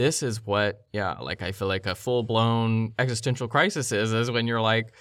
this is what, yeah, like I feel like a full blown existential crisis is, is when you're like,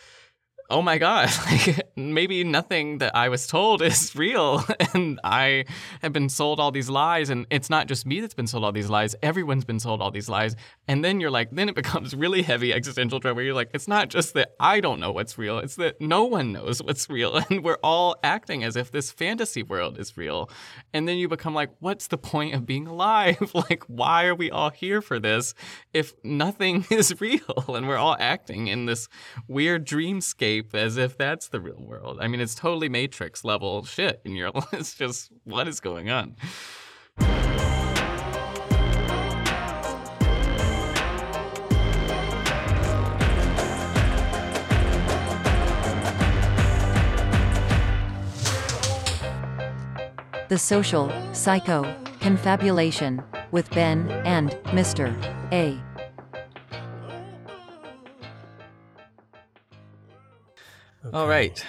oh my god like maybe nothing that i was told is real. And i have been sold all these lies and it's not just me that's been sold all these lies. Everyone's been sold all these lies. And then you're like then it becomes really heavy existential dread where you're like it's not just that i don't know what's real it's that no one knows what's real. And we're all acting as if this fantasy world is real. And then you become like what's the point of being alive? Like why are we all here for this if nothing is real? And we're all acting in this weird dreamscape as if that's the real world. I mean, it's totally Matrix level shit, and you're it's just what is going on. The Social Psycho Confabulation with Ben and Mr. A. All right.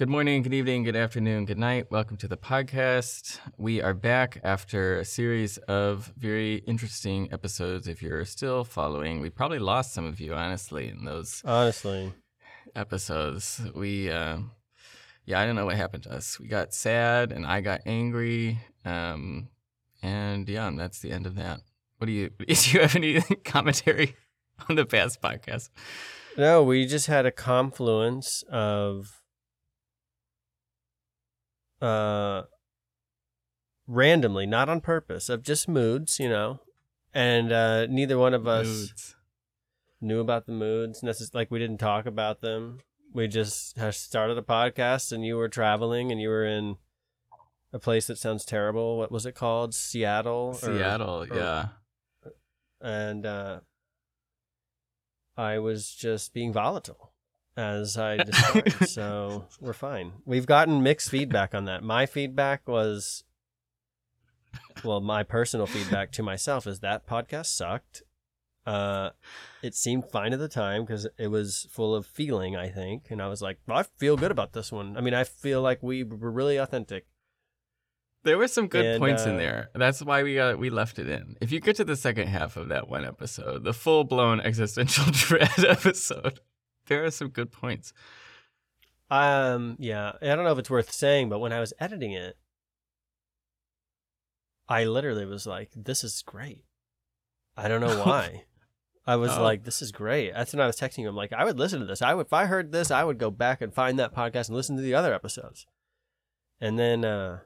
Good morning, good evening, good afternoon, good night. Welcome to the podcast. We are back after a series of very interesting episodes. If you're still following, we probably lost some of you, honestly, in those Honestly, episodes. We, uh, yeah, I don't know what happened to us. We got sad and I got angry. Um, and yeah, and that's the end of that. What do you, do you have any commentary on the past podcast? no, we just had a confluence of uh randomly, not on purpose, of just moods, you know. And uh neither one of us Moods. knew about the moods. Necess- like we didn't talk about them. We just started a podcast, and you were traveling, and you were in a place that sounds terrible. What was it called? Seattle. or- Seattle, or- yeah. and uh, I was just being volatile, as I described. so we're fine. We've gotten mixed feedback on that. My feedback was, well, my personal feedback to myself is that podcast sucked. Uh, it seemed fine at the time because it was full of feeling, I think, and I was like, well, I feel good about this one. I mean, I feel like we were really authentic. There were some good And, points in uh, there. That's why we got we left it in. If you get to the second half of that one episode, the full blown existential dread episode, there are some good points. Um, yeah, I don't know if it's worth saying, but when I was editing it, I literally was like, "This is great." I don't know why. I was Oh. like, "This is great." That's when I was texting him. Like, I would listen to this. I would, if I heard this, I would go back and find that podcast and listen to the other episodes. And then, uh,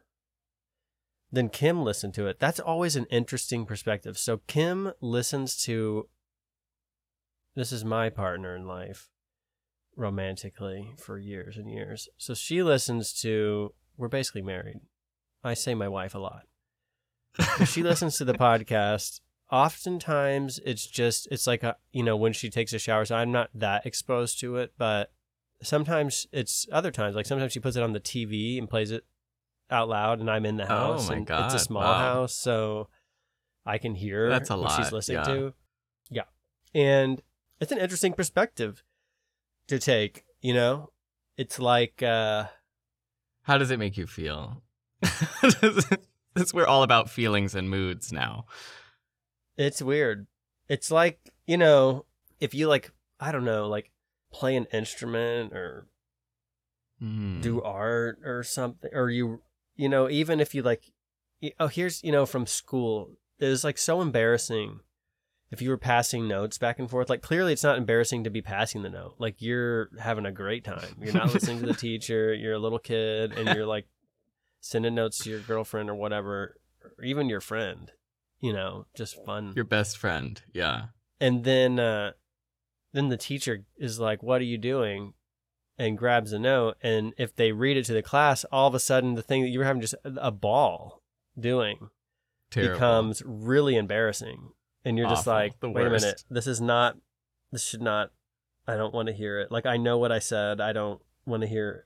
then Kim listened to it. That's always an interesting perspective. So Kim listens to. This is my partner in life romantically for years and years. So she listens to, we're basically married. I say my wife a lot. She listens to the podcast. Oftentimes it's just, it's like, a, you know, when she takes a shower. So I'm not that exposed to it, but sometimes it's other times. Like sometimes she puts it on the TV and plays it out loud and I'm in the house. Oh my and God, It's a small wow. house. So I can hear That's a what she's listening yeah. to. Yeah. And it's an interesting perspective to take, you know? It's like uh How does it make you feel? That's we're all about feelings and moods now. it's weird. It's like, you know, if you like I don't know, like play an instrument or Hmm. do art or something or you you know, even if you like oh, here's, you know, from school, it was like so embarrassing if you were passing notes back and forth. Like clearly it's not embarrassing to be passing the note. Like you're having a great time. You're not listening to the teacher, you're a little kid and you're like sending notes to your girlfriend or whatever, or even your friend. You know, just fun. Your best friend, yeah. and then uh then the teacher is like what are you doing and grabs a note and if they read it to the class all of a sudden the thing that you were having just a ball doing Terrible. becomes really embarrassing and you're just like The wait a minute this is not this should not i don't want to hear it like i know what i said i don't want to hear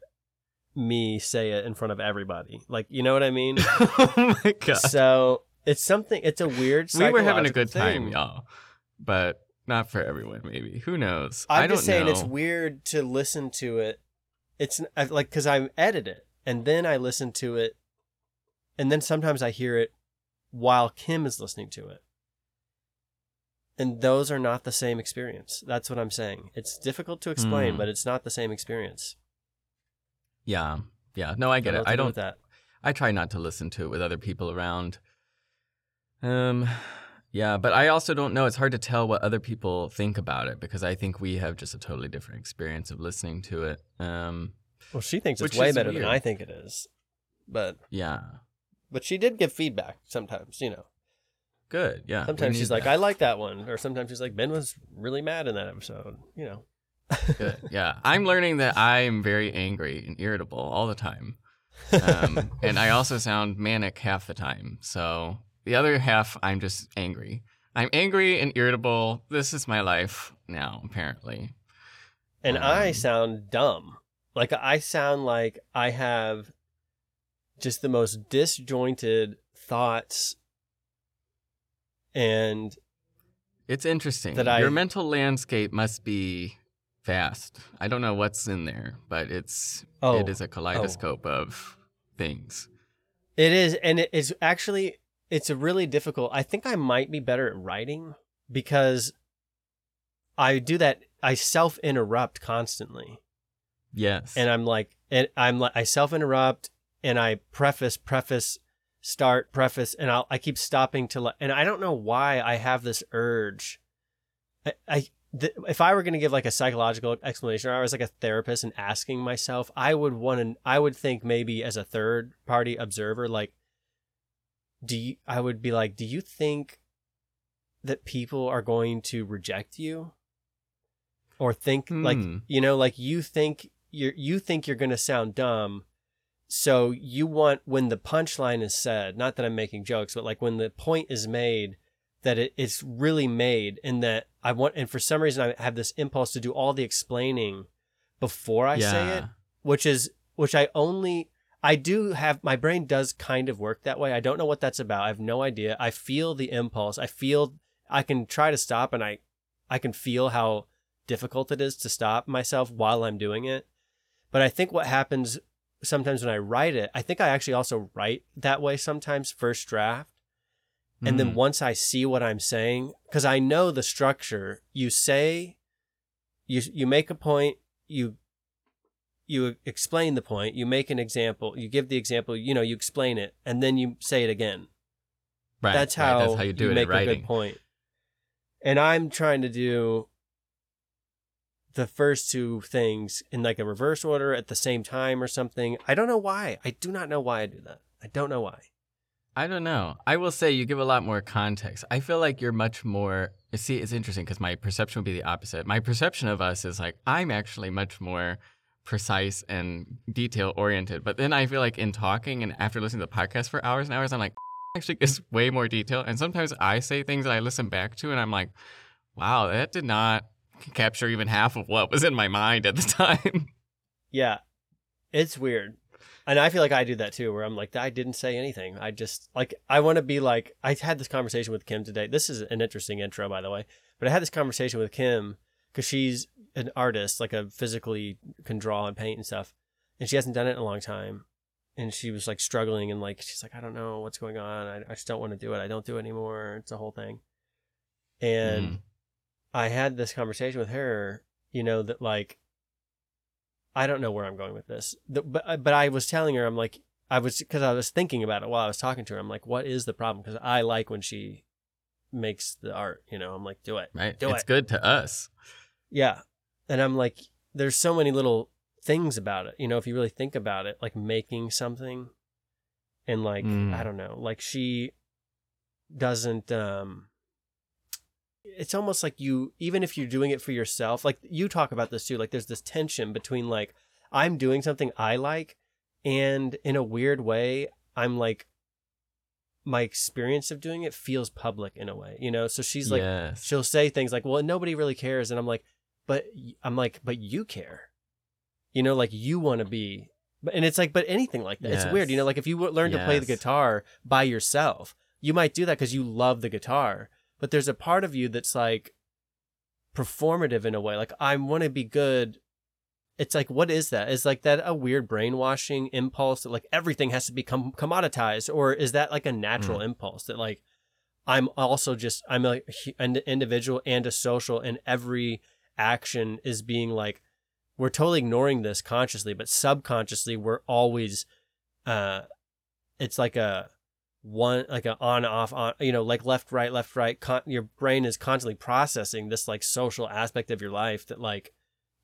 me say it in front of everybody like you know what i mean oh my god. so it's something it's a weird we were having a good time, thing. y'all. But not for everyone, maybe. Who knows? I'm I don't just saying know. it's weird to listen to it. It's like because I edit it and then I listen to it, and then sometimes I hear it while Kim is listening to it, And those are not the same experience. That's what I'm saying. It's difficult to explain, Hmm. but it's not the same experience. Yeah. Yeah. No, I get it. I do don't that. I try not to listen to it with other people around. Um yeah, but I also don't know. It's hard to tell what other people think about it because I think we have just a totally different experience of listening to it. Um Well, she thinks it's way better weird. than I think it is. But yeah. but she did give feedback sometimes, you know. Good. Yeah. Sometimes she's like, that. I like that one. Or sometimes she's like, Ben was really mad in that episode, you know. Good. Yeah. I'm learning that I am very angry and irritable all the time. Um, and I also sound manic half the time. So the other half, I'm just angry. I'm angry and irritable. This is my life now, apparently. and I Um, sound dumb. Like I sound like I have just the most disjointed thoughts and It's interesting. That I- Your mental landscape must be vast. I don't know what's in there, but it's Oh, it is a oh. kaleidoscope of things. It is, and it is actually it's a really difficult. I think I might be better at writing because I do that. I self interrupt constantly, Yes. and I'm like, and I'm like, I self interrupt, and I preface, preface, start, preface, and I'll, I keep stopping to, like, and I don't know why I have this urge. I, I th- if I were going to give like a psychological explanation, or I was like a therapist and asking myself, I would want to, I would think maybe as a third party observer, like, do you, I would be like, do you think that people are going to reject you? Or think like, Hmm. you know, like you think you're, you think you're going to sound dumb. So you want, when the punchline is said, not that I'm making jokes, but like when the point is made, that it, it's really made and that I want, and for some reason I have this impulse to do all the explaining before I say it, which is, which I only, I do have, my brain does kind of work that way. I don't know what that's about. I have no idea. I feel the impulse. I feel, I can try to stop and I, I can feel how difficult it is to stop myself while I'm doing it. But I think what happens sometimes when I write it, I think I actually also write that way sometimes, first draft. And then Mm. once I see what I'm saying, because I know the structure, you say, you you make a point, you you explain the point, you make an example, you give the example, you know, you explain it, and then you say it again. right, that's how, right, that's how you do it make a good point. And I'm trying to do the first two things in like a reverse order at the same time or something. I don't know why. I do not know why I do that. I don't know why. I don't know. I will say you give a lot more context. I feel like you're much more. See, it's interesting because my perception would be the opposite. My perception of us is like I'm actually much more precise and detail oriented. But then I feel like in talking and after listening to the podcast for hours and hours, I'm like, actually gives way more detail. And sometimes I say things that I listen back to and I'm like, wow, that did not capture even half of what was in my mind at the time. Yeah. It's weird. And I feel like I do that too, where I'm like, I didn't say anything. I just, like, I want to be like, I had this conversation with Kim today. This is an interesting intro, by the way. But I had this conversation with Kim because she's an artist, like a physically can draw and paint and stuff. And she hasn't done it in a long time. And she was like struggling and like, she's like, I don't know what's going on. I, I just don't want to do it. I don't do it anymore. It's a whole thing. And Mm. I had this conversation with her, you know, that like, I don't know where I'm going with this, The- but but I was telling her, I'm like, I was because I was thinking about it while I was talking to her. I'm like, what is the problem? Because I like when she makes the art. You know, I'm like, do it, Right? Do it's it. good to us. yeah. And I'm like, there's so many little things about it. You know, if you really think about it, like making something, and like Mm. I don't know, like she doesn't. um it's almost like you even if you're doing it for yourself like you talk about this too like there's this tension between like i'm doing something i like and in a weird way i'm like my experience of doing it feels public in a way you know? So she's like yes. she'll say things like well nobody really cares. And i'm like but i'm like but you care. You know like you want to be but and it's like but anything like that it's weird you know? Like if you learn to play the guitar by yourself you might do that because you love the guitar but there's a part of you that's like performative in a way like i want to be good. It's like what is that? Is like that a weird brainwashing impulse that like everything has to become commoditized or is that like a natural impulse that like I'm also just I'm a, an individual and a social, and every action is being like we're totally ignoring this consciously, but subconsciously we're always uh it's like a one like a on off on you know like left right left right con- your brain is constantly processing this like social aspect of your life that like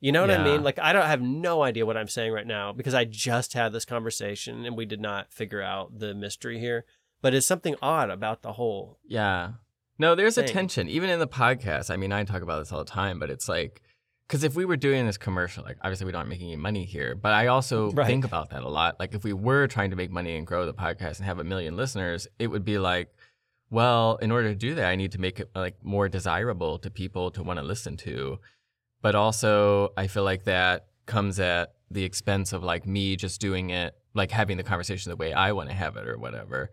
you know what I mean? Like I don't have no idea what I'm saying right now because I just had this conversation and we did not figure out the mystery here. But it's something odd about the whole Yeah. No, there's a tension. Even in the podcast, I mean, I talk about this all the time, but it's like, because if we were doing this commercial, like obviously we don't make any money here, but I also Right. think about that a lot. Like if we were trying to make money and grow the podcast and have a million listeners, it would be like, well, in order to do that, I need to make it like more desirable to people to want to listen to. But also, I feel like that comes at the expense of like me just doing it, like having the conversation the way I want to have it or whatever.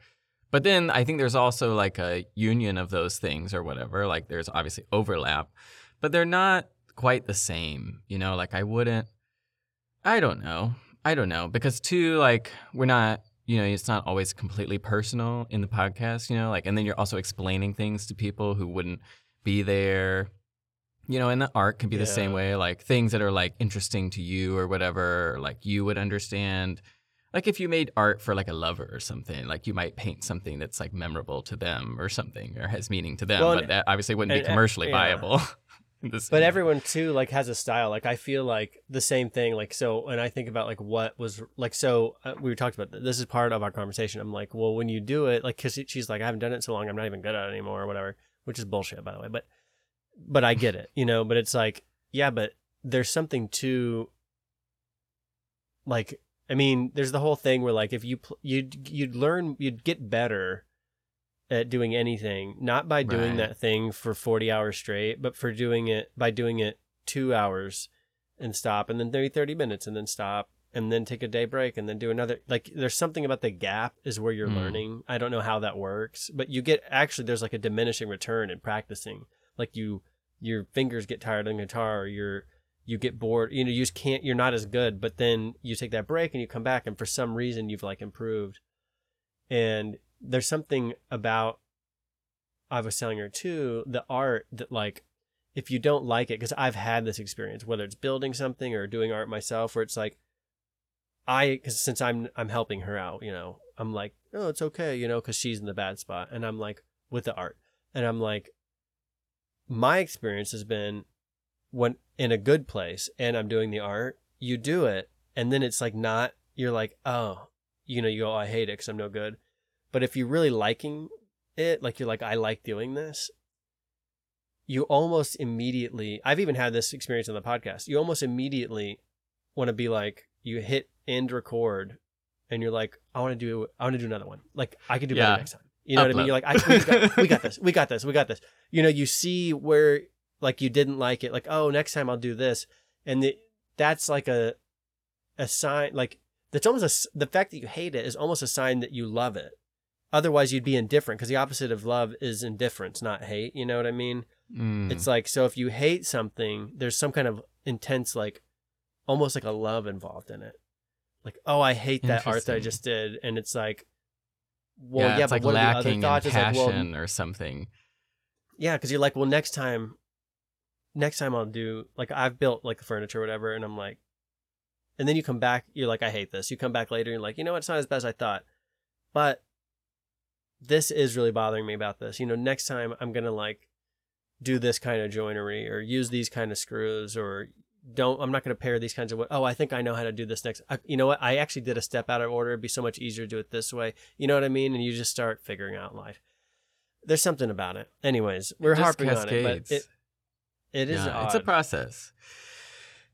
But then I think there's also like a union of those things or whatever. Like there's obviously overlap, but they're not quite the same. You know, like I wouldn't, I don't know. I don't know. Because too, like, we're not, you know, it's not always completely personal in the podcast, you know, like, and then you're also explaining things to people who wouldn't be there. You know, and the art can be the same way, like things that are like interesting to you or whatever, like you would understand like if you made art for like a lover or something like you might paint something that's like memorable to them or something or has meaning to them Well, but that obviously wouldn't and- be and- commercially yeah. viable But everyone too like has a style. Like I feel like the same thing. Like so, and I think about like what was like so, uh, we talked about th- this is part of our conversation. I'm like, well, when you do it, like, cause she's like, I haven't done it so long, I'm not even good at it anymore or whatever, which is bullshit by the way. But, but I get it, you know. But it's like, yeah, but there's something to, like, I mean, there's the whole thing where like if you pl- you'd you'd learn you'd get better at doing anything, not by doing Right. that thing for 40 hours straight, but for doing it by doing it two hours and stop and then 30, 30 minutes and then stop and then take a day break and then do another. Like there's something about the gap is where you're Mm. learning. I don't know how that works, but you get actually there's like a diminishing return in practicing. Like you, your fingers get tired on guitar or you're, you get bored, you know, you just can't, you're not as good, but then you take that break and you come back and for some reason you've like improved. And there's something about I was telling her too, the art that like if you don't like it, because I've had this experience, whether it's building something or doing art myself, where it's like I, because since I'm I'm helping her out, you know, I'm like, oh, it's okay, you know, because she's in the bad spot, and I'm like with the art, and I'm like, my experience has been when in a good place and I'm doing the art, you do it, and then it's like not, you're like, oh, you know, you go, oh, I hate it because I'm no good. But if you're really liking it, like you're like, I like doing this, you almost immediately, I've even had this experience on the podcast, you almost immediately want to be like, you hit end record and you're like, I want to do, I want to do another one. Like I could do better next time. You know what I mean? You're like, I, we, got, we got this, we got this, we got this. You know, you see where like you didn't like it, like, oh, next time I'll do this. And the, that's like a, a sign, like, that's almost a, the fact that you hate it is almost a sign that you love it. Otherwise, you'd be indifferent because the opposite of love is indifference, not hate. You know what I mean? Mm. It's like, so if you hate something, there's some kind of intense, like, almost like a love involved in it. Like, oh, I hate that art that I just did. And it's like, well, yeah, yeah, but like what are the other lacking in thoughts? It's like, well, passion or something yeah, because you're like, well, next time, next time I'll do like I've built like the furniture or whatever, and I'm like, and then you come back, you're like, I hate this. You come back later, and you're like, you know what, it's not as bad as I thought, but this is really bothering me about this. You know, next time I'm gonna like do this kind of joinery or use these kind of screws or don't I'm not going to pair these kinds of oh I think I know how to do this next I, you know what? I actually did a step out of order. It'd be so much easier to do it this way. You know what I mean? And you just start figuring out life. There's something about it. Anyways we're just harping on it cascades. but it it is yeah, it's a process.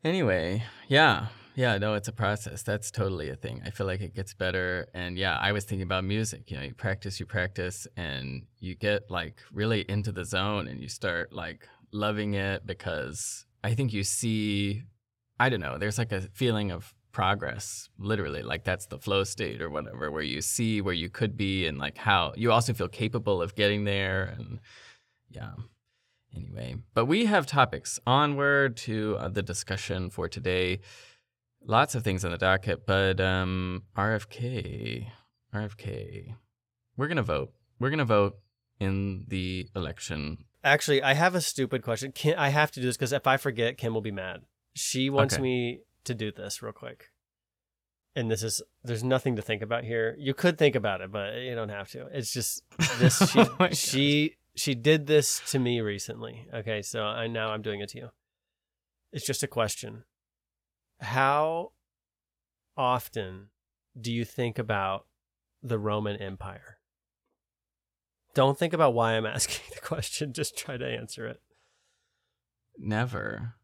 Anyway, yeah, yeah, no, it's a process. That's totally a thing. I feel like it gets better. And yeah, I was thinking about music. You know, you practice, you practice, and you get like really into the zone and you start like loving it because I think you see, I don't know, there's like a feeling of progress, literally. Like that's the flow state or whatever, where you see where you could be and like how you also feel capable of getting there. And yeah. Anyway, but we have topics. Onward to uh, the discussion for today. Lots of things on the docket, but um, RFK, RFK. We're gonna vote. We're gonna vote in the election. Actually, I have a stupid question. Kim, I have to do this because if I forget, Kim will be mad. She wants Okay. me to do this real quick. And this is there's nothing to think about here. You could think about it, but you don't have to. It's just this she Oh she she did this to me recently. Okay, so I now I'm doing it to you. It's just a question. How often do you think about the Roman Empire? Don't think about why I'm asking the question. Just try to answer it. Never.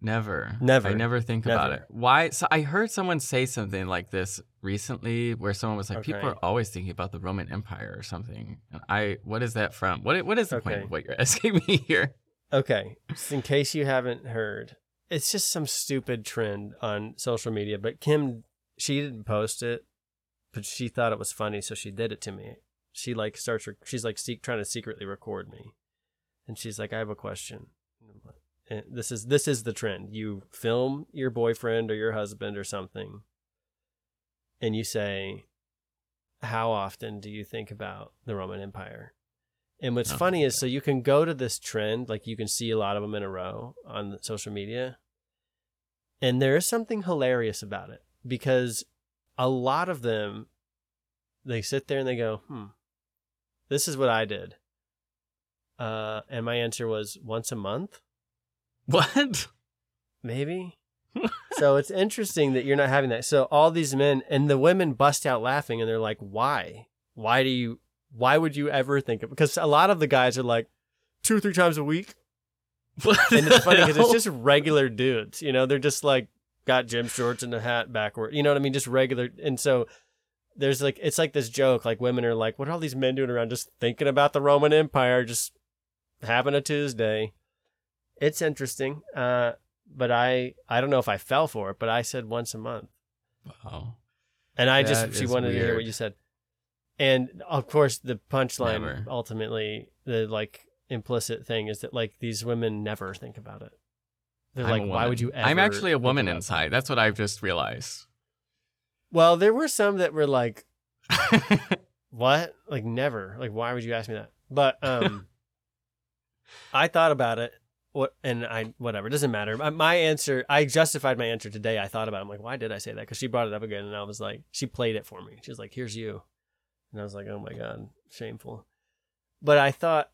Never. Never. I never think about it. Why? So I heard someone say something like this recently where someone was like, people are always thinking about the Roman Empire or something. And I, what is that from? What, what is the point of what you're asking me here? Okay, just in case you haven't heard, it's just some stupid trend on social media. But Kim, she didn't post it, but she thought it was funny, so she did it to me. She like starts, rec- she's like seek, trying to secretly record me, and she's like, "I have a question." And eh, this is this is the trend. You film your boyfriend or your husband or something, and you say, "How often do you think about the Roman Empire?" And what's Oh, funny is, so you can go to this trend, like you can see a lot of them in a row on social media, and there is something hilarious about it because a lot of them, they sit there and they go, "Hmm, this is what I did," uh, and my answer was once a month, What? maybe. so it's interesting that you're not having that. So all these men and the women bust out laughing, and they're like, "Why? Why do you?" Why would you ever think of? Because a lot of the guys are like two or three times a week, and it's funny because it's just regular dudes. You know, they're just like got gym shorts and a hat backward. You know what I mean? Just regular. And so there's like it's like this joke. Like women are like, "What are all these men doing around just thinking about the Roman Empire, just having a Tuesday?" It's interesting. Uh, but I I don't know if I fell for it, but I said once a month. Wow. And I That just she wanted to hear what you said. And of course the punchline Never. ultimately the like implicit thing is that like these women never think about it. They're I'm like, why would you ever I'm actually a woman inside. That's what I've just realized. Well, there were some that were like, what? Like never. Like why would you ask me that? But um I thought about it what and I whatever, it doesn't matter. My, my answer, I justified my answer today. I thought about it. I'm like, why did I say that? Cuz she brought it up again and I was like, she played it for me. she's like, "Here's you." And I was like, "Oh my god, shameful." But I thought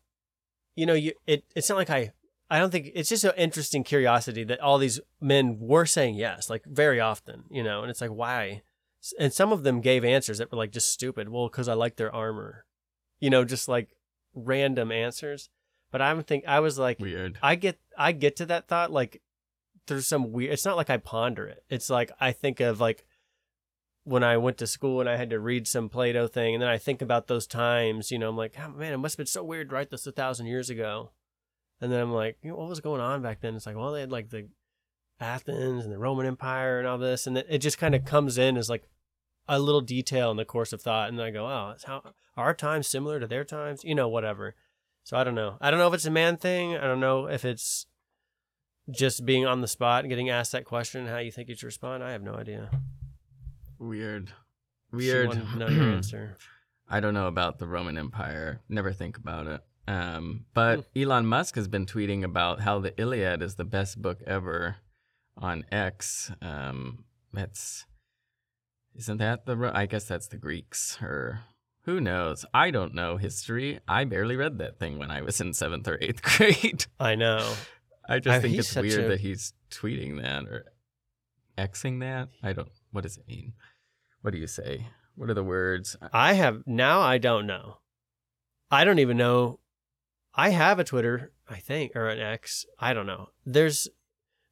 you know, you it it's not like I I don't think it's just an interesting curiosity that all these men were saying yes, like very often, you know, and it's like why? And some of them gave answers that were like just stupid. Well, because I like their armor, you know, just like random answers. But I'm think I was like, Weird. I get I get to that thought like there's some weird. It's not like I ponder it. It's like I think of like when I went to school and I had to read some Plato thing, and then I think about those times. You know, I'm like, oh, man, it must have been so weird to write this a thousand years ago. And then I'm like, you know, what was going on back then? It's like, well, they had like the Athens and the Roman Empire and all this, and it just kind of comes in as like a little detail in the course of thought, and I go, oh, it's how our times similar to their times? You know, whatever. So I don't know. I don't know if it's a man thing. I don't know if it's just being on the spot and getting asked that question and how you think you should respond. I have no idea. Weird. She Weird. wanted to know your answer. I don't know about the Roman Empire. Never think about it. Um, but Elon Musk has been tweeting about how the Iliad is the best book ever on X. Um, that's isn't that the? I guess that's the Greeks or who knows. I don't know history. I barely read that thing when I was in seventh or eighth grade. I know. I just Uh, think it's weird a- that he's tweeting that or Xing that. I don't. What does it mean? What do you say? What are the words? I have now. I don't know. I don't even know. I have a Twitter, I think, or an X. I don't know. There's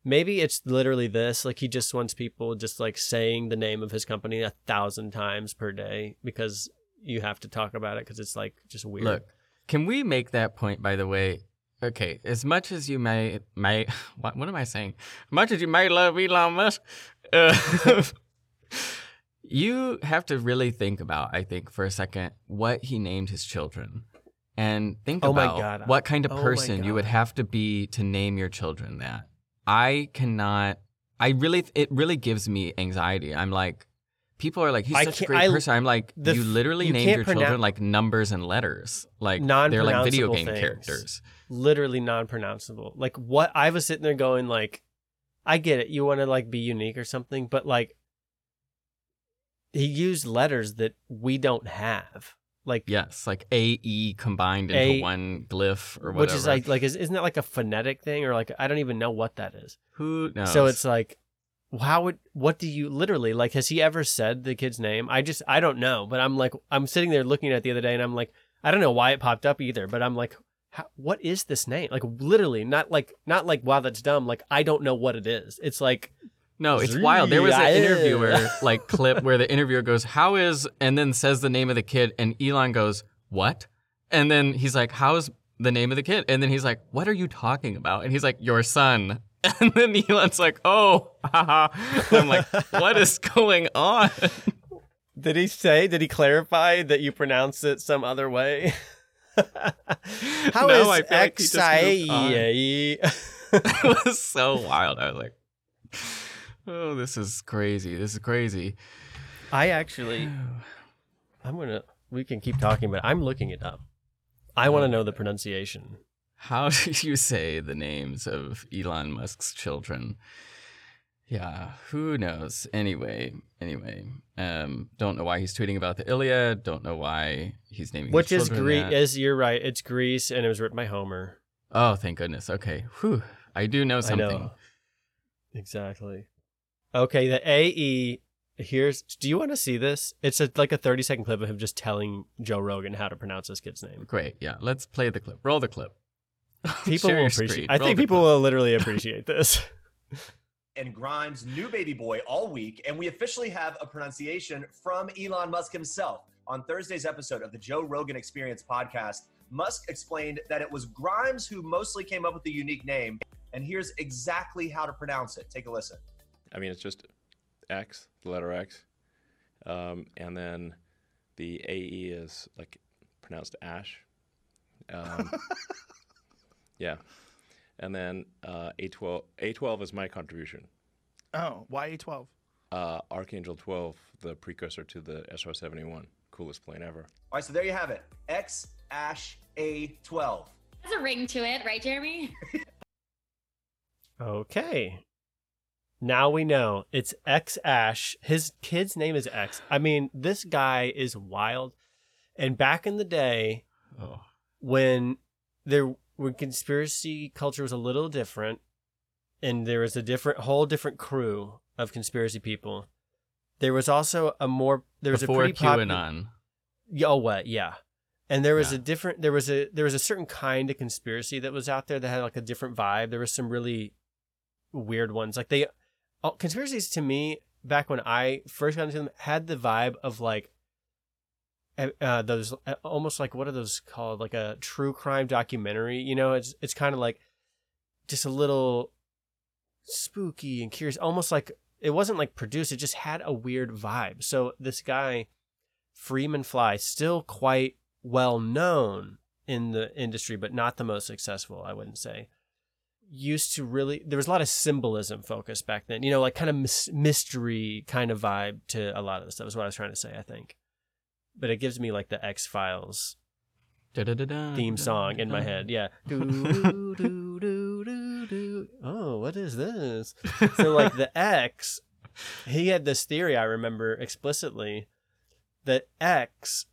maybe it's literally this. Like he just wants people just like saying the name of his company a thousand times per day because you have to talk about it because it's like just weird. Look, can we make that point? By the way, okay. As much as you may, may what, what am I saying? Much as you may love Elon Musk, uh, you have to really think about. I think for a second what he named his children, and think Oh about God. what kind of Oh person you would have to be to name your children that. I cannot. I really, it really gives me anxiety. I'm like, People are like, he's such a great I- person. I'm like, the you literally you named your pronoun- children like numbers and letters. Like they're like video game things. characters. literally non-pronounceable. Like what I was sitting there going like I get it. You want to like be unique or something, but like he used letters that we don't have. Like Yes, like A E combined into A- one glyph or whatever. which is like like is, isn't that like a phonetic thing or like I don't even know what that is. who knows? So it's like how would what do you literally like has he ever said the kid's name? I just I don't know, but I'm like I'm sitting there looking at it the other day and I'm like I don't know why it popped up either, but I'm like how, what is this name? Like literally not like not like wow that's dumb, like I don't know what it is. It's like No, it's wild. There was an interviewer like clip where the interviewer goes, "How is?" and then says the name of the kid, and Elon goes, "What?" And then he's like, "How's the name of the kid?" And then he's like, "What are you talking about?" And he's like, "Your son." And then Elon's like, "Oh, haha." And I'm like, "What is going on?" Did he say? Did he clarify that you pronounce it some other way? How No, is I feel like he just moved on. XIE? it was so wild. I was like, "Oh, this is crazy. This is crazy." I actually, I'm gonna. We can keep talking, but I'm looking it up. I want to know the pronunciation. How do you say the names of Elon Musk's children? Yeah, who knows? Anyway, anyway, um, don't know why he's tweeting about the Iliad. Don't know why he's naming Which his is Greece? Is you're right? It's Greece, and it was written by Homer. Oh, thank goodness. Okay, whew. I do know something. know. Exactly. Okay, the AE. Here's. Do you want to see this? It's a, like a 30 second clip of him just telling Joe Rogan how to pronounce this kid's name. Great. Yeah, let's play the clip. Roll the clip. People will appreciate. screen. I think people clip. will literally appreciate this. and Grimes' new baby boy all week, and we officially have a pronunciation from Elon Musk himself. On Thursday's episode of the Joe Rogan Experience podcast, Musk explained that it was Grimes who mostly came up with the unique name, and here's exactly how to pronounce it. Take a listen. I mean, it's just X, the letter X, um, and then the AE is like pronounced Ash. Um, yeah, and then uh, A12. A12 is my contribution. Oh, why A12? Uh, Archangel 12, the precursor to the SR 71, coolest plane ever. All right, so there you have it X Ash A12. There's a ring to it, right, Jeremy? Okay. Now we know it's X Ash. His kid's name is X. I mean, this guy is wild. And back in the day, Oh, when there when conspiracy culture was a little different, and there was a different whole different crew of conspiracy people, there was also a more there was before a pretty QAnon. Oh, what? Yeah. And there was Yeah. a different there was a there was a certain kind of conspiracy that was out there that had like a different vibe. There was some really weird ones. Like they oh, conspiracies to me back when I first got into them had the vibe of like uh, uh, those uh, almost like what are those called? Like a true crime documentary. You know, it's it's kind of like just a little spooky and curious, almost like it wasn't like produced. It just had a weird vibe. So this guy Freeman Fly, still quite well known in the industry, but not the most successful, I wouldn't say. Used to really, there was a lot of symbolism focus back then, you know, like kind of mys- mystery kind of vibe to a lot of the stuff, is what I was trying to say, I think. But it gives me like the X Files theme song in my uh-huh. head. Yeah. Do, do, do. Oh, what is this? so like the X, he had this theory I remember explicitly that X,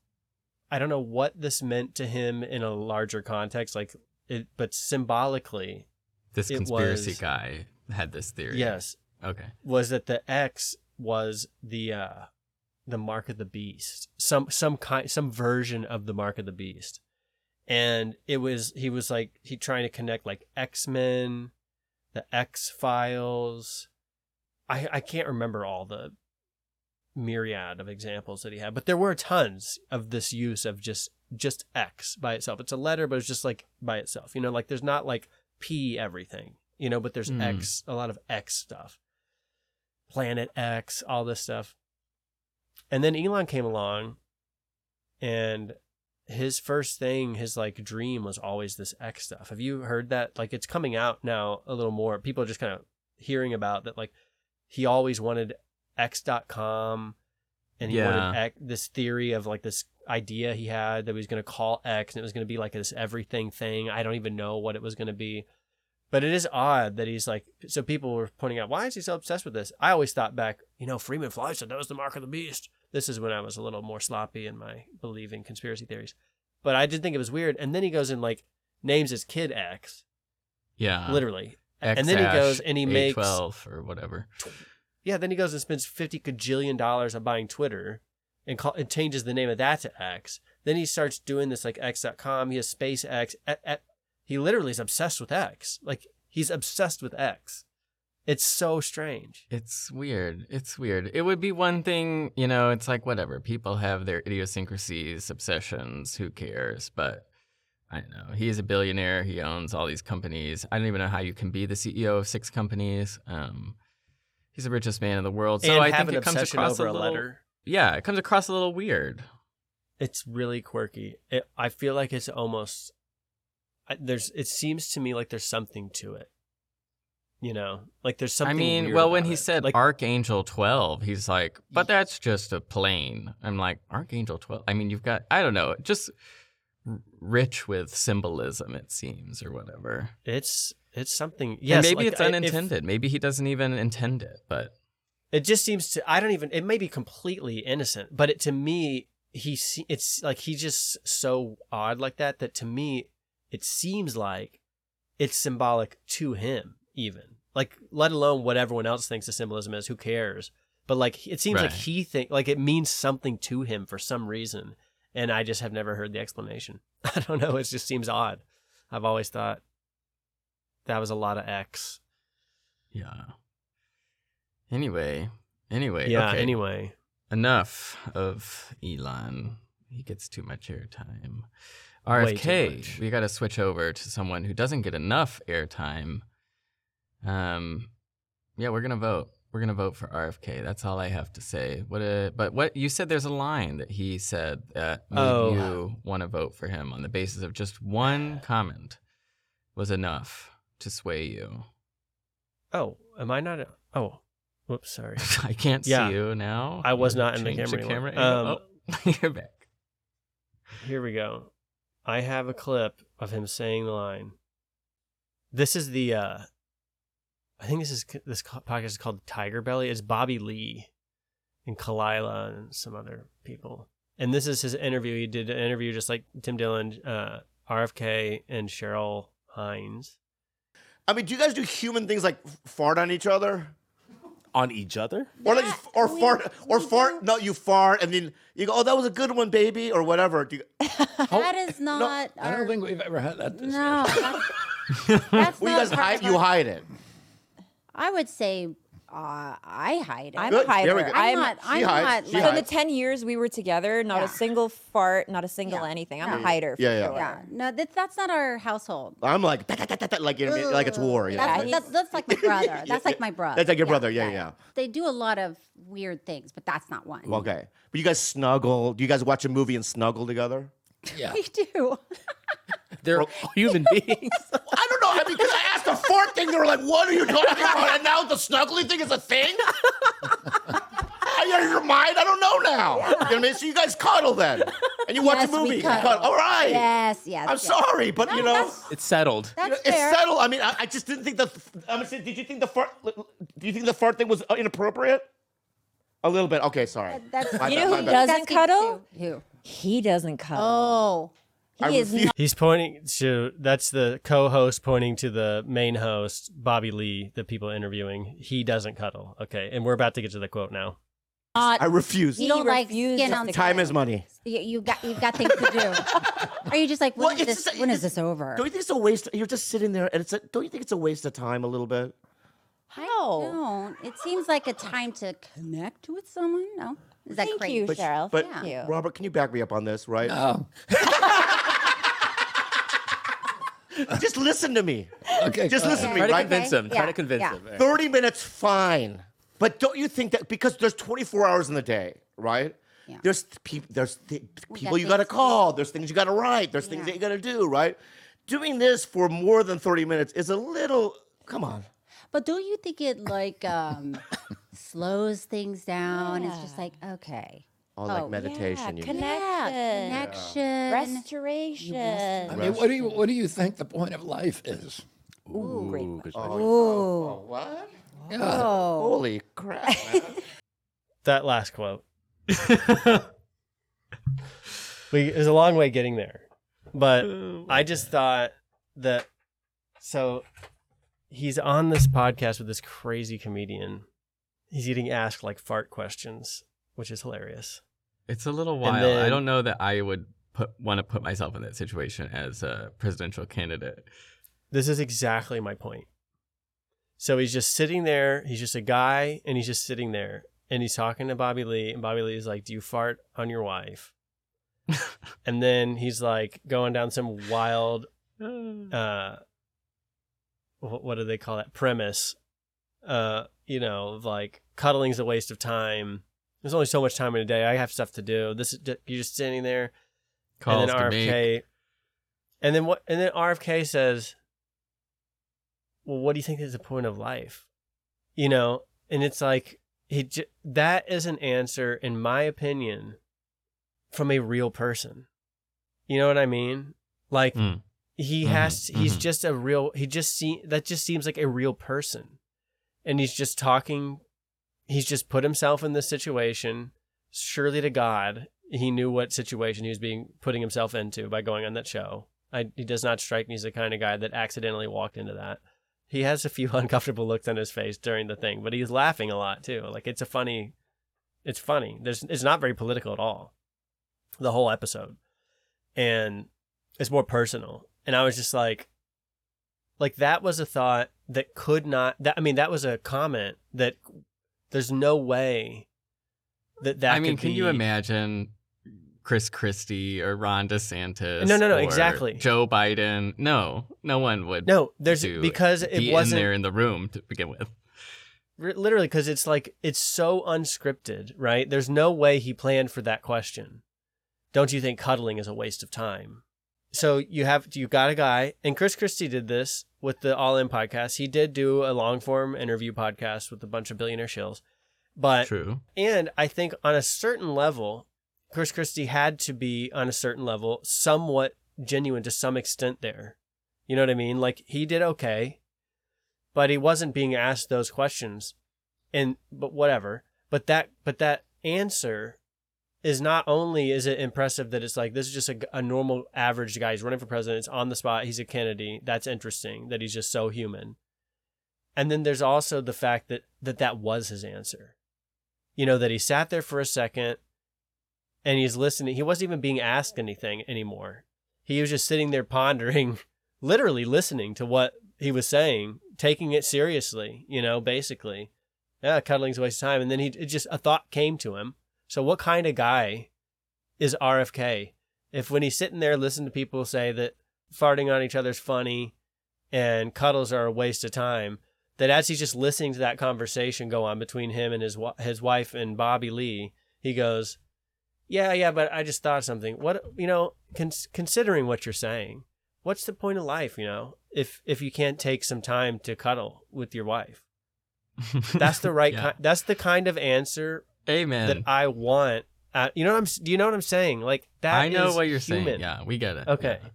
I don't know what this meant to him in a larger context, like it, but symbolically, This conspiracy was- guy had this theory. yes, Okay. was that the X was the uh the mark of the beast, some some kind, some version of the mark of the beast, and it was he was like he trying to connect like X Men, the X Files. I I can't remember all the myriad of examples that he had, but there were tons of this use of just just X by itself. It's a letter, but it's just like by itself. You know, like there's not like P everything. You know, but there's Hmm. X, a lot of X stuff. Planet X, all this stuff. And then Elon came along and his first thing, his like dream was always this X stuff. Have you heard that? Like it's coming out now a little more. People are just kind of hearing about that like he always wanted X.com and he Yeah. wanted X, this theory of like this idea he had that he was going to call X, and it was going to be like this everything thing. I don't even know what it was going to be, but it is odd that he's like. So people were pointing out, why is he so obsessed with this? I always thought back, you know, Freeman Fly said that was the mark of the beast. This is when I was a little more sloppy in my believing conspiracy theories, but I did think it was weird. And then he goes and like names his kid X, Yeah. literally. X and then he goes and he makes A12 or whatever. yeah, then he goes and spends fifty gajillion dollars on buying Twitter, and call, and changes the name of that to X. Then he starts doing this like X.com. He has SpaceX. At, at, he literally is obsessed with X. Like he's obsessed with X. It's so strange. It's weird. It's weird. It would be one thing, you know, it's like whatever. People have their idiosyncrasies, obsessions, who cares? But I don't know. He is a billionaire. He owns all these companies. I don't even know how you can be the CEO of six companies. Um, he's the richest man in the world. So and I think it comes across over a a, little, letter. Yeah, it comes across a little weird. It's really quirky. It, I feel like it's almost I- there's. It seems to me like there's something to it. You know, like there's something. I mean, well, when he it. said like Archangel 12, he's like, but that's just a plane. I'm like, Archangel 12? I mean, you've got, I don't know, just rich with symbolism, it seems, or whatever. it's it's something. And Yes, maybe like, it's I- if- unintended. maybe he doesn't even intend it, but It just seems to. I don't even. It may be completely innocent, but it to me, he. It's like he's just so odd like that. That to me, it seems like it's symbolic to him, even like let alone what everyone else thinks the symbolism is. Who cares? But like it seems like he think like it means something to him for some reason, and I just have never heard the explanation. I don't know. It just seems odd. I've always thought that was a lot of X. yeah. Anyway, anyway, Yeah. okay. Anyway. enough of Elon. He gets too much airtime. RFK, we got to switch over to someone who doesn't get enough airtime. Um, yeah, we're gonna vote. We're gonna vote for RFK. That's all I have to say. What a but what you said? There's a line that he said that made Oh. you want to vote for him on the basis of just one comment was enough to sway you. Oh, am I not? A, oh, whoops. Sorry. I can't Yeah. see you now. I was not in the changed camera anymore. angle. Oh, you're back. Here we go. I have a clip of him saying the line. This is the. uh I think this is this co- podcast is called Tiger Belly. It's Bobby Lee, and Khalyla and some other people. And this is his interview. He did an interview just like Tim Dillon, uh, RFK, and Cheryl Hines. I mean, do you guys do human things like fart on each other? On each other. Or like, or fart, or fart. No, you fart, and then you go, "Oh, that was a good one, baby," or whatever. Do you, That is not. I our- don't think we've ever had that. No, that's, that's well, you guys hide. You hide it. I would say uh, I hide it. I'm Good, a there we hider. go. I'm I'm not. She I'm hides. not. She like- so the hides. 10 years we were together, not Yeah. a single fart, not a single Yeah. anything. I'm Yeah. a hider. For Yeah, yeah. Sure. Yeah, no, that, that's not our household. I'm like, "Da, da, da, da, da," like, you know, what I mean? like it's war. You know? That's, Yeah, that's, that's like my brother. That's like my brother. That's like your brother. Yeah, yeah. They do a lot of weird things, but that's not one. Okay, but you guys snuggle. Do you guys watch a movie and snuggle together? Yeah, We do. they're human beings. I don't know. I mean, because I asked the fart thing, they were like, "What are you talking about?" And now the snuggling thing is a thing. I out of your mind? I don't know now. You know what I mean? So you guys cuddle then, and you watch Yes, a movie. we and cuddle. cuddle. All right. Yes, yes. I'm yes. sorry, but you know, that's- It's settled. you know, That's it's settled. I mean, I, I just didn't think the. I'm saying, did you think the fart? Do you think the fart thing was uh, inappropriate? A little bit. Okay, sorry. That's, My You bad, know my who bad. doesn't cuddle? Who? He doesn't cuddle. Oh, I he is refuse- not. He's pointing to that's the co-host pointing to the main host, Bobby Lee, the people interviewing. He doesn't cuddle. Okay, and we're about to get to the quote now. I refuse. you don't like refused skin on stick Time is money. You, you got you've got things to do. Are you just like when Well, is it's this? just- when is this over? Don't you think it's a waste? You're just sitting there, and it's. A, don't you think it's a waste of time a little bit? How? don't. It seems like a time to connect with someone. No, is that Thank crazy? you, Cheryl. But Thank you. Robert, can you back me up on this, right? Oh, Just listen to me. okay. Just listen to me, Try to right? convince him. Try Yeah, to convince yeah. him. All right. 30 minutes, fine. But don't you think that because there's 24 hours in the day, right? Yeah. There's people, there's th- people got you got to things to call. There's things you got to write. There's things Yeah. that you got to do, right? Doing this for more than 30 minutes is a little. Come on. But don't you think it like um, slows things down? It's just Yeah. like okay, Oh, like Oh, meditation. yeah, you mean. Yeah, connection. Restoration. I mean, what do you what do you think the point of life is? Ooh, great Ooh, good question. question. Oh, what? Yeah. Holy crap! man. That last quote. we, it was a long way getting there, but oh I just thought that. So, he's on this podcast with this crazy comedian. He's getting asked like fart questions, which is hilarious. It's a little wild. I don't know that I would put want to put myself in that situation as a presidential candidate. This is exactly my point. So he's just sitting there. He's just a guy, and he's just sitting there, and he's talking to Bobby Lee, and Bobby Lee is like, "Do you fart on your wife?" and then he's like going down some wild, uh, what do they call that premise? Uh, you know, like cuddling's a waste of time. There's only so much time in a day. I have stuff to do. This is you're just sitting there, Calls and then RFK, and then what? And then RFK says, "Well, what do you think is the point of life?" You know, and it's like he j- that is an answer, in my opinion, from a real person. You know what I mean? Like Mm. he Mhm, has. He's mhm. just a real. He just see that just seems like a real person, and he's just talking. He's just put himself in this situation. Surely to God, he knew what situation he was being putting himself into by going on that show. I, he does not strike me as the kind of guy that accidentally walked into that. He has a few uncomfortable looks on his face during the thing, but he's laughing a lot too. Like it's a funny, it's funny. There's, it's not very political at all. The whole episode, and it's more personal. And I was just like, like that was a thought that could not. That I mean, that was a comment that there's no way that that. I mean, can you imagine Chris Christie or Ron DeSantis? No, no, no, exactly. Joe Biden. No, no one would. No, there's because it be wasn't there in the room to begin with. Literally because it's like it's so unscripted right there's no way he planned for that question don't you think cuddling is a waste of time so you have you got a guy and chris christie did this with the all in podcast. He did do a long form interview podcast with a bunch of billionaire shills. But True. and i think on a certain level chris christie had to be on a certain level somewhat genuine to some extent there. You know what i mean? Like he did okay but he wasn't being asked those questions. And but whatever. But that but that answer is not only is it impressive that it's like this is just a, a normal average guy he's running for president it's on the spot he's a kennedy that's interesting that he's just so human. And then there's also the fact that that that was his answer. You know that he sat there for a second and he's listening he wasn't even being asked anything anymore. He was just sitting there pondering literally listening to what he was saying taking it seriously you know basically. Yeah cuddling's a waste of time. And then he it just a thought came to him so what kind of guy is rfk if when he's sitting there listening to people say that farting on each other's funny and cuddles are a waste of time that as he's just listening to that conversation go on between him and his his wife and Bobby Lee, he goes, "Yeah, yeah, but I just thought of something. What you know, cons- considering what you're saying, what's the point of life? You know, if if you can't take some time to cuddle with your wife, that's the right. Yeah. ki- that's the kind of answer Amen. that I want. Uh, you know what I'm? Do you know what I'm saying? Like that. I know what you're human. saying. Yeah, we get it. Okay. Yeah.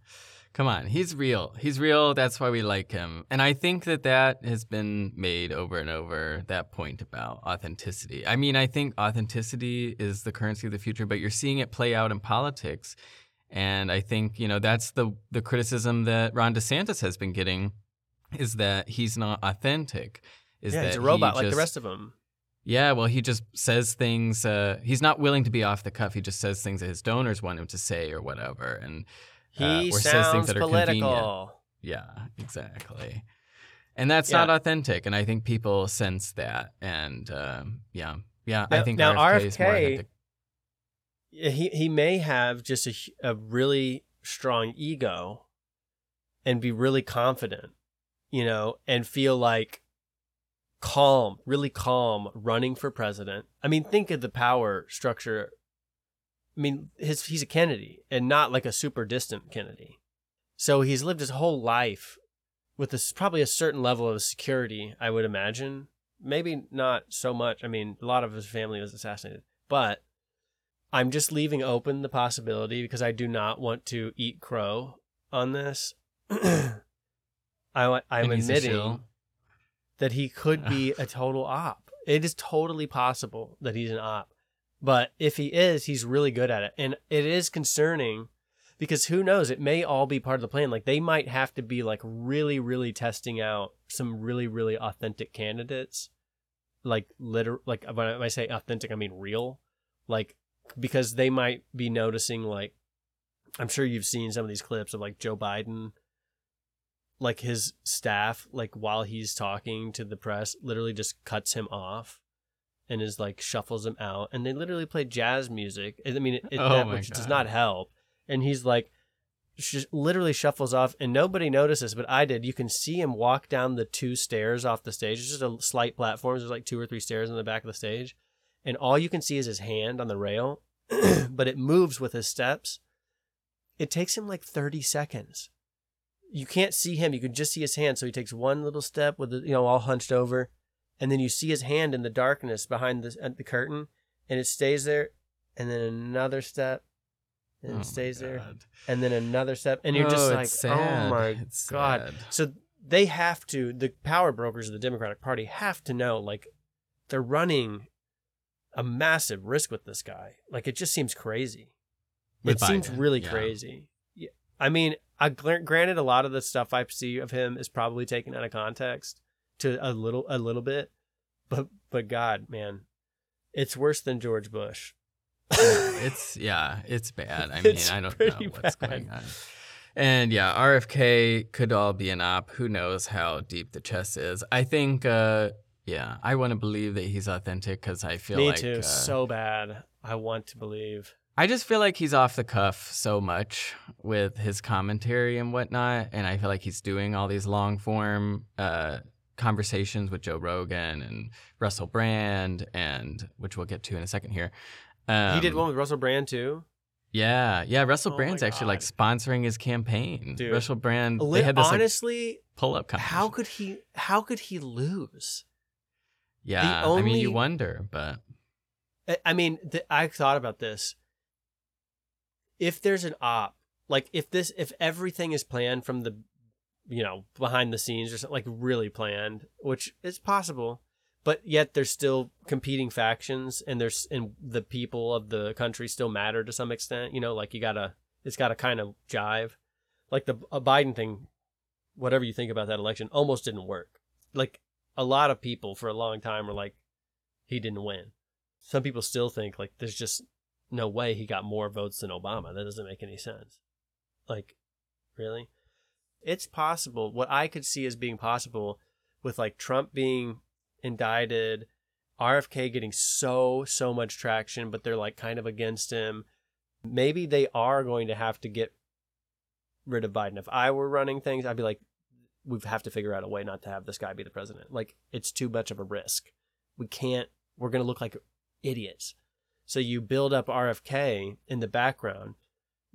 Come on, he's real. He's real. That's why we like him. And I think that that has been made over and over. That point about authenticity. I mean, I think authenticity is the currency of the future, but you're seeing it play out in politics. And I think you know that's the the criticism that Ron DeSantis has been getting is that he's not authentic. Is yeah, that he's a robot he like the rest of them. Yeah, well, he just says things. Uh, he's not willing to be off the cuff. He just says things that his donors want him to say or whatever, and uh, He or says things that are political. convenient. Yeah, exactly. And that's Yeah. not authentic. And I think people sense that. And um, yeah, yeah, I think now RFK, RFK authentic. He he may have just a, a really strong ego and be really confident, you know, and feel like calm, really calm running for president. I mean, think of the power structure. I mean, his he's a Kennedy and not like a super distant Kennedy. So he's lived his whole life with this probably a certain level of security, I would imagine. Maybe not so much. I mean, a lot of his family was assassinated, but I'm just leaving open the possibility because I do not want to eat crow on this. I, I'm admitting. That he could be a total op. It is totally possible that he's an op. But if he is, he's really good at it. And it is concerning because who knows? It may all be part of the plan. Like they might have to be like really, really testing out some really, really authentic candidates. Like liter like when I when I say authentic, I mean real. Like because they might be noticing like I'm sure you've seen some of these clips of like Joe Biden like his staff like while he's talking to the press literally just cuts him off and is like shuffles him out. And they literally play jazz music. I mean it, it, Oh that, which does not help. And he's like sh- literally shuffles off and nobody notices but i did. You can see him walk down the two stairs off the stage. It's just a slight platform. There's like two or three stairs in the back of the stage. And all you can see is his hand on the rail but it moves with his steps. It takes him like 30 seconds you can't see him. You can just see his hand. So he takes one little step with the, you know, all hunched over, and then you see his hand in the darkness behind the at uh, the curtain, and it stays there, and then another step, and Oh it stays there, and then another step, and you're just Oh, like, it's oh my It's god. sad. So they have to. The power brokers of the Democratic Party have to know, like, they're running a massive risk with this guy. Like, it just seems crazy. With it seems really yeah. crazy. Yeah. I mean, I gr- granted a lot of the stuff I see of him is probably taken out of context to a little a little bit, but but God, man, it's worse than George Bush. it's yeah, it's bad. I mean, It's I don't know what's bad. going on. And yeah, RFK could all be an op. Who knows how deep the chest is? I think, uh, yeah, I want to believe that he's authentic because I feel Me like too, uh, so bad. I want to believe. I just feel like he's off the cuff so much with his commentary and whatnot, and I feel like he's doing all these long form uh, conversations with Joe Rogan and Russell Brand, and which we'll get to in a second here. Um, he did one with Russell Brand too. Yeah, yeah. Russell Oh Brand's actually like sponsoring his campaign. Dude. Russell Brand. They had this honestly, pull up how could he? How could he lose? Yeah, I mean, you wonder, but I- I mean, th- I thought about this. If there's an op, like if this, if everything is planned from the, you know, behind the scenes or something, like really planned, which is possible, but yet there's still competing factions and there's and the people of the country still matter to some extent. You know, like you gotta, it's gotta kind of jive. Like the Biden thing, whatever you think about that election, almost didn't work. Like a lot of people for a long time were like, he didn't win some people still think like there's just no way he got more votes than Obama. That doesn't make any sense. Like, really? It's possible. What I could see as being possible with like Trump being indicted, RFK getting so, so much traction, but they're like kind of against him. Maybe they are going to have to get rid of Biden. If I were running things, I'd be like, we have to figure out a way not to have this guy be the president. Like, it's too much of a risk. We can't, we're going to look like idiots. So you build up RFK in the background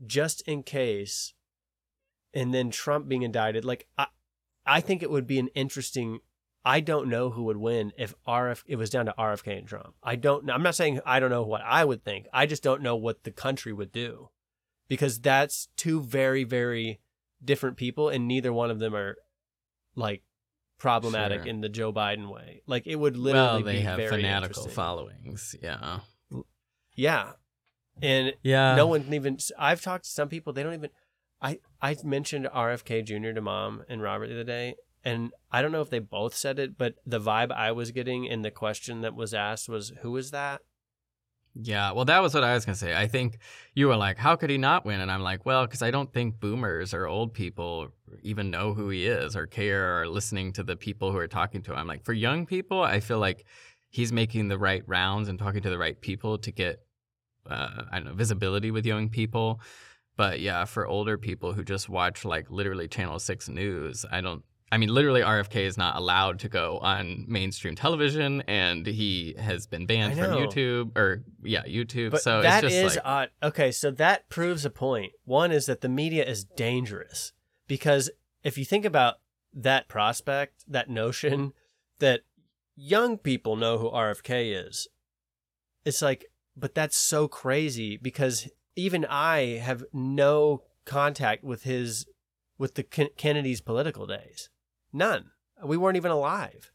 just in case, and then Trump being indicted. Like I, I think it would be an interesting. I don't know who would win if RF it was down to RFK and Trump. I don't. I'm not saying I don't know what I would think. I just don't know what the country would do, because that's two very very different people, and neither one of them are like problematic Sure. in the Joe Biden way. Like it would literally well, they be have very fanatical followings. Yeah, Yeah. And Yeah. no one even I've talked to some people, they don't even I I mentioned RFK Jr. to mom and Robert the other day, and I don't know if they both said it, but the vibe I was getting in the question that was asked was who is that? yeah. Well, that was what I was gonna say. I think you were like, "How could he not win?" And I'm like, "Well, because I don't think boomers or old people even know who he is or care or are listening to the people who are talking to him." I'm like for young people, I feel like he's making the right rounds and talking to the right people to get uh, I don't know visibility with young people. But yeah, for older people who just watch like literally Channel Six news, I don't. I mean, literally, RFK is not allowed to go on mainstream television, and he has been banned from. YouTube or yeah, YouTube. But so that it's is like odd. Okay, so that proves a point. One is that the media is dangerous because if you think about that prospect, that notion that young people know who RFK is, it's like, but that's so crazy because even I have no contact with his with the Ken- Kennedy's political days. None. We weren't even alive.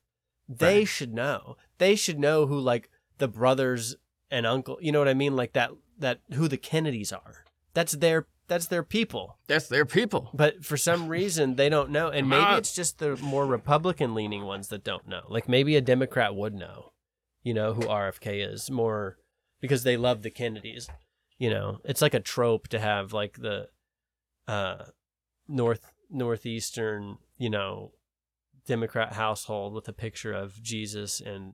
They Right. should know. They should know who like the brothers and uncle, you know what I mean, like that that who the Kennedys are. That's their that's their people. That's their people. But for some reason they don't know and Come maybe on. it's just the more Republican leaning ones that don't know. Like maybe a Democrat would know, you know, who RFK is more because they love the Kennedys. You know, it's like a trope to have like the uh north northeastern, you know, Democrat household with a picture of Jesus and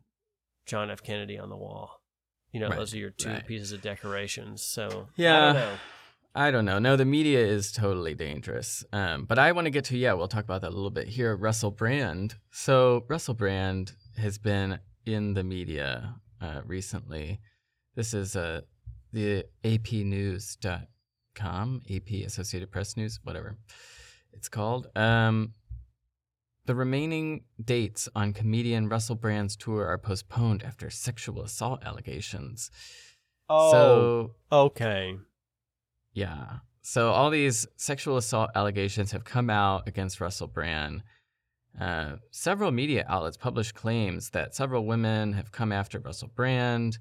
John F. Kennedy on the wall. You know, Right, those are your two right. pieces of decorations. So Yeah. I don't know. I don't know. No, the media is totally dangerous. Um, but I want to get to yeah, we'll talk about that a little bit here. Russell Brand. So Russell Brand has been in the media uh, recently. This is uh, the APNews.com, AP Associated Press News, whatever it's called. Um, the remaining dates on comedian Russell Brand's tour are postponed after sexual assault allegations. Oh, So okay. Yeah. So all these sexual assault allegations have come out against Russell Brand. Uh, several media outlets published claims that several women have come after Russell Brand.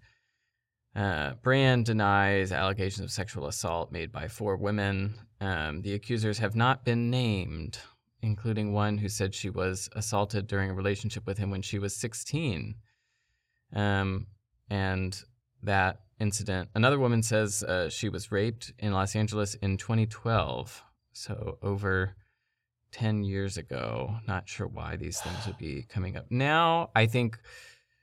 Uh, Brand denies allegations of sexual assault made by four women. Um, the accusers have not been named, including one who said she was assaulted during a relationship with him when she was 16. Um, and that incident, another woman says uh, she was raped in Los Angeles in 2012. So over 10 years ago. Not sure why these things would be coming up now. I think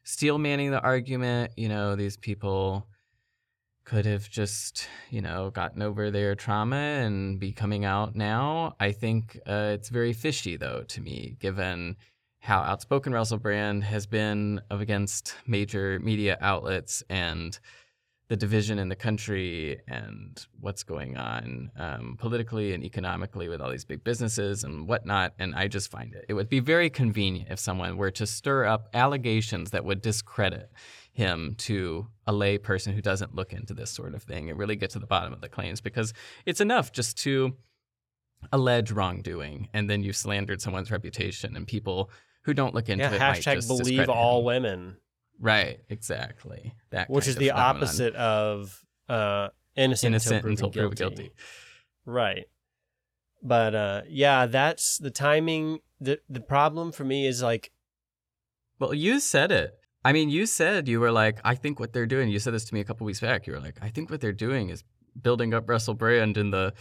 steel manning the argument, you know, these people could have just, you know, gotten over their trauma and be coming out now. I think uh, it's very fishy, though, to me, given how outspoken Russell Brand has been of against major media outlets and the division in the country and what's going on um, politically and economically with all these big businesses and whatnot. And I just find it it would be very convenient if someone were to stir up allegations that would discredit him to a lay person who doesn't look into this sort of thing and really get to the bottom of the claims because it's enough just to allege wrongdoing and then you've slandered someone's reputation and people who don't look into Yeah, it hashtag believe all him. women. Right, exactly. That which is the phenomenon. opposite of uh, innocent, Innocent until, proven guilty. guilty. Right. But uh, yeah, that's the timing. the The problem for me is like, Well, you said it. I mean, you said you were like, I think what they're doing. You said this to me a couple weeks back. You were like, I think what they're doing is building up Russell Brand in the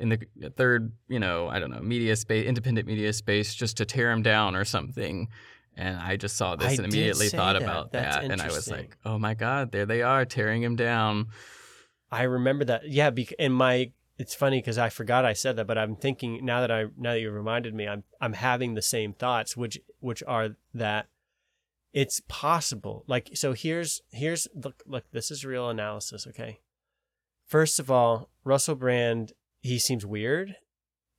in the third, you know, I don't know, media space, independent media space, just to tear him down or something. And I just saw this I and immediately thought that. about That's that, and I was like, oh my god, there they are tearing him down. I remember that. Yeah, bec- and my it's funny because I forgot I said that, but I'm thinking now that I now that you reminded me, I'm I'm having the same thoughts, which which are that it's possible. Like so, here's here's look look. This is real analysis. Okay, first of all, Russell Brand he seems weird,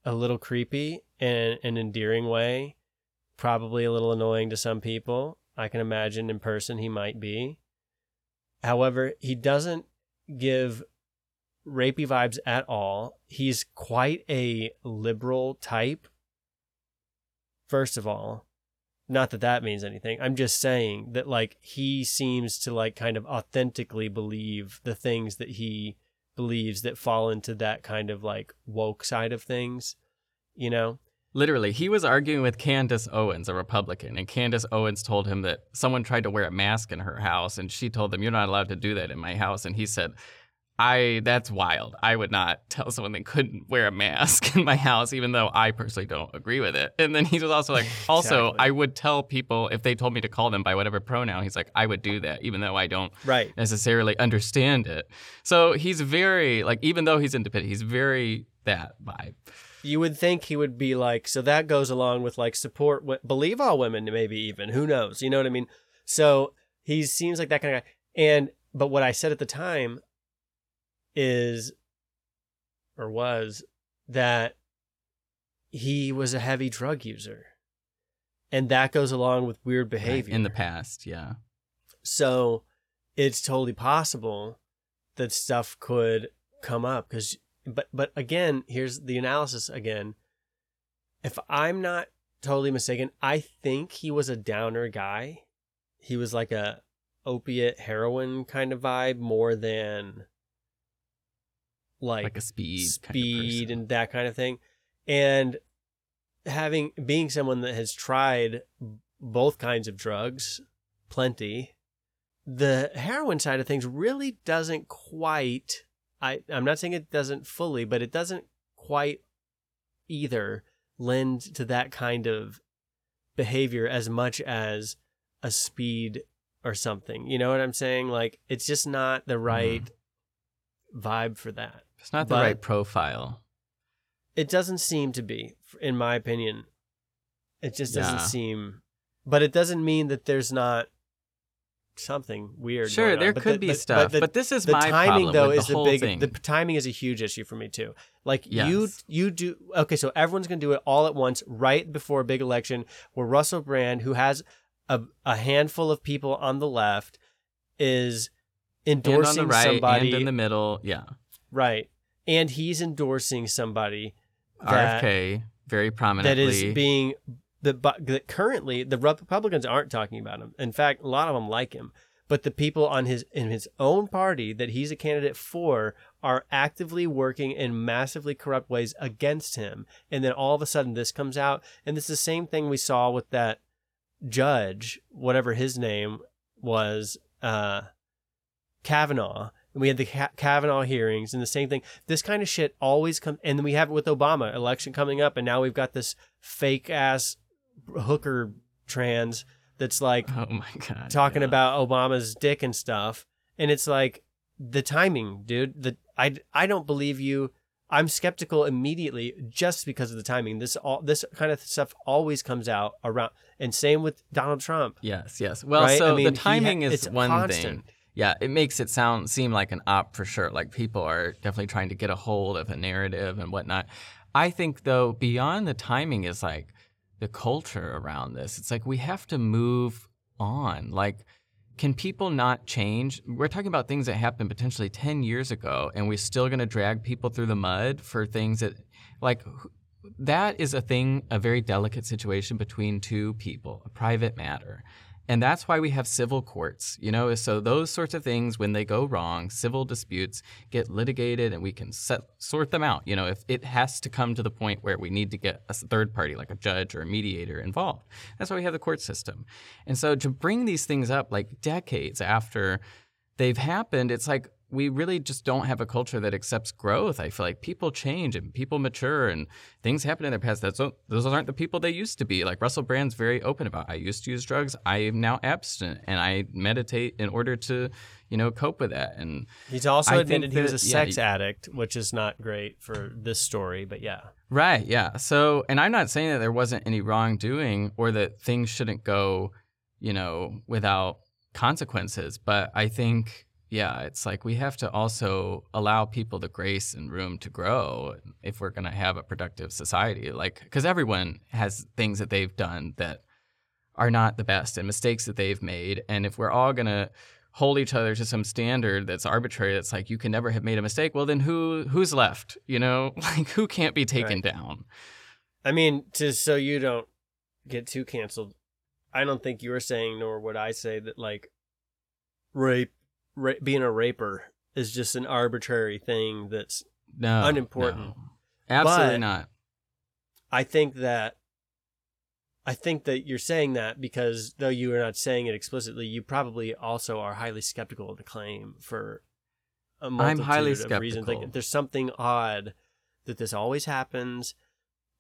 a little creepy in an endearing way, probably a little annoying to some people. I can imagine in person he might be. However, he doesn't give rapey vibes at all. He's quite a liberal type. First of all, not that that means anything. I'm just saying that like he seems to like kind of authentically believe the things that he believes that fall into that kind of like woke side of things, you know? Literally, he was arguing with Candace Owens, a Republican, and Candace Owens told him that someone tried to wear a mask in her house, and she told them, "You're not allowed to do that in my house." And he said, "I that's wild. I would not tell someone they couldn't wear a mask in my house, even though I personally don't agree with it." And then he was also like, "Also, Exactly. I would tell people if they told me to call them by whatever pronoun." He's like, "I would do that, even though I don't Right. necessarily understand it." So he's very like, even though he's independent, he's very that vibe. You would think he would be like, so that goes along with like support, believe all women, maybe even. Who knows? You know what I mean? So he seems like that kind of guy. And, but what I said at the time is, or was, that he was a heavy drug user. And that goes along with weird behavior. in the past, yeah. So it's totally possible that stuff could come up because but but again here's the analysis again if i'm not totally mistaken i think he was a downer guy he was like a opiate heroin kind of vibe more than like, Like a speed kind of speed and that kind of thing and having being someone that has tried both kinds of drugs plenty the heroin side of things really doesn't quite I, I'm not saying it doesn't fully, but it doesn't quite either lend to that kind of behavior as much as a speed or something. You know what I'm saying? Like it's just not the mm-hmm. right vibe for that. It's not the But- right profile. It doesn't seem to be, in my opinion. It just doesn't Yeah. seem, but it doesn't mean that there's not something weird. Sure, there But could the- be stuff, the- but this is the my timing problem though the is the big. thing. The timing is a huge issue for me too. Like you, Yes. you do okay. So everyone's gonna do it all at once, right before a big election, where Russell Brand, who has a a handful of people on the left, is and on endorsing the right somebody and in the middle, yeah. right, and he's endorsing somebody that RFK very prominently. that is being the but that currently the Republicans aren't talking about him. In fact, a lot of them like him, but the people on his in his own party that he's a candidate for are actively working in massively corrupt ways against him. And then all of a sudden this comes out and it's the same thing we saw with that judge, whatever his name was, uh Kavanaugh. And we had the Ka- Kavanaugh hearings and the same thing. This kind of shit always comes, and then we have it with Obama election coming up, and now we've got this fake ass hooker trans that's like oh my god, talking yeah. about Obama's dick and stuff, and it's like the timing, dude. The I I don't believe you. I'm skeptical immediately just because of the timing. This all this kind of stuff always comes out around, and same with Donald Trump. Yes, yes. Well, Right? so I mean, the he timing is it's one constant. thing. Yeah, it makes it sound seem like an op for sure. Like people are definitely trying to get a hold of a narrative and whatnot. I think though, beyond the timing is like the culture around this. It's like we have to move on. Like, can people not change? We're talking about things that happened potentially 10 years ago, and we're still going to drag people through the mud for things that, like, that is a thing, a very delicate situation between two people, a private matter. And that's why we have civil courts, you know. So those sorts of things, when they go wrong, civil disputes get litigated, and we can set, sort them out. You know, if it has to come to the point where we need to get a third party, like a judge or a mediator, involved, that's why we have the court system. And so to bring these things up like decades after they've happened, it's like we really just don't have a culture that accepts growth. I feel like people change and people mature and things happen in their past. That's those aren't the people they used to be. Like Russell Brand's very open about. I used to use drugs. I am now abstinent and I meditate in order to, you know, cope with that. And He's also I admitted think he was that- a yeah, sex addict, which is not great for this story, but yeah. Right, yeah. So, and I'm not saying that there wasn't any wrongdoing or that things shouldn't go, you know, without consequences, but I think yeah, it's like we have to also allow people the grace and room to grow if we're going to have a productive society. Like cuz everyone has things that they've done that are not the best and mistakes that they've made, and if we're all going to hold each other to some standard that's arbitrary that's like you can never have made a mistake well then who who's left you know like who can't be taken Right. down I mean, to so you don't get too canceled, I don't think you were saying, nor would I say that like rape, ra- being a raper is just an arbitrary thing that's no unimportant. no. absolutely But not I think that I think that you're saying that because though you are not saying it explicitly, you probably also are highly skeptical of the claim for a multitude highly of reasons. skeptical. Like there's something odd that this always happens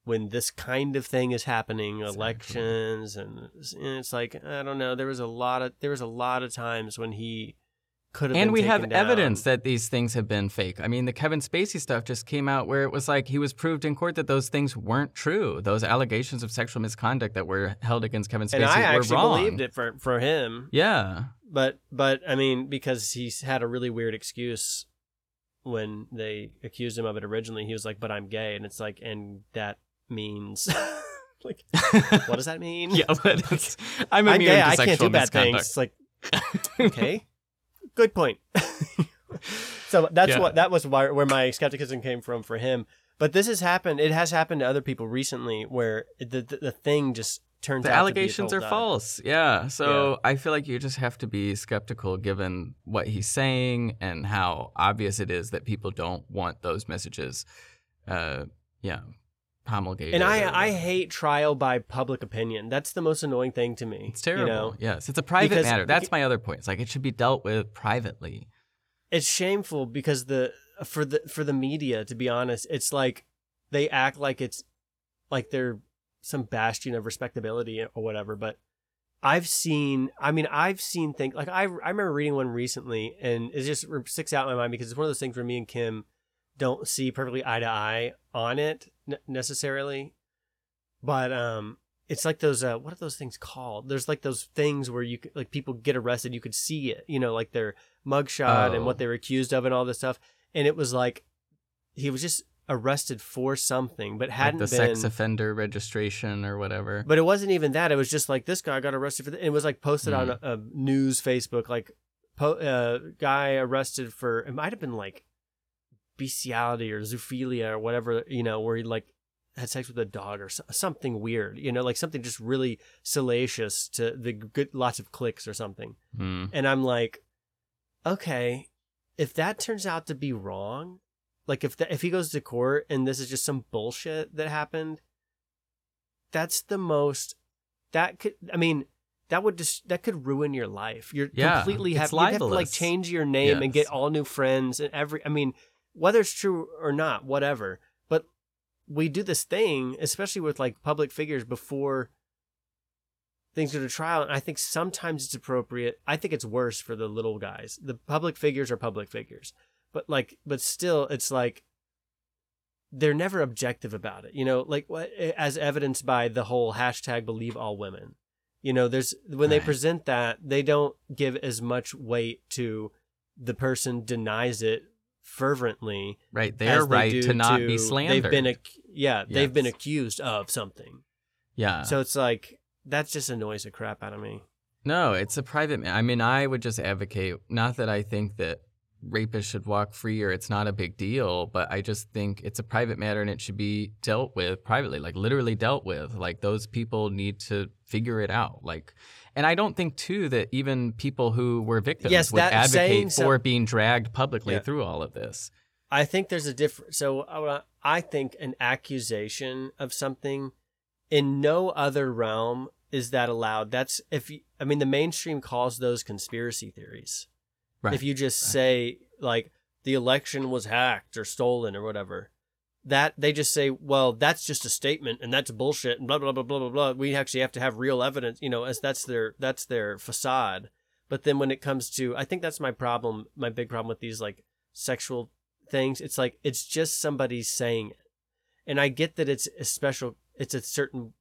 when this kind of thing is happening, elections and, and it's like I don't know. There was a lot of there was a lot of times when he could have and we have down. evidence that these things have been fake. I mean, the Kevin Spacey stuff just came out where it was like he was proved in court that those things weren't true. Those allegations of sexual misconduct that were held against Kevin Spacey and I were actually wrong. believed it for for him. Yeah. But but I mean, because he's had a really weird excuse when they accused him of it originally, he was like, "But I'm gay," and it's like, and that means like, what does that mean? Yeah, but it's, I'm immune gay. I can't sexual do bad things. misconduct. It's like, okay, good point. So that's Yeah. what that was why, where my skepticism came from for him. But this has happened. It has happened to other people recently, where the the, the thing just turns. the out allegations are be a total false. Yeah. So I feel like you just have to be skeptical given what he's saying and how obvious it is that people don't want those messages. Uh, yeah, promulgated. And I. I hate trial by public opinion. That's the most annoying thing to me. It's terrible. You know? Yes, it's a private Because- matter. That's my other point. It's like it should be dealt with privately. it's shameful because the for the for the media to be honest it's like they act like it's like they're some bastion of respectability or whatever but i've seen i mean i've seen things like i, I remember reading one recently and it just sticks out in my mind because it's one of those things where me and kim don't see perfectly eye to eye on it necessarily but um it's like those uh what are those things called there's like those things where you could, like people get arrested you could see it you know like their mugshot and Oh. what they were accused of and all this stuff and it was like he was just arrested for something but hadn't the been sex offender registration or whatever. but it wasn't even that it was just like this guy got arrested for th- it was like posted on Mm. a, a news facebook like po- uh, guy arrested for it might have been like bestiality or zoophilia or whatever you know where he like had sex with a dog or so- something weird you know like something just really salacious to the good lots of clicks or something. Hmm. and i'm like okay if that turns out to be wrong like if the, if he goes to court and this is just some bullshit that happened that's the most that could i mean that would just that could ruin your life. You're Yeah, completely have, have to like change your name and get all new friends and every i mean whether it's true or not whatever but we do this thing especially with like public figures before things go to trial and i think sometimes it's appropriate. I think it's worse for the little guys. The public figures are public figures. But like but still it's like they're never objective about it you know? Like what as evidenced by the whole hashtag believe all women. You know there's when they present that they don't give as much weight to the person denies it fervently Right, they right do to not be they've been slandered. ac- yeah they've been accused of something Yeah. so it's like that just annoys the crap out of me No, it's a private. I mean, I would just advocate. Not that I think that rapists should walk free or it's not a big deal, but I just think it's a private matter and it should be dealt with privately, like literally dealt with. Like those people need to figure it out. Like, and I don't think too that even people who were victims Yes, would advocate some- for being dragged publicly Yeah. through all of this. I think there's a different. So uh, I think an accusation of something in no other realm is that allowed. That's if you, I mean the mainstream calls those conspiracy theories. Right. If you just say like the election was hacked or stolen or whatever, that they just say, well, that's just a statement and that's bullshit and blah blah blah blah blah blah. We actually have to have real evidence, you know, as that's their that's their facade. But then when it comes to, I think that's my problem. My big problem with these like sexual things, it's like it's just somebody saying it, and I get that it's a special. It's a certain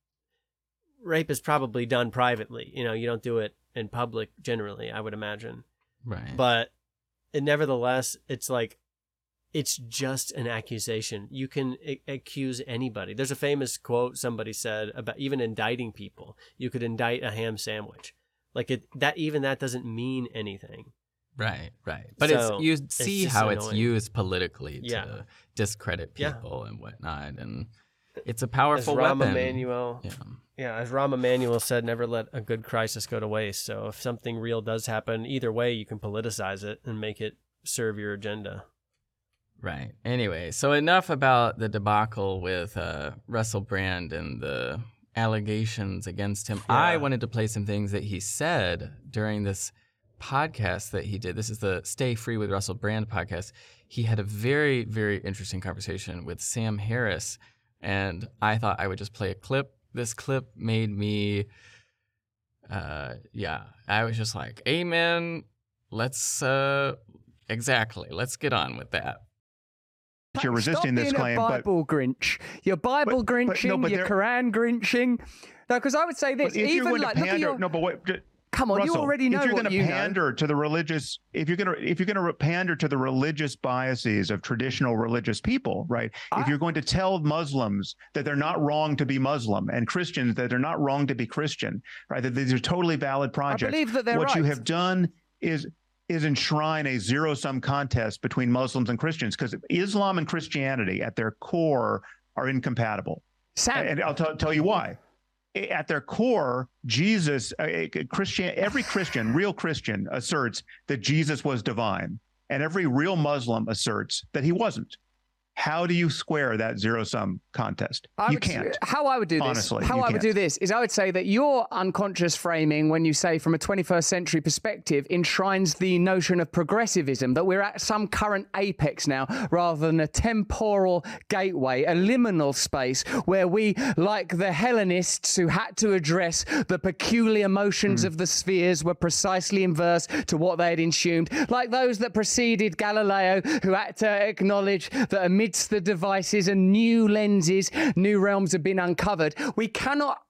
rape is probably done privately. You know, you don't do it in public generally. I would imagine. Right. But it, nevertheless, it's like it's just an accusation. You can a- accuse anybody. There's a famous quote somebody said about even indicting people. You could indict a ham sandwich. Like it that even that doesn't mean anything. Right, right. But So, it's you see just how it's used politically to Yeah. discredit Yeah. people and whatnot, and it's a powerful As Rahm weapon. Emanuel, Yeah. yeah, as Rahm Emanuel said, never let a good crisis go to waste. So if something real does happen, either way, you can politicize it and make it serve your agenda. Right. Anyway, so enough about the debacle with uh, Russell Brand and the allegations against him. I wanted to play some things that he said during this podcast that he did. This is the Stay Free with Russell Brand podcast. He had a very, very interesting conversation with Sam Harris, and I thought I would just play a clip. This clip made me, uh, yeah, I was just like, Amen. Let's, uh, exactly, let's get on with that. You're resisting Stop this being claim, a but Bible Grinch. You're Bible but no, Grinching, but you're Quran Grinching. No, because I would say this, But if you're even going like, to look at pander, your, no, but what? Come on, you already know if you're you know. pander to the religious, if you're going to if you're going to pander to the religious biases of traditional religious people, right? if you're going to tell Muslims that they're not wrong to be Muslim and Christians that they're not wrong to be Christian, right? That these are totally valid projects. I believe that they're what you have done is is enshrine a zero sum contest between Muslims and Christians because Islam and Christianity at their core are incompatible. Sam. And I'll tell tell you why. At their core, Jesus, uh, Christian, every Christian, real Christian, asserts that Jesus was divine, and every real Muslim asserts that he wasn't. How do you square that zero sum contest? I you would- can't. How I would do this, Honestly, how I would can't. do this is I would say that your unconscious framing, when you say from a 21st century perspective, enshrines the notion of progressivism, that we're at some current apex now, rather than a temporal gateway, a liminal space where we, like the Hellenists who had to address the peculiar motions hmm. of the spheres, were precisely inverse to what they had assumed, like those that preceded Galileo, who had to acknowledge that amidst the devices and new lenses, new realms have been uncovered. We cannot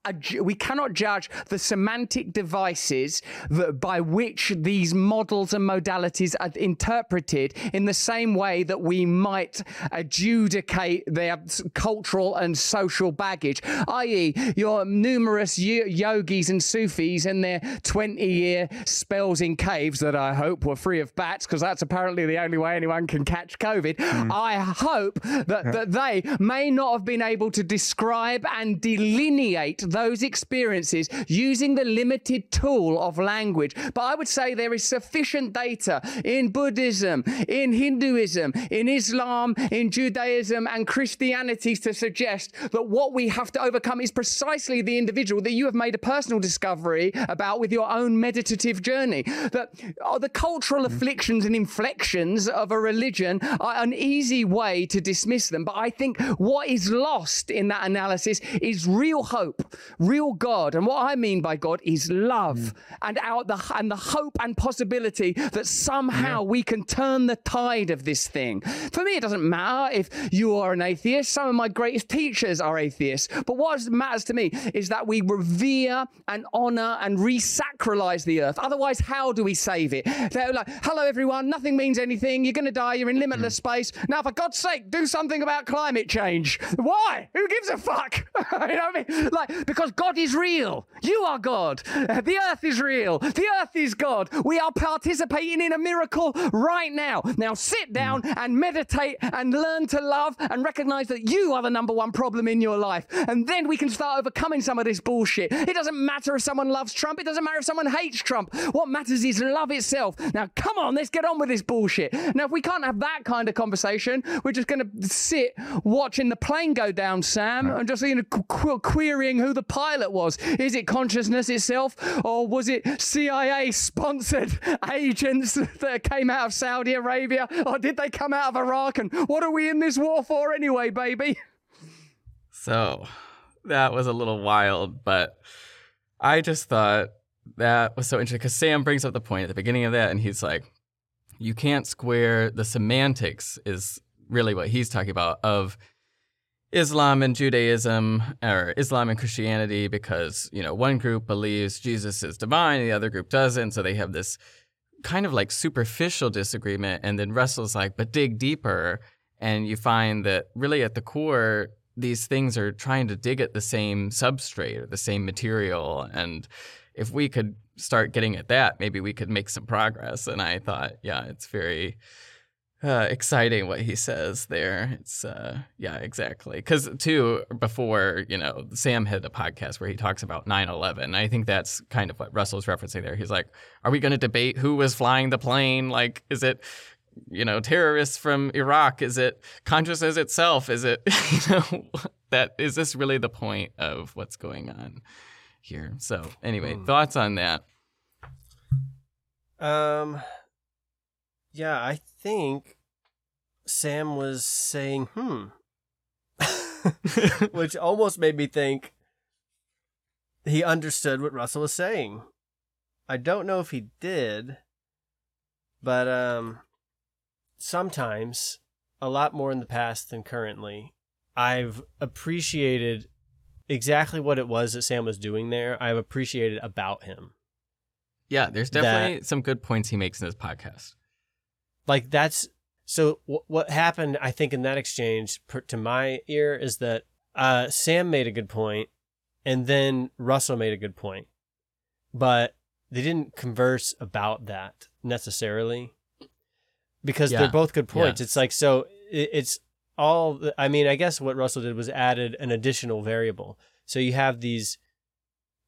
we cannot judge the semantic devices that by which these models and modalities are interpreted in the same way that we might adjudicate their cultural and social baggage, i.e., your numerous y- yogis and Sufis and their 20 year spells in caves that I hope were free of bats, because that's apparently the only way anyone can catch COVID. Hmm. I hope that, that they may not have been able to describe and delineate those experiences using the limited tool of language. But I would say there is sufficient data in Buddhism, in Hinduism, in Islam, in Judaism, and Christianity to suggest that what we have to overcome is precisely the individual that you have made a personal discovery about with your own meditative journey. That oh, the cultural mm-hmm. afflictions and inflections of a religion are an easy way to dismiss them. But I think what is lost in that analysis is real hope, real God. And what I mean by God is love mm. and out the and the hope and possibility that somehow we can turn the tide of this thing. For me, it doesn't matter if you are an atheist. Some of my greatest teachers are atheists. But what matters to me is that we revere and honor and re-sacralize the earth. Otherwise, how do we save it? They're like, hello everyone, nothing means anything. You're gonna die, you're in limitless mm. space. Now, for God's sake, do something about climate change. Why? Who gives a fuck? you know what I mean? Like, because God is real. You are God. The earth is real. The earth is God. We are participating in a miracle right now. Now sit hmm. down and meditate and learn to love and recognize that you are the number one problem in your life. And then we can start overcoming some of this bullshit. It doesn't matter if someone loves Trump. It doesn't matter if someone hates Trump. What matters is love itself. Now, come on, let's get on with this bullshit. Now, if we can't have that kind of conversation, we're just going to sit watching the plane go down, Sam, and just you know, qu- qu- querying who the pilot was. Is it consciousness itself, or was it CIA sponsored agents that came out of Saudi Arabia, or did they come out of Iraq? And what are we in this war for anyway, baby? So that was a little wild, but I just thought that was so interesting because Sam brings up the point at the beginning of that, and he's like, you can't square the semantics, is really what he's talking about, of Islam and Judaism or Islam and Christianity because, you know, one group believes Jesus is divine, the other group doesn't. So they have this kind of like superficial disagreement. And then Russell's like, but dig deeper. And you find that really at the core, these things are trying to dig at the same substrate or the same material. And if we could start getting at that, maybe we could make some progress. And I thought, yeah, it's very uh, exciting what he says there. It's uh, yeah, exactly. Because too, before you know, Sam had a podcast where he talks about 9/11. I think that's kind of what Russell's referencing there. He's like, "Are we going to debate who was flying the plane? Like, is it?" You know, terrorists from Iraq. Is it consciousness itself? Is it, you know, that is this really the point of what's going on here? So, anyway, thoughts on that? Um, yeah, I think Sam was saying, hmm, which almost made me think he understood what Russell was saying. I don't know if he did, but um, sometimes, a lot more in the past than currently, I've appreciated exactly what it was that Sam was doing there. I've appreciated about him. Yeah, there's That- definitely some good points he makes in his podcast. Like that's so w- what happened i think in that exchange per, to my ear is that uh, sam made a good point and then russell made a good point but they didn't converse about that necessarily because Yeah. they're both good points. Yes. It's like so it, it's all I mean, I guess what Russell did was added an additional variable. So you have these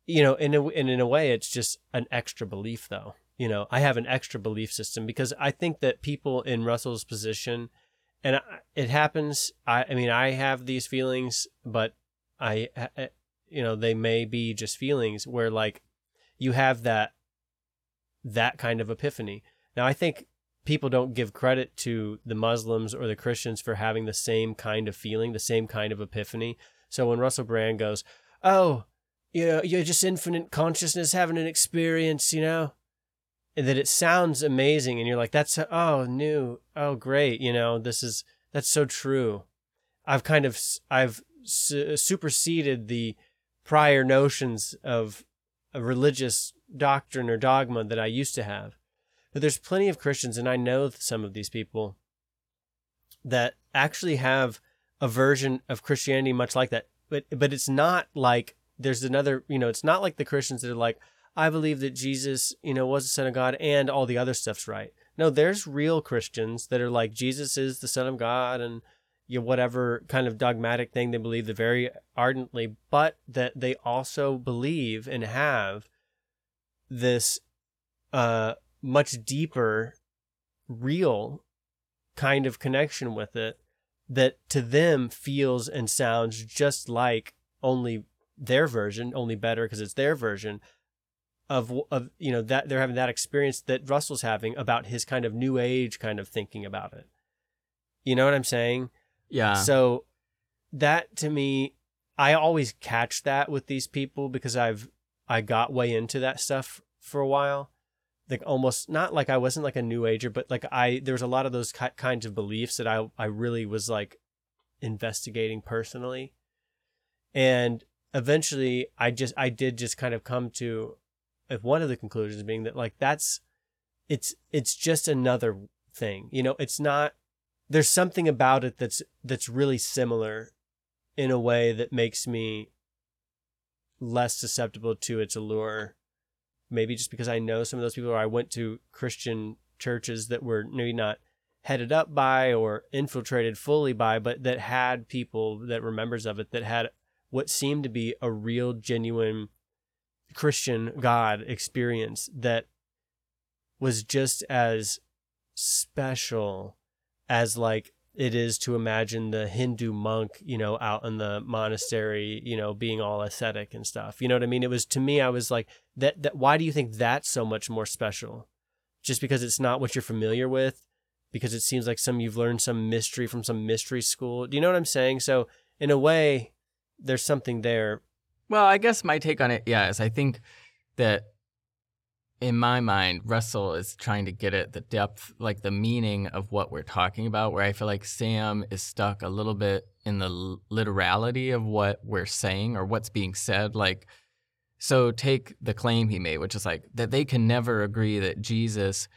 you know, in a and in a way it's just an extra belief though. You know, I have an extra belief system because I think that people in Russell's position and it happens I I mean, I have these feelings, but I you know, they may be just feelings where like you have that that kind of epiphany. Now, I think people don't give credit to the Muslims or the Christians for having the same kind of feeling, the same kind of epiphany. So when Russell Brand goes, "Oh, you you're just infinite consciousness having an experience," you know, that it sounds amazing, and you're like, "That's oh new, oh great," you know, this is that's so true. I've kind of i've su- superseded the prior notions of a religious doctrine or dogma that I used to have. But there's plenty of Christians, and I know some of these people that actually have a version of Christianity much like that. But but it's not like there's another, you know, it's not like the Christians that are like, I believe that Jesus, you know, was the Son of God and all the other stuff's right. No, there's real Christians that are like Jesus is the Son of God and you know, whatever kind of dogmatic thing they believe the very ardently, but that they also believe and have this uh much deeper real kind of connection with it that to them feels and sounds just like only their version only better because it's their version of of you know that they're having that experience that Russell's having about his kind of new age kind of thinking about it you know what i'm saying Yeah. so that to me, I always catch that with these people because I've I got way into that stuff for a while. Like almost not like I wasn't like a new ager, but like I there was a lot of those ki- kinds of beliefs that I I really was like investigating personally. And eventually I just I did just kind of come to uh, one of the conclusions being that like that's it's it's just another thing. You know, it's not there's something about it that's that's really similar in a way that makes me less susceptible to its allure. Maybe just because I know some of those people, or I went to Christian churches that were maybe not headed up by or infiltrated fully by, but that had people that were members of it that had what seemed to be a real, genuine Christian God experience that was just as special as like it is to imagine the Hindu monk, you know, out in the monastery, you know, being all ascetic and stuff. You know what I mean? It was to me, I was like, that. That why do you think that's so much more special? Just because it's not what you're familiar with, because it seems like some you've learned some mystery from some mystery school. Do you know what I'm saying? So in a way, there's something there. Well, I guess my take on it, yeah, is I think that in my mind, Russell is trying to get at the depth, like the meaning of what we're talking about, where I feel like Sam is stuck a little bit in the literality of what we're saying or what's being said. Like, so take the claim he made, which is like that they can never agree that Jesus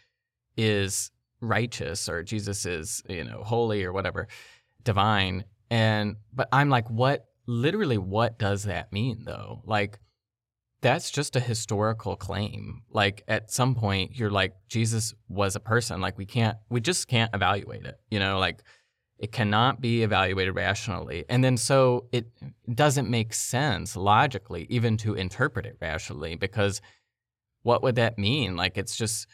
is righteous or Jesus is, you know, holy or whatever, divine. And, but I'm like, what, literally, what does that mean though? Like, that's just a historical claim. Like at some point, you're like, Jesus was a person. Like we can't, we just can't evaluate it. You know, like it cannot be evaluated rationally. And then so it doesn't make sense logically, even to interpret it rationally, because what would that mean? Like it's just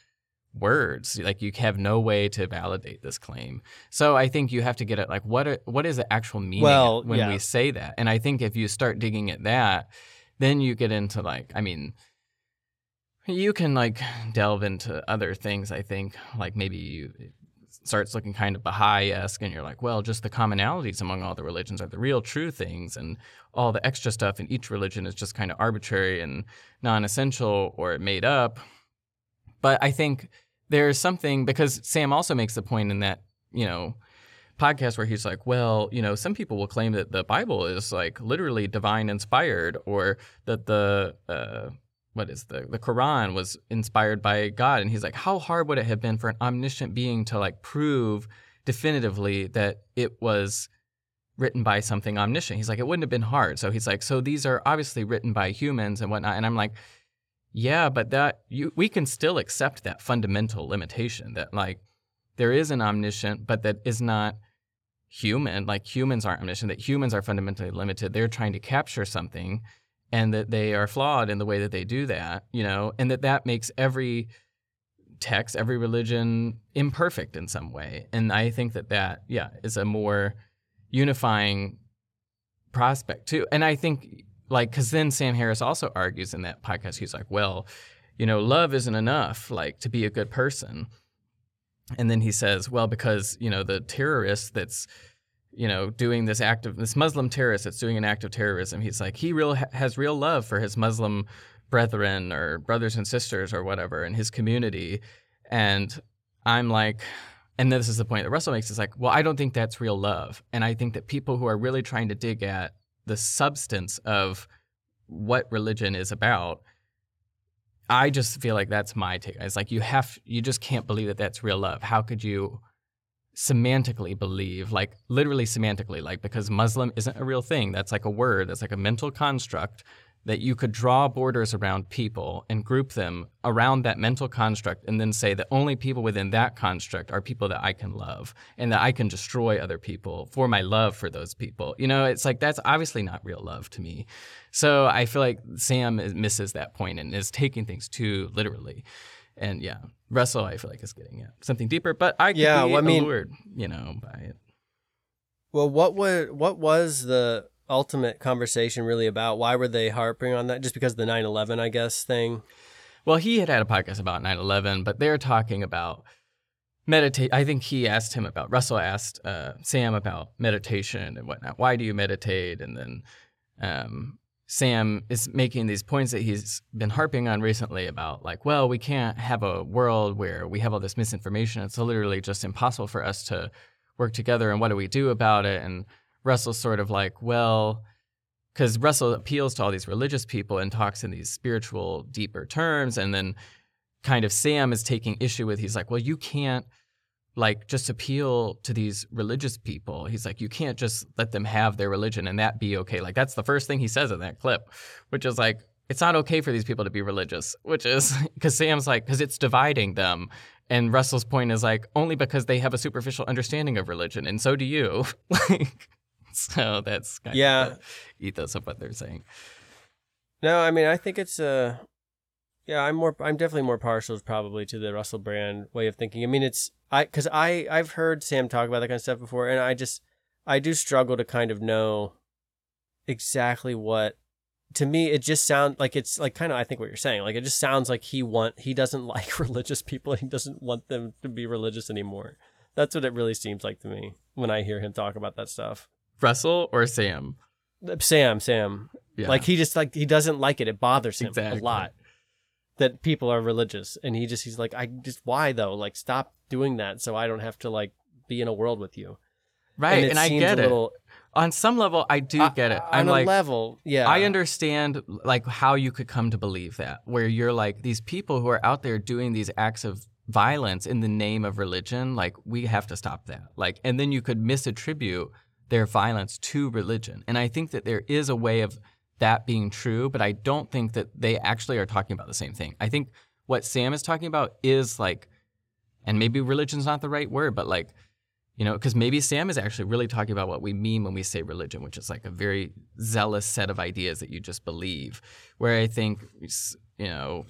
words. Like you have no way to validate this claim. So I think you have to get at like what are, what is the actual meaning Well, when yeah. we say that? And I think if you start digging at that, then you get into like, I mean, you can like delve into other things. I think like maybe you it starts looking kind of Baha'i esque, and you're like, well, just the commonalities among all the religions are the real true things, and all the extra stuff in each religion is just kind of arbitrary and non-essential or made up. But I think there's something because Sam also makes the point in that you know podcast where he's like, well, you know, some people will claim that the Bible is like literally divine inspired, or that the uh, what is the the Quran was inspired by God, and he's like, how hard would it have been for an omniscient being to like prove definitively that it was written by something omniscient? He's like, it wouldn't have been hard. So he's like, so these are obviously written by humans and whatnot, and I'm like. Yeah, but that you we can still accept that fundamental limitation that like there is an omniscient, but that is not human. Like humans aren't omniscient. That humans are fundamentally limited. They're trying to capture something, and that they are flawed in the way that they do that. You know, and that that makes every text, every religion imperfect in some way. And I think that that yeah is a more unifying prospect too. And I think like because then Sam Harris also argues in that podcast. He's like, well, you know, love isn't enough like to be a good person. And then he says, well, because you know the terrorist that's you know doing this act of this Muslim terrorist that's doing an act of terrorism. He's like he real has real love for his Muslim brethren or brothers and sisters or whatever in his community. And I'm like, and this is the point that Russell makes is like, well, I don't think that's real love. And I think that people who are really trying to dig at the substance of what religion is about, I just feel like that's my take. It's like you have, you just can't believe that that's real love. How could you semantically believe, like literally semantically, like because Muslim isn't a real thing. That's like a word, that's like a mental construct that you could draw borders around people and group them around that mental construct and then say that only people within that construct are people that I can love and that I can destroy other people for my love for those people. You know, it's like that's obviously not real love to me. So I feel like Sam misses that point and is taking things too literally. And yeah, Russell, I feel like is getting at something deeper, but I Yeah, be well, I mean- allured, you know, by it. Well, what was what was the ultimate conversation really about? Why were they harping on that? Just because the 9/11, I guess thing. Well, he had had a podcast about 9/11, but they're talking about meditate. I think he asked him about Russell asked uh, Sam about meditation and whatnot. Why do you meditate? And then um, Sam is making these points that he's been harping on recently about like, well, we can't have a world where we have all this misinformation. It's literally just impossible for us to work together. And what do we do about it? And Russell's sort of like, well, because Russell appeals to all these religious people and talks in these spiritual, deeper terms. And then kind of Sam is taking issue with, he's like, well, you can't like just appeal to these religious people. He's like, you can't just let them have their religion and that be okay. Like, that's the first thing he says in that clip, which is like, it's not okay for these people to be religious, which is because Sam's like, because it's dividing them. And Russell's point is like, only because they have a superficial understanding of religion, and so do you. like, so that's kind Yeah. of the ethos of what they're saying. No, I mean, I think it's uh yeah, I'm more I'm definitely more partial probably to the Russell Brand way of thinking. I mean, it's I cuz I I've heard Sam talk about that kind of stuff before and I just I do struggle to kind of know exactly what to me it just sounds like it's like kind of I think what you're saying. Like it just sounds like he want he doesn't like religious people. He doesn't want them to be religious anymore. That's what it really seems like to me when I hear him talk about that stuff. Russell or Sam? Sam, Sam. Yeah. Like he just like he doesn't like it. It bothers him Exactly. a lot that people are religious, and he just he's like, I just why though? Like stop doing that, so I don't have to like be in a world with you. Right, it and, I get a it. little- On some level, I do Uh, get it. on I'm a like, level, yeah. I understand like how you could come to believe that, where you're like these people who are out there doing these acts of violence in the name of religion. Like we have to stop that. Like, and then you could misattribute their violence to religion. And I think that there is a way of that being true, but I don't think that they actually are talking about the same thing. I think what Sam is talking about is like, and maybe religion's not the right word, but like, you know, because maybe Sam is actually really talking about what we mean when we say religion, which is like a very zealous set of ideas that you just believe. Where I think, you know,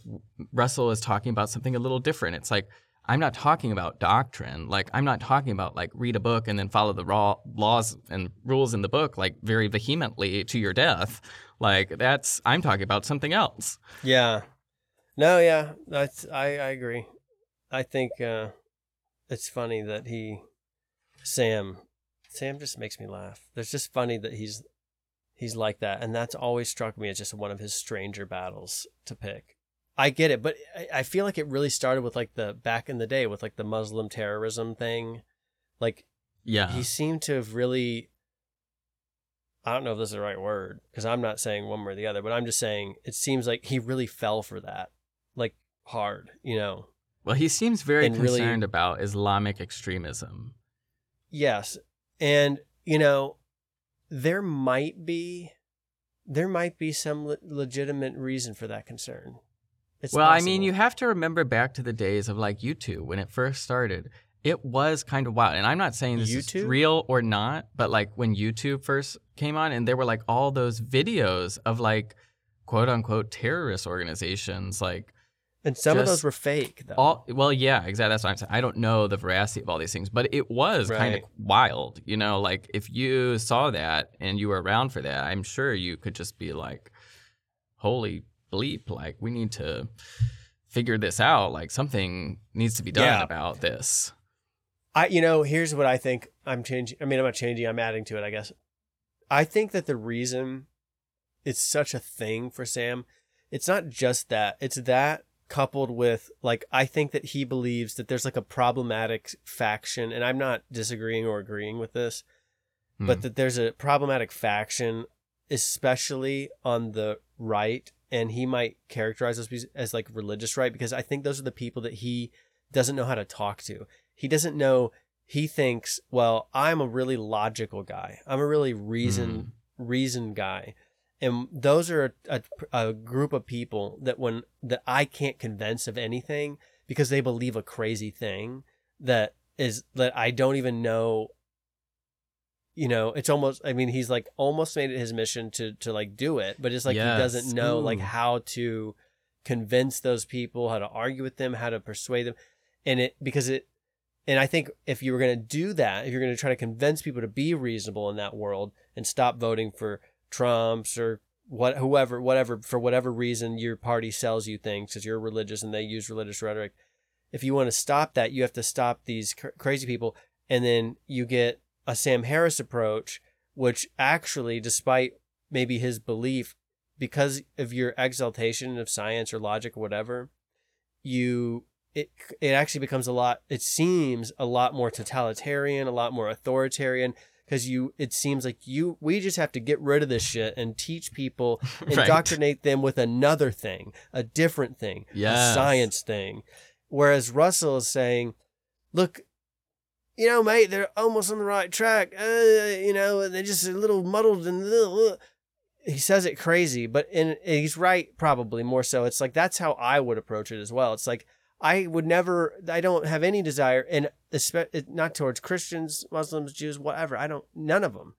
Russell is talking about something a little different. It's like, I'm not talking about doctrine. Like, I'm not talking about like read a book and then follow the raw laws and rules in the book like very vehemently to your death. Like, that's, I'm talking about something else. Yeah. No, yeah, that's I I agree. I think uh it's funny that he Sam Sam just makes me laugh. It's just funny that he's he's like that and that's always struck me as just one of his stranger battles to pick. I get it, but I, I feel like it really started with like the back in the day with like the Muslim terrorism thing. Like Yeah. he seemed to have really I don't know if this is the right word because I'm not saying one way or the other, but I'm just saying it seems like he really fell for that, like hard, you know. Well, he seems very And really- concerned about Islamic extremism. Yes, and you know, there might be, there might be some le- legitimate reason for that concern, It's well, I mean, you have to remember back to the days of like YouTube when it first started. It was kind of wild, and I'm not saying this YouTube? is real or not, but like when YouTube first came on, and there were like all those videos of like quote unquote terrorist organizations, like and some of those were fake though. all well, yeah, exactly. That's what I'm saying. I don't know the veracity of all these things, but it was kind of wild. You know, like if you saw that and you were around for that, I'm sure you could just be like, "Holy bleep!" Like we need to figure this out. Like something needs to be done Yeah. about this. I, you know, here's what I think I'm changing. I mean, I'm not changing. I'm adding to it. I guess. I think that the reason it's such a thing for Sam, it's not just that. It's that coupled with like I think that he believes that there's like a problematic faction, and I'm not disagreeing or agreeing with this, but Hmm. that there's a problematic faction, especially on the right, and he might characterize those as, like religious right because I think those are the people that he doesn't know how to talk to. He doesn't know. He thinks, well, I'm a really logical guy. I'm a really reason hmm. reason guy, and those are a, a, a group of people that when that I can't convince of anything because they believe a crazy thing that is that I don't even know you know it's almost i mean he's like almost made it his mission to to like do it but it's like Yes. he doesn't know like how to convince those people how to argue with them how to persuade them and it because it and i think if you were going to do that if you're going to try to convince people to be reasonable in that world and stop voting for trumps or what whoever whatever for whatever reason your party sells you things because you're religious and they use religious rhetoric if you want to stop that you have to stop these cr- crazy people and then you get a Sam Harris approach, which actually, despite maybe his belief, because of your exaltation of science or logic or whatever, you it it actually becomes a lot. It seems a lot more totalitarian, a lot more authoritarian. Because you, it seems like you, we just have to get rid of this shit and teach people, Right. indoctrinate them with another thing, a different thing, a science thing. Whereas Russell is saying, look, you know, mate, they're almost on the right track. Uh, you know, they're just a little muddled and uh, he says it crazy, but and he's right probably more so. It's like that's how I would approach it as well. It's like I would never, I don't have any desire, and not towards Christians, Muslims, Jews, whatever. I don't, none of them.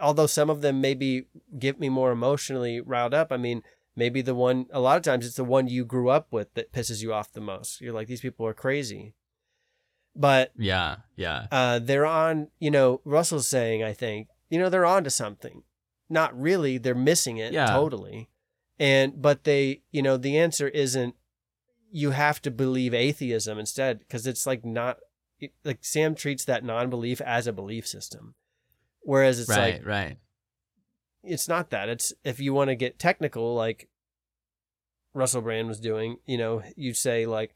Although some of them maybe get me more emotionally riled up. I mean, maybe the one, a lot of times it's the one you grew up with that pisses you off the most. You're like, these people are crazy. But Yeah, yeah. uh, they're on, you know, Russell's saying, I think, you know, they're on to something. Not really, they're missing it Yeah. totally. And, but they, you know, the answer isn't you have to believe atheism instead, because it's like not, it- like Sam treats that non belief as a belief system. Whereas it's right, like, right. it's not that. It's if you want to get technical, like Russell Brand was doing, you know, you say like,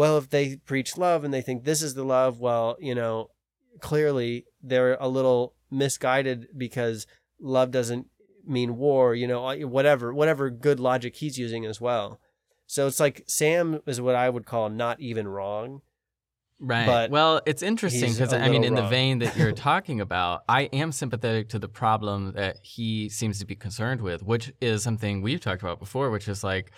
well, if they preach love and they think this is the love, well, you know, clearly they're a little misguided because love doesn't mean war, you know, whatever, whatever good logic he's using as well. So it's like Sam is what I would call not even wrong. Right. But well, it's interesting because I mean, in the vein that you're talking about, I am sympathetic to the problem that he seems to be concerned with, which is something we've talked about before, which is like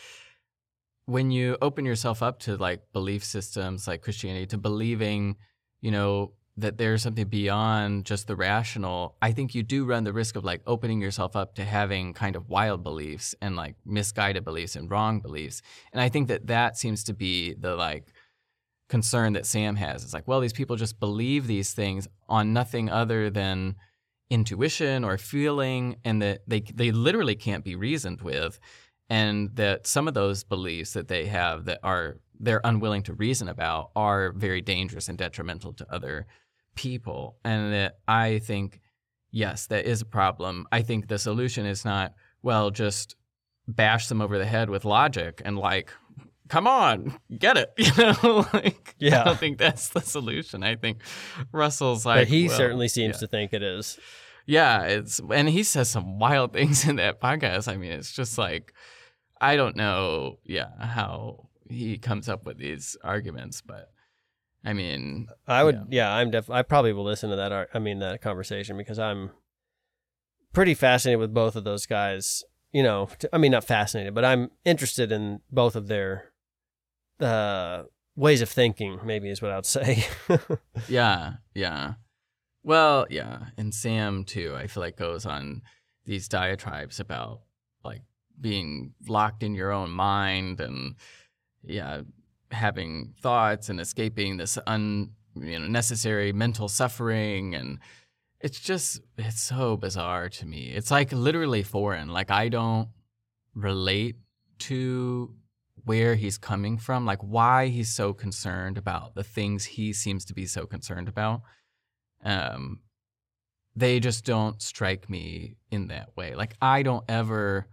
when you open yourself up to like belief systems like Christianity, to believing, you know, that there's something beyond just the rational, I think you do run the risk of like opening yourself up to having kind of wild beliefs and like misguided beliefs and wrong beliefs. And I think that that seems to be the like concern that Sam has. It's like, well, these people just believe these things on nothing other than intuition or feeling, and that they they literally can't be reasoned with, and that some of those beliefs that they have that are they're unwilling to reason about are very dangerous and detrimental to other people, and that I think, yes, that is a problem. I think the solution is not well, just bash them over the head with logic and like come on, get it. You know, like yeah I don't think that's the solution. I think Russell's like but he well, certainly seems yeah. to think it is. Yeah, it's and he says some wild things in that podcast. I mean, it's just like I don't know, yeah, how he comes up with these arguments, but I mean, I would, yeah, I'm def. I probably will listen to that. Art, I mean, that conversation because I'm pretty fascinated with both of those guys. you know, t- I mean, not fascinated, but I'm interested in both of their uh, ways of thinking. Maybe is what I would say. yeah, yeah. Well, yeah, and Sam too. I feel like goes on these diatribes about like being locked in your own mind and yeah, having thoughts and escaping this un you know necessary mental suffering and it's just it's so bizarre to me. It's like literally foreign. Like I don't relate to where he's coming from, like why he's so concerned about the things he seems to be so concerned about. Um they just don't strike me in that way. Like I don't ever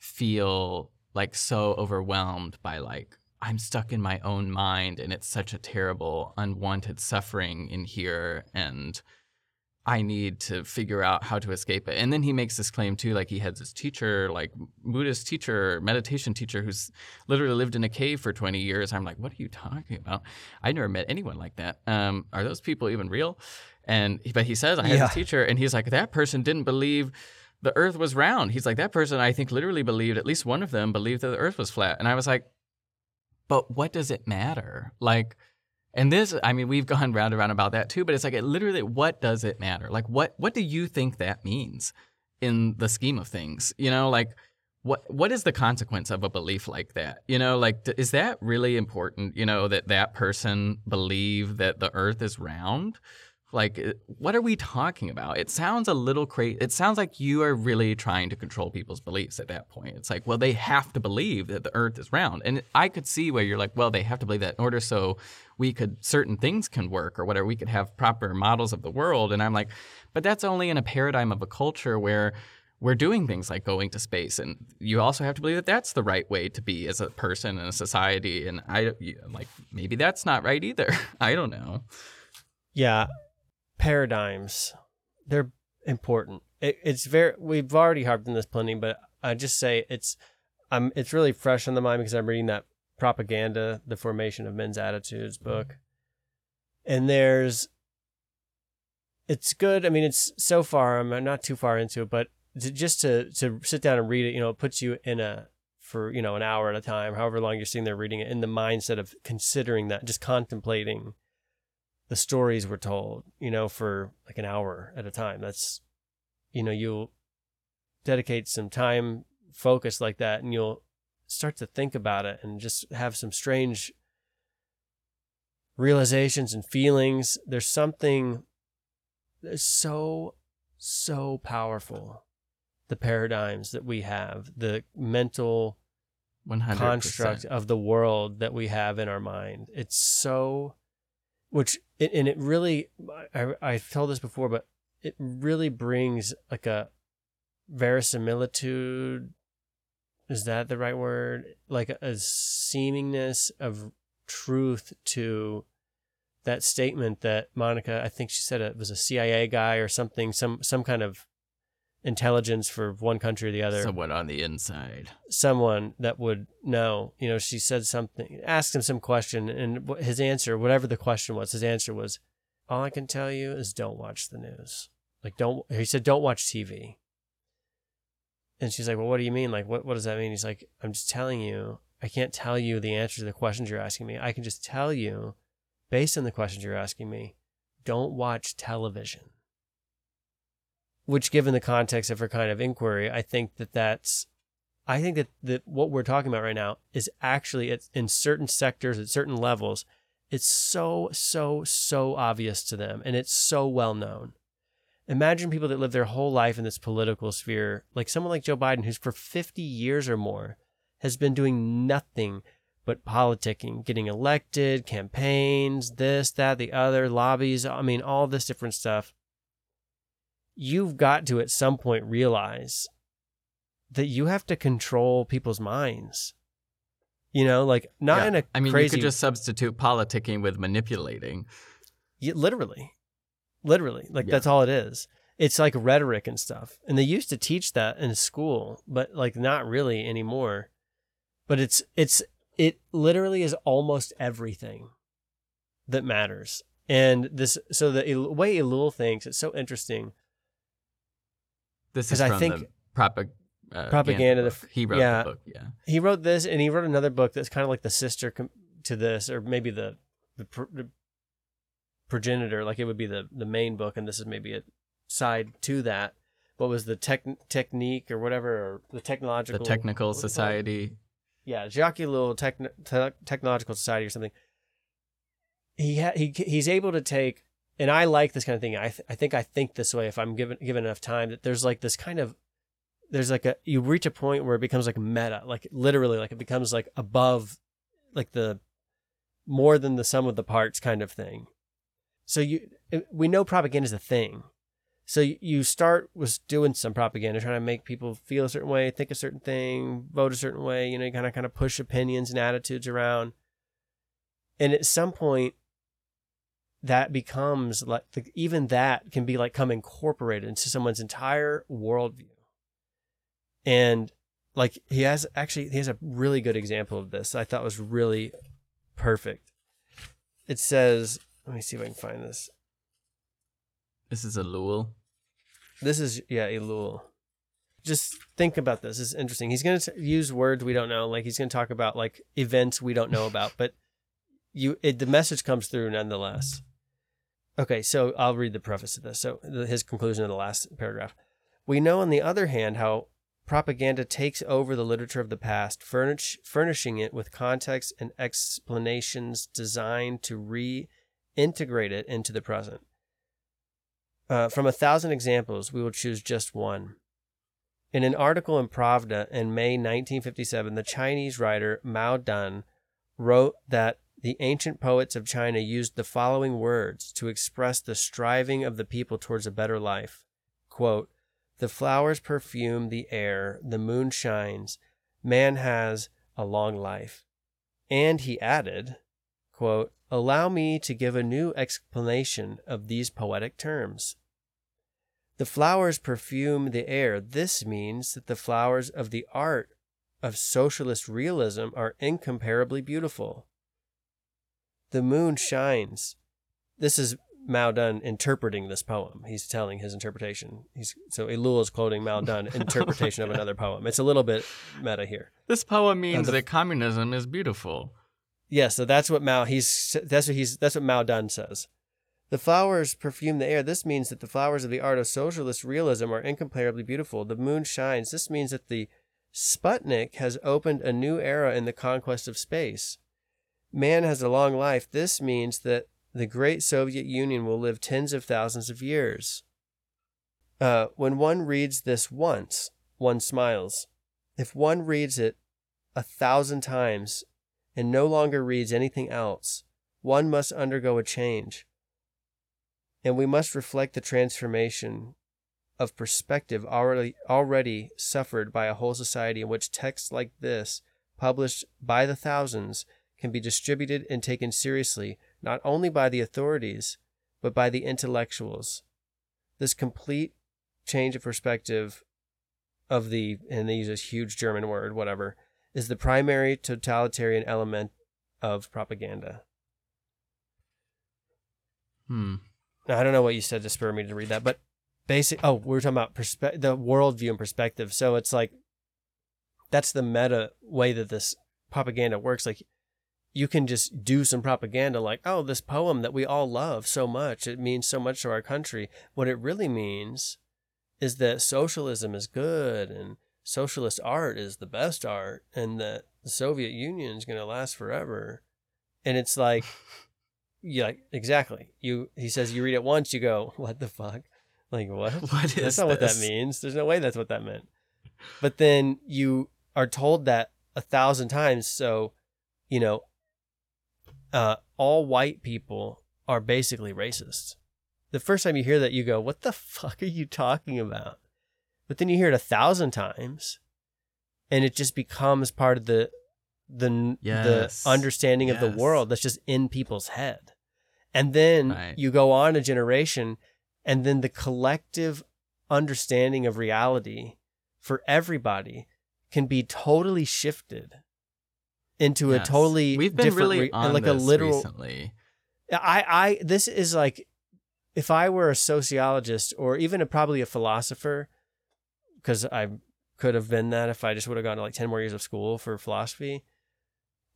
feel like so overwhelmed by like I'm stuck in my own mind and it's such a terrible unwanted suffering in here and I need to figure out how to escape it. And then he makes this claim too, like he has this teacher, like Buddhist teacher, meditation teacher, who's literally lived in a cave for 20 years. I'm like, what are you talking about? I never met anyone like that. Um, are those people even real? And but he says I had Yeah. this teacher, and he's like, that person didn't believe the Earth was round. He's like, that person I think literally believed at least one of them believed that the Earth was flat. And I was like, but what does it matter? Like, and this, I mean, we've gone round and round about that too, but it's like, it literally, what does it matter? Like, what, what do you think that means in the scheme of things? You know, like, what, what is the consequence of a belief like that? You know, like, is that really important? You know, that that person believe that the earth is round? Like, uh, what are we talking about? It sounds a little crazy. It sounds like you are really trying to control people's beliefs at that point. It's like, well, they have to believe that the earth is round. And I could see where you're like, well, they have to believe that in order so we could, certain things can work or whatever. We could have proper models of the world. And I'm like, but that's only in a paradigm of a culture where we're doing things like going to space. And you also have to believe that that's the right way to be as a person in a society. And I, like, maybe that's not right either. I don't know. Yeah, paradigms. They're important. It, it's very. We've already harped on this plenty, but I just say it's. I'm. It's really fresh on the mind because I'm reading that propaganda, the formation of men's attitudes mm-hmm. book, and there's. It's good. I mean, it's so far. I'm not too far into it, but to, just to to sit down and read it, you know, it puts you in a for you know an hour at a time, however long you're sitting there reading it, in the mindset of considering that, just contemplating the stories were told, you know, for like an hour at a time. That's, you know, you'll dedicate some time focus like that and you'll start to think about it and just have some strange realizations and feelings. There's something that's so, so powerful. The paradigms that we have, the mental 100%. construct of the world that we have in our mind. It's so which it, and it really I, I've told this before, but it really brings like a verisimilitude. Is that the right word? Like a, a seemingness of truth to that statement that Monica, I think she said it was a CIA guy or something, some some kind of intelligence for one country or the other Someone on the inside. someone that would know. You know, she said something, asked him some question, and his answer, whatever the question was, his answer was, "All I can tell you is don't watch the news. Like, don't." He said, "Don't watch TV." And she's like, "Well, what do you mean? Like, what what does that mean?" He's like, "I'm just telling you. I can't tell you the answer to the questions you're asking me. I can just tell you, based on the questions you're asking me, don't watch television." Which, given the context of her kind of inquiry, I think that that's I think that, that what we're talking about right now is actually it's in certain sectors at certain levels, it's so, so, so obvious to them and it's so well known. Imagine people that live their whole life in this political sphere, like someone like Joe Biden, who's for 50 years or more has been doing nothing but politicking, getting elected, campaigns, this, that, the other, lobbies. I mean, all this different stuff. You've got to at some point realize that you have to control people's minds. You know, like not Yeah. in a I mean, crazy. you could just substitute politicking with manipulating. Yeah, literally, literally, like Yeah. that's all it is. It's like rhetoric and stuff, and they used to teach that in school, but like not really anymore. But it's it's it literally is almost everything that matters. And this, so the way Ellul thinks, it's so interesting. This is from I think the propag- uh, propaganda. book. the, he wrote yeah, the book. Yeah. he wrote this, and he wrote another book that's kind of like the sister com- to this, or maybe the the, pr- the progenitor. Like it would be the the main book, and this is maybe a side to that. What was the tech technique or whatever, or the The technological Technical it called? Society. yeah, Jacques Ellul Techn- Te- Technological Society or something. He ha- he he's able to take, and I like this kind of thing. I th- I think I think this way if I'm given given enough time. That there's like this kind of there's like a you reach a point where it becomes like meta, like literally, like it becomes like above, like the more than the sum of the parts kind of thing. So you uh, we know propaganda is a thing. So you- you start with doing some propaganda, trying to make people feel a certain way, think a certain thing, vote a certain way. You know, you kind of kind of push opinions and attitudes around, and at some point, that becomes like the, even that can be like come incorporated into someone's entire worldview. And like he has actually he has a really good example of this. I thought was really perfect. It says, let me see if I can find this. This is Ellul. This is yeah, Ellul Just think about this. This is interesting. He's going to use words we don't know. Like he's going to talk about like events we don't know about, but you it, the message comes through nonetheless. Okay, so I'll read the preface of this. So his conclusion of the last paragraph. We know, on the other hand, how propaganda takes over the literature of the past, furnish, furnishing it with context and explanations designed to reintegrate it into the present. Uh, from a thousand examples, we will choose just one. In an article in Pravda in May 1957, the Chinese writer Mao Dun wrote that the ancient poets of China used the following words to express the striving of the people towards a better life. Quote, the flowers perfume the air, the moon shines, man has a long life. And he added, quote, Allow me to give a new explanation of these poetic terms. The flowers perfume the air. This means that the flowers of the art of socialist realism are incomparably beautiful. The moon shines. This is Mao Dun interpreting this poem. He's telling his interpretation. He's so Ellul is quoting Mao Dun interpretation of another poem. It's a little bit meta here. This poem means the- that communism is beautiful. Yeah, so that's what Mao he's that's what he's that's what Mao Dun says. The flowers perfume the air. This means that the flowers of the art of socialist realism are incomparably beautiful. The moon shines. This means that the Sputnik has opened a new era in the conquest of space. Man has a long life. This means that the great Soviet Union will live tens of thousands of years. Uh, when one reads this once, one smiles. If one reads it a thousand times and no longer reads anything else, one must undergo a change. And we must reflect the transformation of perspective already already suffered by a whole society in which texts like this, published by the thousands, can be distributed and taken seriously not only by the authorities, but by the intellectuals. This complete change of perspective of the, and they use this huge German word, whatever, is the primary totalitarian element of propaganda. Hmm. Now, I don't know what you said to spur me to read that, but basic. Oh, we were talking about perspe- the worldview and perspective. So it's like that's the meta way that this propaganda works. Like you can just do some propaganda, like oh, this poem that we all love so much, it means so much to our country. What it really means is that socialism is good and socialist art is the best art, and that the Soviet Union is going to last forever. And it's like yeah, exactly. You he says you read it once, you go, what the fuck? Like what? What That's is not what that means. There's no way that's what that meant. But then you are told that a thousand times, so you know, uh, all white people are basically racist. The first time you hear that, you go, "What the fuck are you talking about?" But then you hear it a thousand times, and it just becomes part of the the Yes. the understanding of the world that's just in people's head. And then Right. you go on a generation, and then the collective understanding of reality for everybody can be totally shifted into Yes. a totally We've been different really re- on like a this literal recently. I, I, this is like, if I were a sociologist or even a, probably a philosopher, because I'm could have been that if I just would have gone to like 10 more years of school for philosophy.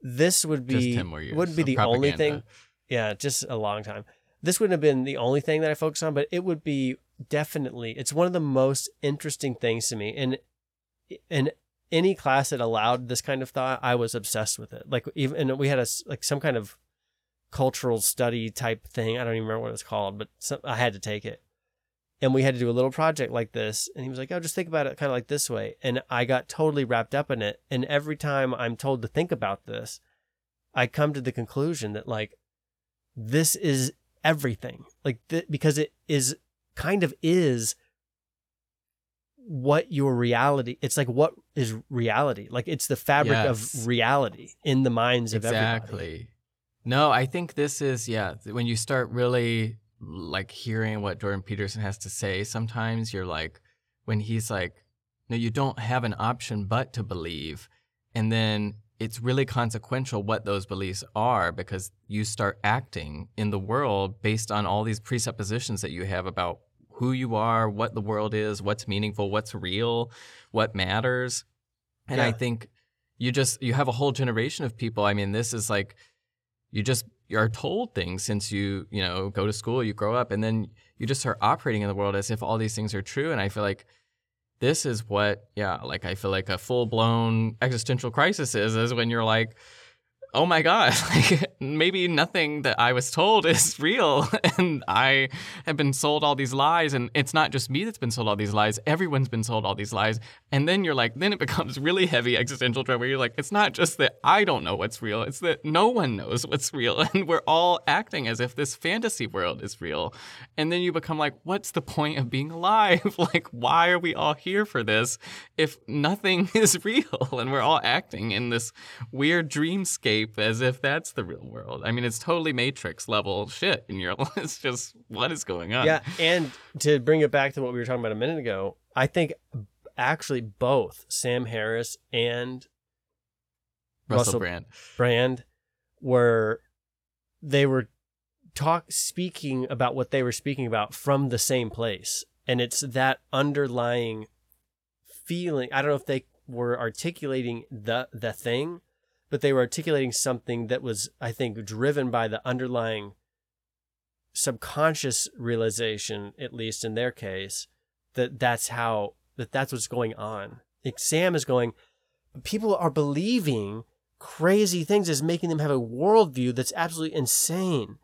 This would be Just 10 more years wouldn't be the only thing. Yeah, just a long time. This wouldn't have been the only thing that I focused on, but it would be definitely it's one of the most interesting things to me. And in any class that allowed this kind of thought, I was obsessed with it. Like even and we had a like some kind of cultural study type thing. I don't even remember what it was called, but some, I had to take it. And we had to do a little project like this. And he was like, oh, just think about it kind of like this way. And I got totally wrapped up in it. And every time I'm told to think about this, I come to the conclusion that like this is everything. Like th- because it is kind of is what your reality it's like what is reality like it's the fabric Yes. of reality in the minds of everybody exactly. No, I think this is yeah. When you start really like hearing what Jordan Peterson has to say, sometimes you're like, when he's like, no, you don't have an option but to believe, and then it's really consequential what those beliefs are because you start acting in the world based on all these presuppositions that you have about who you are, what the world is, what's meaningful, what's real, what matters. And I think you just you have a whole generation of people. I mean, this is like you just you are told things since you you know go to school, you grow up, and then you just start operating in the world as if all these things are true. And I feel like this is what yeah, like I feel like a full blown existential crisis is is when you're like. Oh my God, like maybe nothing that I was told is real. And I have been sold all these lies. And it's not just me that's been sold all these lies, everyone's been sold all these lies. And then you're like, then it becomes really heavy existential dread where you're like, it's not just that I don't know what's real, it's that no one knows what's real. And we're all acting as if this fantasy world is real. And then you become like, what's the point of being alive? like, why are we all here for this if nothing is real and we're all acting in this weird dreamscape as if that's the real world? I mean, it's totally Matrix level shit. And you're, it's just, what is going on? Yeah, and to bring it back to what we were talking about a minute ago, I think actually both Sam Harris and Russell Brand. Brand were they were talk speaking about what they were speaking about from the same place, and it's that underlying feeling. I don't know if they were articulating the the thing, but they were articulating something that was, I think, driven by the underlying subconscious realization, at least in their case, that that's how that that's what's going on. Like Sam is going, people are believing crazy things is making them have a worldview that's absolutely insane.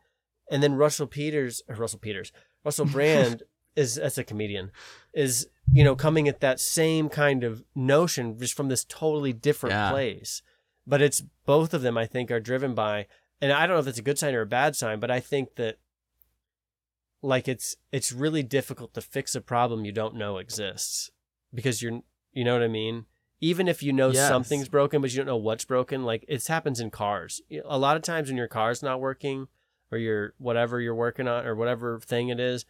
And then Russell Peters, or Russell Peters, Russell Brand is as a comedian is you know coming at that same kind of notion just from this totally different Yeah. place. But it's both of them I think are driven by, and I don't know if it's a good sign or a bad sign, but I think that like it's it's really difficult to fix a problem you don't know exists because you're you know what I mean. Even if you know Yes. something's broken, but you don't know what's broken, like it happens in cars. A lot of times when your car's not working, or your whatever you're working on, or whatever thing it is,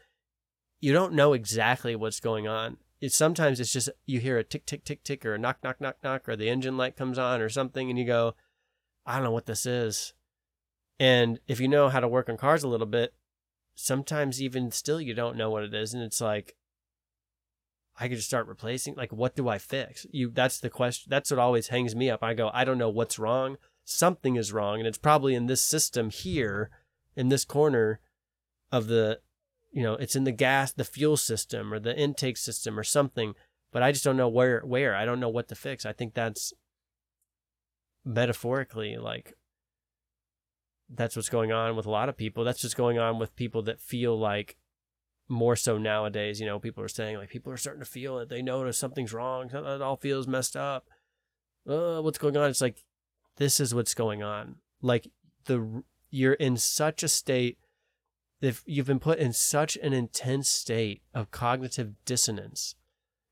you don't know exactly what's going on. It's sometimes it's just you hear a tick tick tick tick or a knock knock knock knock or the engine light comes on or something, and you go, I don't know what this is. And if you know how to work on cars a little bit, sometimes even still you don't know what it is, and it's like I could just start replacing. Like, what do I fix? You. That's the question. That's what always hangs me up. I go, I don't know what's wrong. Something is wrong, and it's probably in this system here, in this corner of the, you know, it's in the gas, the fuel system, or the intake system, or something. But I just don't know where. Where I don't know what to fix. I think that's metaphorically like that's what's going on with a lot of people. That's just going on with people that feel like more so nowadays, you know, people are saying like people are starting to feel it. They notice something's wrong. It all feels messed up. Uh, what's going on? It's like this is what's going on. Like the you're in such a state if you've been put in such an intense state of cognitive dissonance,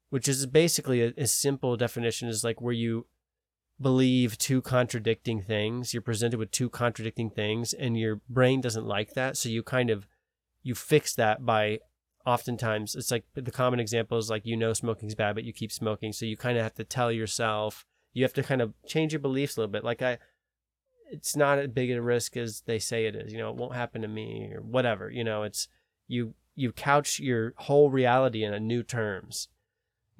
which is basically a, a simple definition is like where you believe two contradicting things. You're presented with two contradicting things, and your brain doesn't like that. So you kind of you fix that by oftentimes it's like the common example is like you know smoking's bad, but you keep smoking. So you kind of have to tell yourself you have to kind of change your beliefs a little bit. Like I, it's not as big a risk as they say it is. You know, it won't happen to me or whatever. You know, it's you you couch your whole reality in a new terms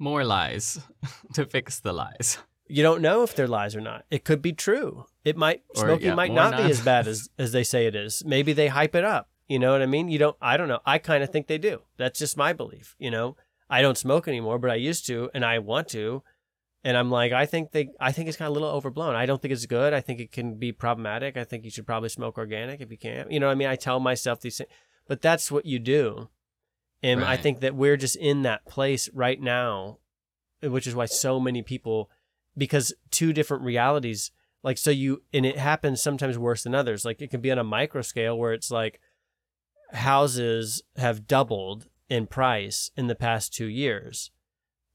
more lies to fix the lies. You don't know if they're lies or not. It could be true. It might Or, smoking yeah, might more not be as bad as as they say it is. Maybe they hype it up. You know what I mean? You don't. I don't know. I kind of think they do. That's just my belief. You know, I don't smoke anymore, but I used to, and I want to. And I'm like, I think they, I think it's kind of a little overblown. I don't think it's good. I think it can be problematic. I think you should probably smoke organic if you can. You know what I mean? I tell myself these things, but that's what you do. And I think that we're just in that place right now, which is why so many people, because two different realities, like, so you, and it happens sometimes worse than others. Like, it can be on a micro scale where it's like houses have doubled in price in the past two years.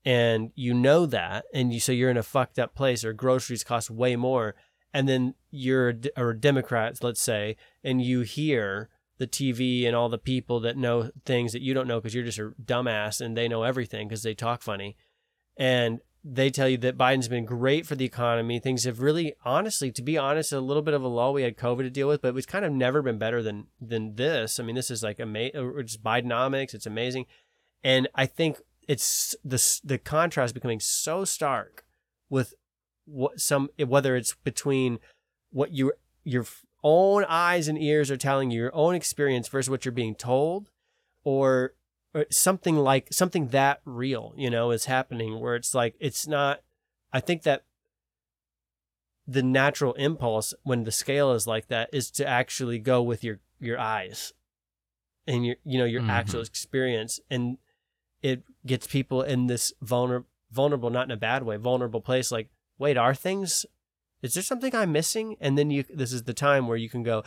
And you know that, and you so you're in a fucked up place, or groceries cost way more, and then you're a a Democrat, let's say, and you hear the TV and all the people that know things that you don't know because you're just a dumbass and they know everything because they talk funny. And they tell you that Biden's been great for the economy. Things have really, honestly, to be honest, a little bit of a lull. We had COVID to deal with, but it's kind of never been better than than this. I mean, this is like amazing. It's Bidenomics. It's amazing, and I think it's the the contrast becoming so stark with what some whether it's between what you your own eyes and ears are telling you, your own experience versus what you're being told, or, or something like something that real, you know, is happening where it's like it's not. I think that the natural impulse when the scale is like that is to actually go with your your eyes and your you know your actual mm-hmm. experience and it gets people in this vulnerable vulnerable not in a bad way vulnerable place like wait are things is there something i'm missing? And then you this is the time where you can go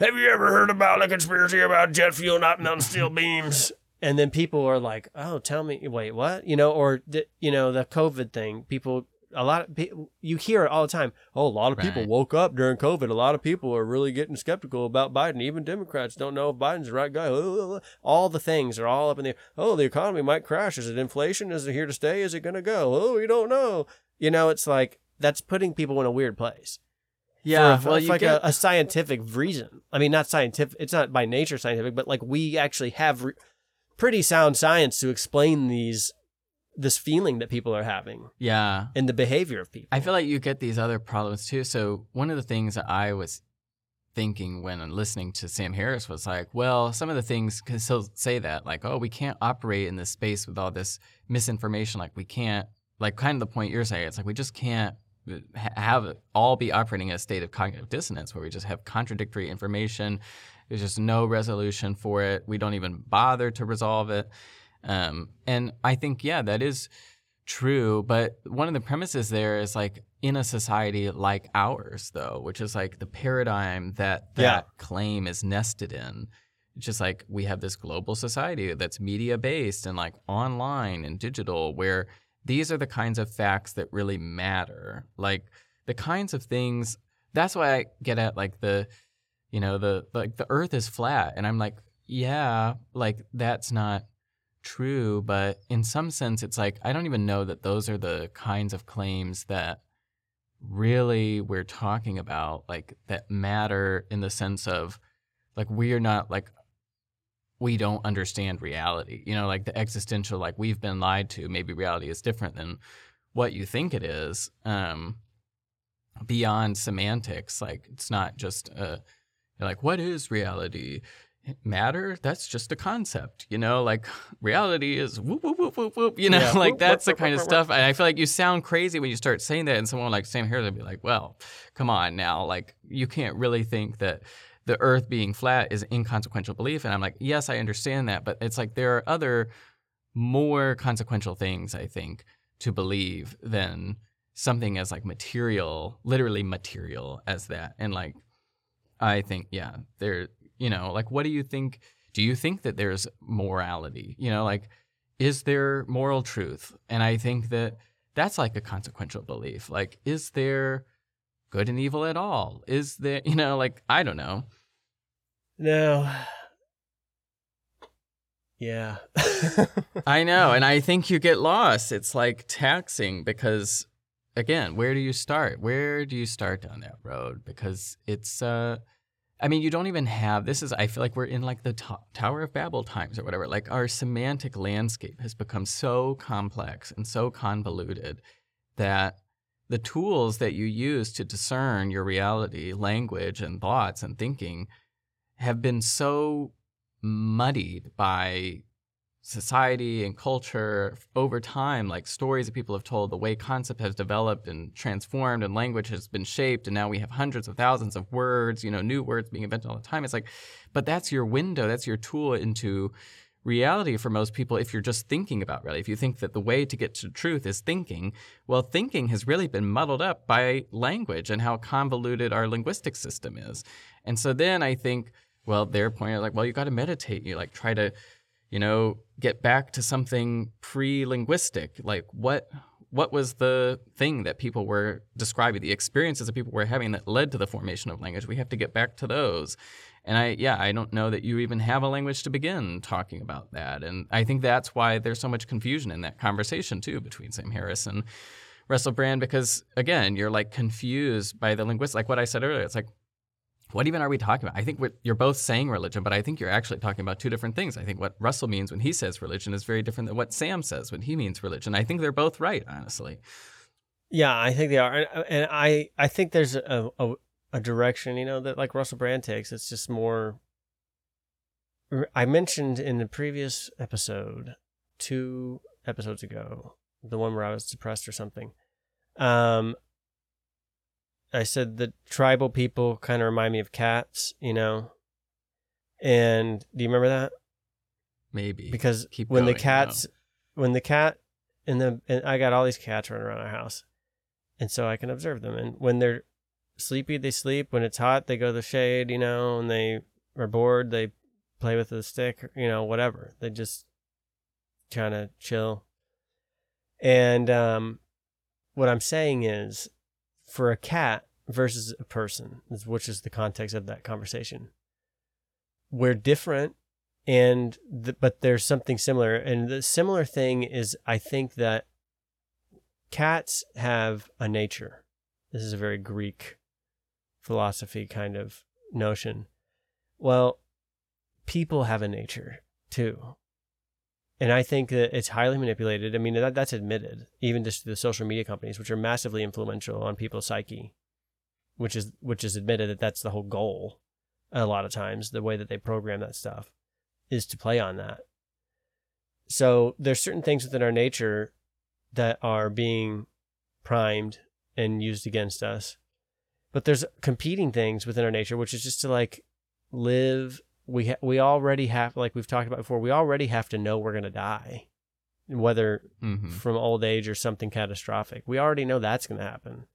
have you ever heard about a conspiracy about jet fuel not melting steel beams? And then people are like oh tell me wait what? You know or you know the covid thing people a lot of people you hear it all the time oh a lot of people woke up during covid. A lot of people are really getting skeptical about biden. Even democrats don't know if biden's the right guy. All the things are all up in the oh the economy might crash. Is it inflation? Is it here to stay? Is it going to go? Oh you don't know. You know it's like that's putting people in a weird place. Yeah, for, well, for like get- a, a scientific reason. I mean not scientific it's not by nature scientific but like we actually have re- pretty sound science to explain these this feeling that people are having Yeah. and the behavior of people I feel like you get these other problems too. So one of the things that I was thinking when listening to Sam Harris was like, well, some of the things because he'll say that like, oh, we can't operate in this space with all this misinformation. Like we can't, like kind of the point you're saying. It's like we just can't uh, have it all be operating in a state of cognitive dissonance where we just have contradictory information. There's just no resolution for it. We don't even bother to resolve it. Um, and I think, yeah, that is true. But one of the premises there is like in a society like ours, though, which is like the paradigm that that Yeah. claim is nested in. It's just like we have this global society that's media based and like online and digital, where these are the kinds of facts that really matter. Like the kinds of things. That's why I get at like the, you know, the like the Earth is flat, and I'm like, yeah, like that's not true, but in some sense, it's like I don't even know that those are the kinds of claims that really we're talking about, like that matter in the sense of like we're not like we don't understand reality. You know, like the existential, like we've been lied to. Maybe reality is different than what you think it is. Um, beyond semantics, like it's not just uh, like what is reality? Matter? That's just a concept you know? Like reality is whoop whoop whoop whoop whoop you know? Yeah. like that's the kind of stuff. And i feel like you sound crazy when you start saying that and someone like sam harris would be like well come on now. Like you can't really think that the earth being flat is inconsequential belief and i'm like yes i understand that but it's like there are other more consequential things i think to believe than something as like material literally material as that. And like i think yeah there you know like what do you think do you think that there's morality? You know like is there moral truth? And i think that that's like a consequential belief. Like is there good and evil at all? Is there you know like i don't know. No. Yeah. I know and i think you get lost. It's like taxing because again where do you start? Where do you start down that road? Because it's uh I mean, you don't even have this is I feel like we're in like the to- Tower of Babel times or whatever. Like our semantic landscape has become so complex and so convoluted that the tools that you use to discern your reality, language and thoughts and thinking have been so muddied by society and culture over time like stories that people have told the way concept has developed and transformed and language has been shaped and now we have hundreds of thousands of words you know new words being invented all the time. It's like but that's your window that's your tool into reality for most people if you're just thinking about reality. If you think that the way to get to truth is thinking well thinking has really been muddled up by language and how convoluted our linguistic system is. And so then i think well their point like well you got to meditate. You like try to you know, get back to something pre-linguistic. Like what what was the thing that people were describing, the experiences that people were having that led to the formation of language? We have to get back to those. And I yeah, I don't know that you even have a language to begin talking about that. And I think that's why there's so much confusion in that conversation too between Sam Harris and Russell Brand because again, you're like confused by the linguist like what I said earlier. It's like what even are we talking about? I think you're both saying religion, but I think you're actually talking about two different things. I think what Russell means when he says religion is very different than what Sam says when he means religion. I think they're both right, honestly. Yeah, I think they are, and, and I I think there's a, a a direction you know that like Russell Brand takes. It's just more. I mentioned in the previous episode, two episodes ago, the one where I was depressed or something. Um, I said the tribal people kind of remind me of cats, you know. And do you remember that? Maybe Because Keep when the going, cats, when the cat, and the and I got all these cats running around our house, and so I can observe them. And when they're sleepy, they sleep. When it's hot, they go to the shade, you know. And they are bored, they play with the stick, you know, whatever. They just kind of chill. And um, what I'm saying is, for a cat versus a person, which is the context of that conversation, we're different, and th- but there's something similar. And the similar thing is, I think that cats have a nature. This is a very Greek philosophy kind of notion. Well, people have a nature too. And I think that it's highly manipulated. I mean, that, that's admitted, even just the social media companies, which are massively influential on people's psyche, which is which is admitted that that's the whole goal. A lot of times, the way that they program that stuff is to play on that. So there's certain things within our nature that are being primed and used against us, but there's competing things within our nature, which is just to like live we ha- we already have like we've talked about before we already have to know we're going to die whether Mhm. from old age or something catastrophic. We already know that's going to happen.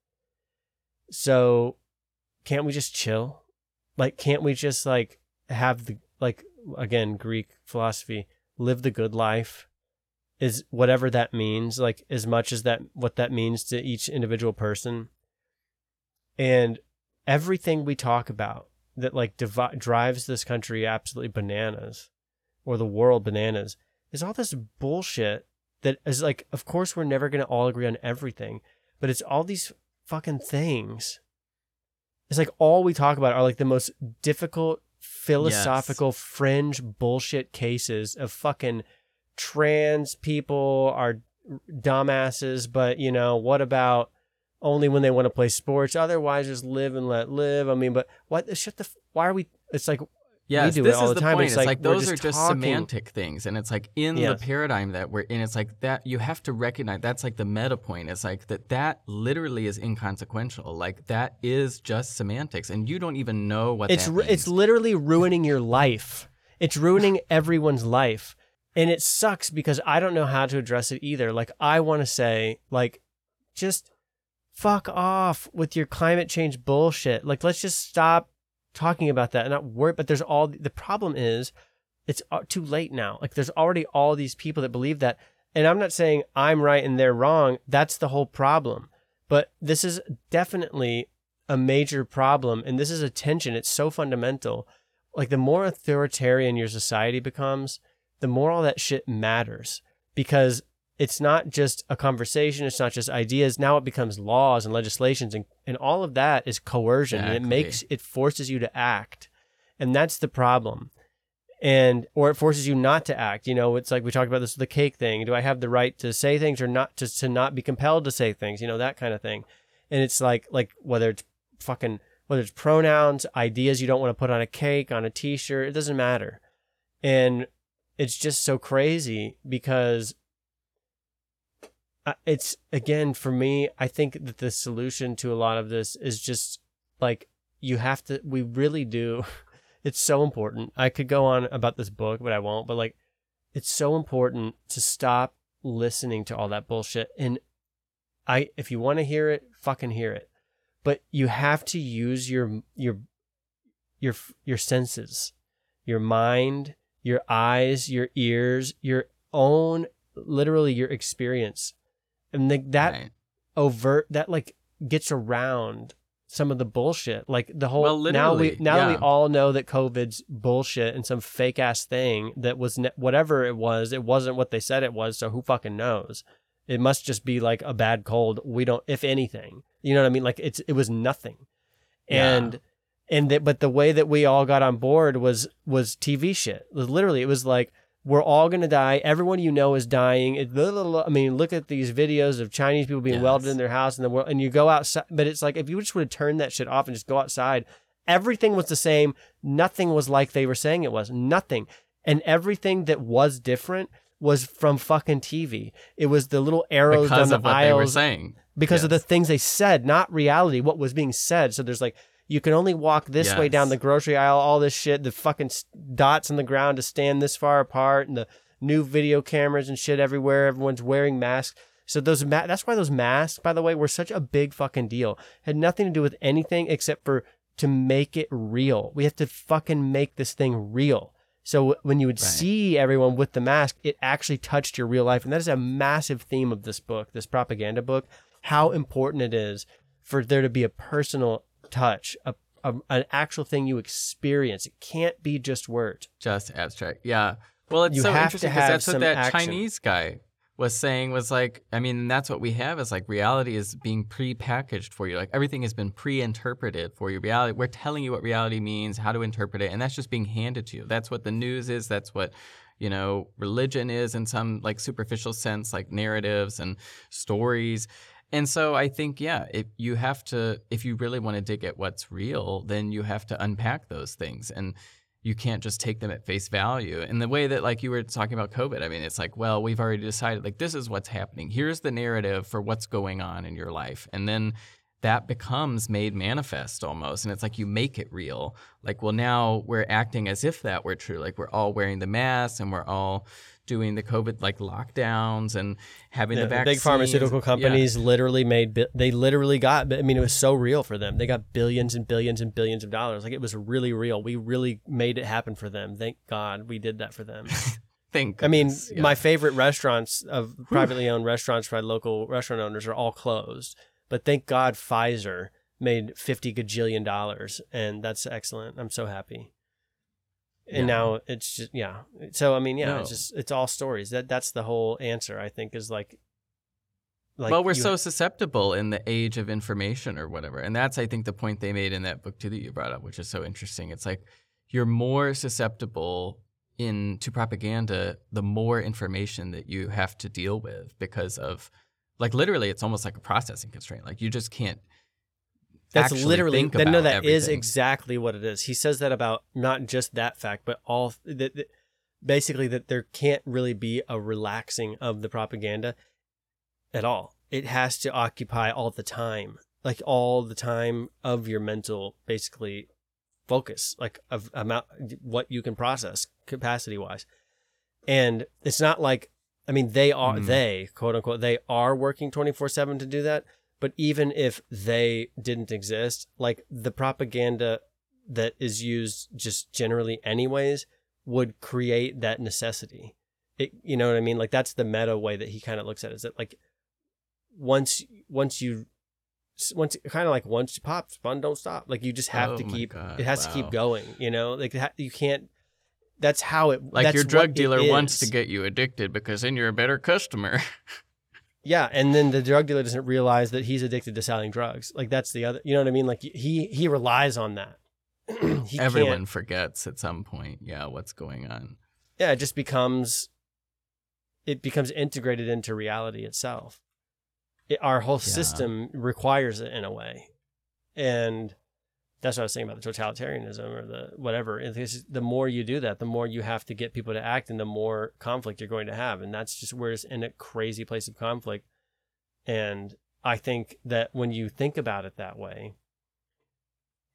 So can't we just chill? Like can't we just like have the like again greek philosophy live the good life is whatever that means like as much as that what that means to each individual person. And everything we talk about that like drives this country absolutely bananas or the world bananas is all this bullshit that is like of course we're never going to all agree on everything but it's all these fucking things. It's like all we talk about are like the most difficult philosophical fringe bullshit cases of fucking trans people are dumbasses but you know what about only when they want to play sports otherwise just live and let live i mean but what shut the why are we it's like do this it all is the the time point. it's, like, like, those are just talking. semantic things, and it's like in Yes. the paradigm that we're in. It's like that you have to recognize that's like the meta point. It's like that that literally is inconsequential. Like that is just semantics, and you don't even know what it's that ru- means. it's literally ruining your life. It's ruining everyone's life. And it sucks because I don't know how to address it either. Like I want to say like just fuck off with your climate change bullshit. Like let's just stop talking about that and not worry but there's all the problem is it's uh, too late now. Like there's already all these people that believe that and I'm not saying I'm right and they're wrong. That's the whole problem. But this is definitely a major problem and this is a tension it's so fundamental like the more authoritarian your society becomes the more all that shit matters because it's not just a conversation it's not just ideas. Now it becomes laws and legislations and, and all of that is coercion and it makes it forces you to act and that's the problem. And or it forces you not to act you know it's like we talked about this with the cake thing. Do i have the right to say things or not to, to not be compelled to say things you know that kind of thing. And it's like like whether it's fucking whether it's pronouns ideas you don't want to put on a cake on a t-shirt it doesn't matter. And it's just so crazy because it's again for me i think that the solution to a lot of this is just like you have to we really do it's so important. I could go on about this book but i won't but like it's so important to stop listening to all that bullshit. And i if you want to hear it fucking hear it. But you have to use your your your your senses your mind your eyes your ears your own literally your experience and that overt that like gets around some of the bullshit. Like the whole Well, now we now yeah. we all know that covid's bullshit and some fake ass thing that was ne- whatever it was it wasn't what they said it was so who fucking knows? It must just be like a bad cold. We don't if anything. You know what i mean? Like it's it was nothing. Yeah. and and that but the way that we all got on board was was tv shit. Literally it was like we're all gonna die. Everyone you know is dying. It, blah, blah, blah. i mean look at these videos of chinese people being welded in their house in the world and you go outside but it's like if you just would have turned that shit off and just go outside everything was the same. Nothing was like they were saying it was. Nothing. And everything that was different was from fucking tv it was the little arrows Because down of the what they were aisles saying. because of the things they said, not reality, what was being said. So there's like, you can only walk this way down the grocery aisle, all this shit, the fucking dots on the ground to stand this far apart, and the new video cameras and shit everywhere. Everyone's wearing masks. So those ma- that's why those masks, by the way, were such a big fucking deal. Had nothing to do with anything except for to make it real. We have to fucking make this thing real. So when you would see everyone with the mask, it actually touched your real life. And that is a massive theme of this book, this propaganda book, how important it is for there to be a personal touch, a, a, an actual thing you experience. It can't be just words. just abstract. Yeah. Well, it's You so interesting because that's what that action. Chinese guy was saying was like, I mean, that's what we have is like reality is being pre-packaged for you. Like everything has been pre-interpreted for you. Reality, we're telling you what reality means, how to interpret it, and that's just being handed to you. That's what the news is. That's what you know religion is in some like superficial sense, like narratives and stories. And so I think, yeah, if you have to, if you really want to dig at what's real, then you have to unpack those things. And you can't just take them at face value. In the way that, like you were talking about COVID, I mean, it's like, well, we've already decided, like, this is what's happening. Here's the narrative for what's going on in your life. And then that becomes made manifest almost. And it's like you make it real. Like, well, now we're acting as if that were true. Like, we're all wearing the masks and we're all doing the COVID like lockdowns and having Yeah, the the big pharmaceutical Yeah. companies literally made they literally got I mean it was so real for them. They got billions and billions and billions of dollars. Like it was really real. We really made it happen for them. Thank God we did that for them. Thank I mean, yeah. my favorite restaurants of privately owned restaurants by local restaurant owners are all closed. But thank God Pfizer made 50 gajillion dollars and that's excellent. I'm so happy. And now it's just yeah. So I mean, yeah, No. it's just it's all stories. That that's the whole answer I think is like like well, we're so susceptible in the age of information or whatever. And that's, I think, the point they made in that book too that you brought up, which is so interesting. It's like you're more susceptible in to propaganda the more information that you have to deal with because of like literally it's almost like a processing constraint. Like you just can't That's actually literally think that, no, that is everything. exactly what it is. He says that about not just that fact, but all that, that basically that there can't really be a relaxing of the propaganda at all. It has to occupy all the time, like all the time of your mental basically focus, like of amount what you can process capacity wise. And it's not like I mean they are Mhm. they quote unquote they are working 24/7 to do that, but even if they didn't exist, like the propaganda that is used just generally anyways would create that necessity. It, you know what I mean? Like that's the meta way that he kind of looks at it. Is that like once once you once kind of like once you pop, fun don't stop. Like you just have Oh to keep God, it has to keep going. You know, like you can't. That's how it. like your drug dealer wants to get you addicted because then you're a better customer. Yeah, and then the drug dealer doesn't realize that he's addicted to selling drugs. Like that's the other. You know what I mean? Like he he relies on that. Everyone can't- forgets at some point, yeah, what's going on. yeah, it just becomes it becomes integrated into reality itself. It, our whole Yeah. system requires it in a way, and that's what I was saying about the totalitarianism or the whatever. It is- the more you do that, the more you have to get people to act, and the more conflict you're going to have, and that's just where it's in a crazy place of conflict. And I think that when you think about it that way,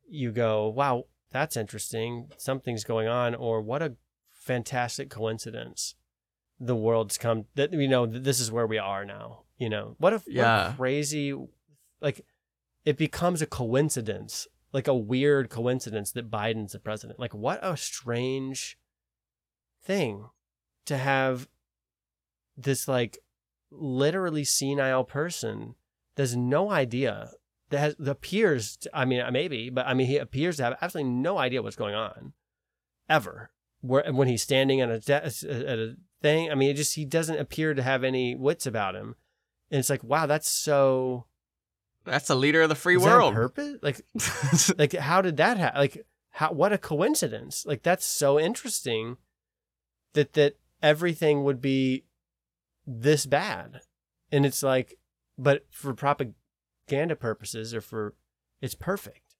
you go, wow, that's interesting. Something's going on, or what a fantastic coincidence. The world's come that you know this is where we are now. You know what if Yeah. crazy, like it becomes a coincidence, like a weird coincidence that Biden's the president. Like what a strange thing to have this like literally senile person has no idea that has appears to, I mean maybe but I mean he appears to have absolutely no idea what's going on ever where when he's standing at a at a thing I mean it just he doesn't appear to have any wits about him and it's like wow that's so That's the leader of the free is world. purpose like like how did that happen like how what a coincidence like that's so interesting that that everything would be this bad and it's like but for propaganda purposes or for it's perfect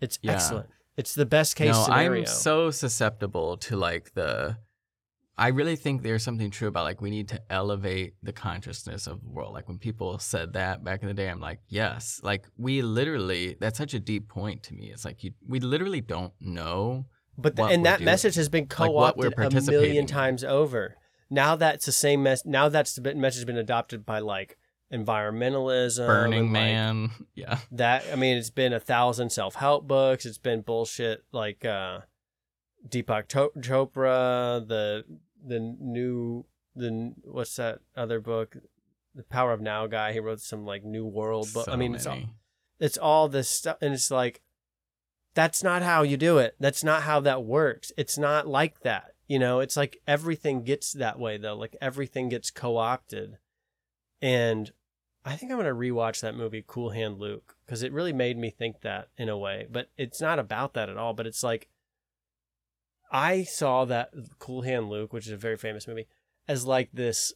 it's Yeah. excellent it's the best case no, scenario I'm so susceptible to like the. I really think there's something true about like we need to elevate the consciousness of the world. Like when people said that back in the day, I'm like, yes. Like we literally, that's such a deep point to me. It's like you, we literally don't know. But the, and that doing. message has been Like, co-opted a million times over. Now that's the same mess. Now that's the message has been adopted by like environmentalism, Burning like, Man, yeah. That I mean, it's been a thousand self-help books. It's been bullshit like uh, Deepak Chopra, the the new the what's that other book, the Power of Now guy. He wrote some like New World book. I So mean, it's all, it's all this stuff, and it's like that's not how you do it. That's not how that works. It's not like that. You know, it's like everything gets that way though. Like everything gets co-opted. And I think I'm going to rewatch that movie Cool Hand Luke because it really made me think that in a way. But it's not about that at all, but it's like I saw that Cool Hand Luke, which is a very famous movie, as like this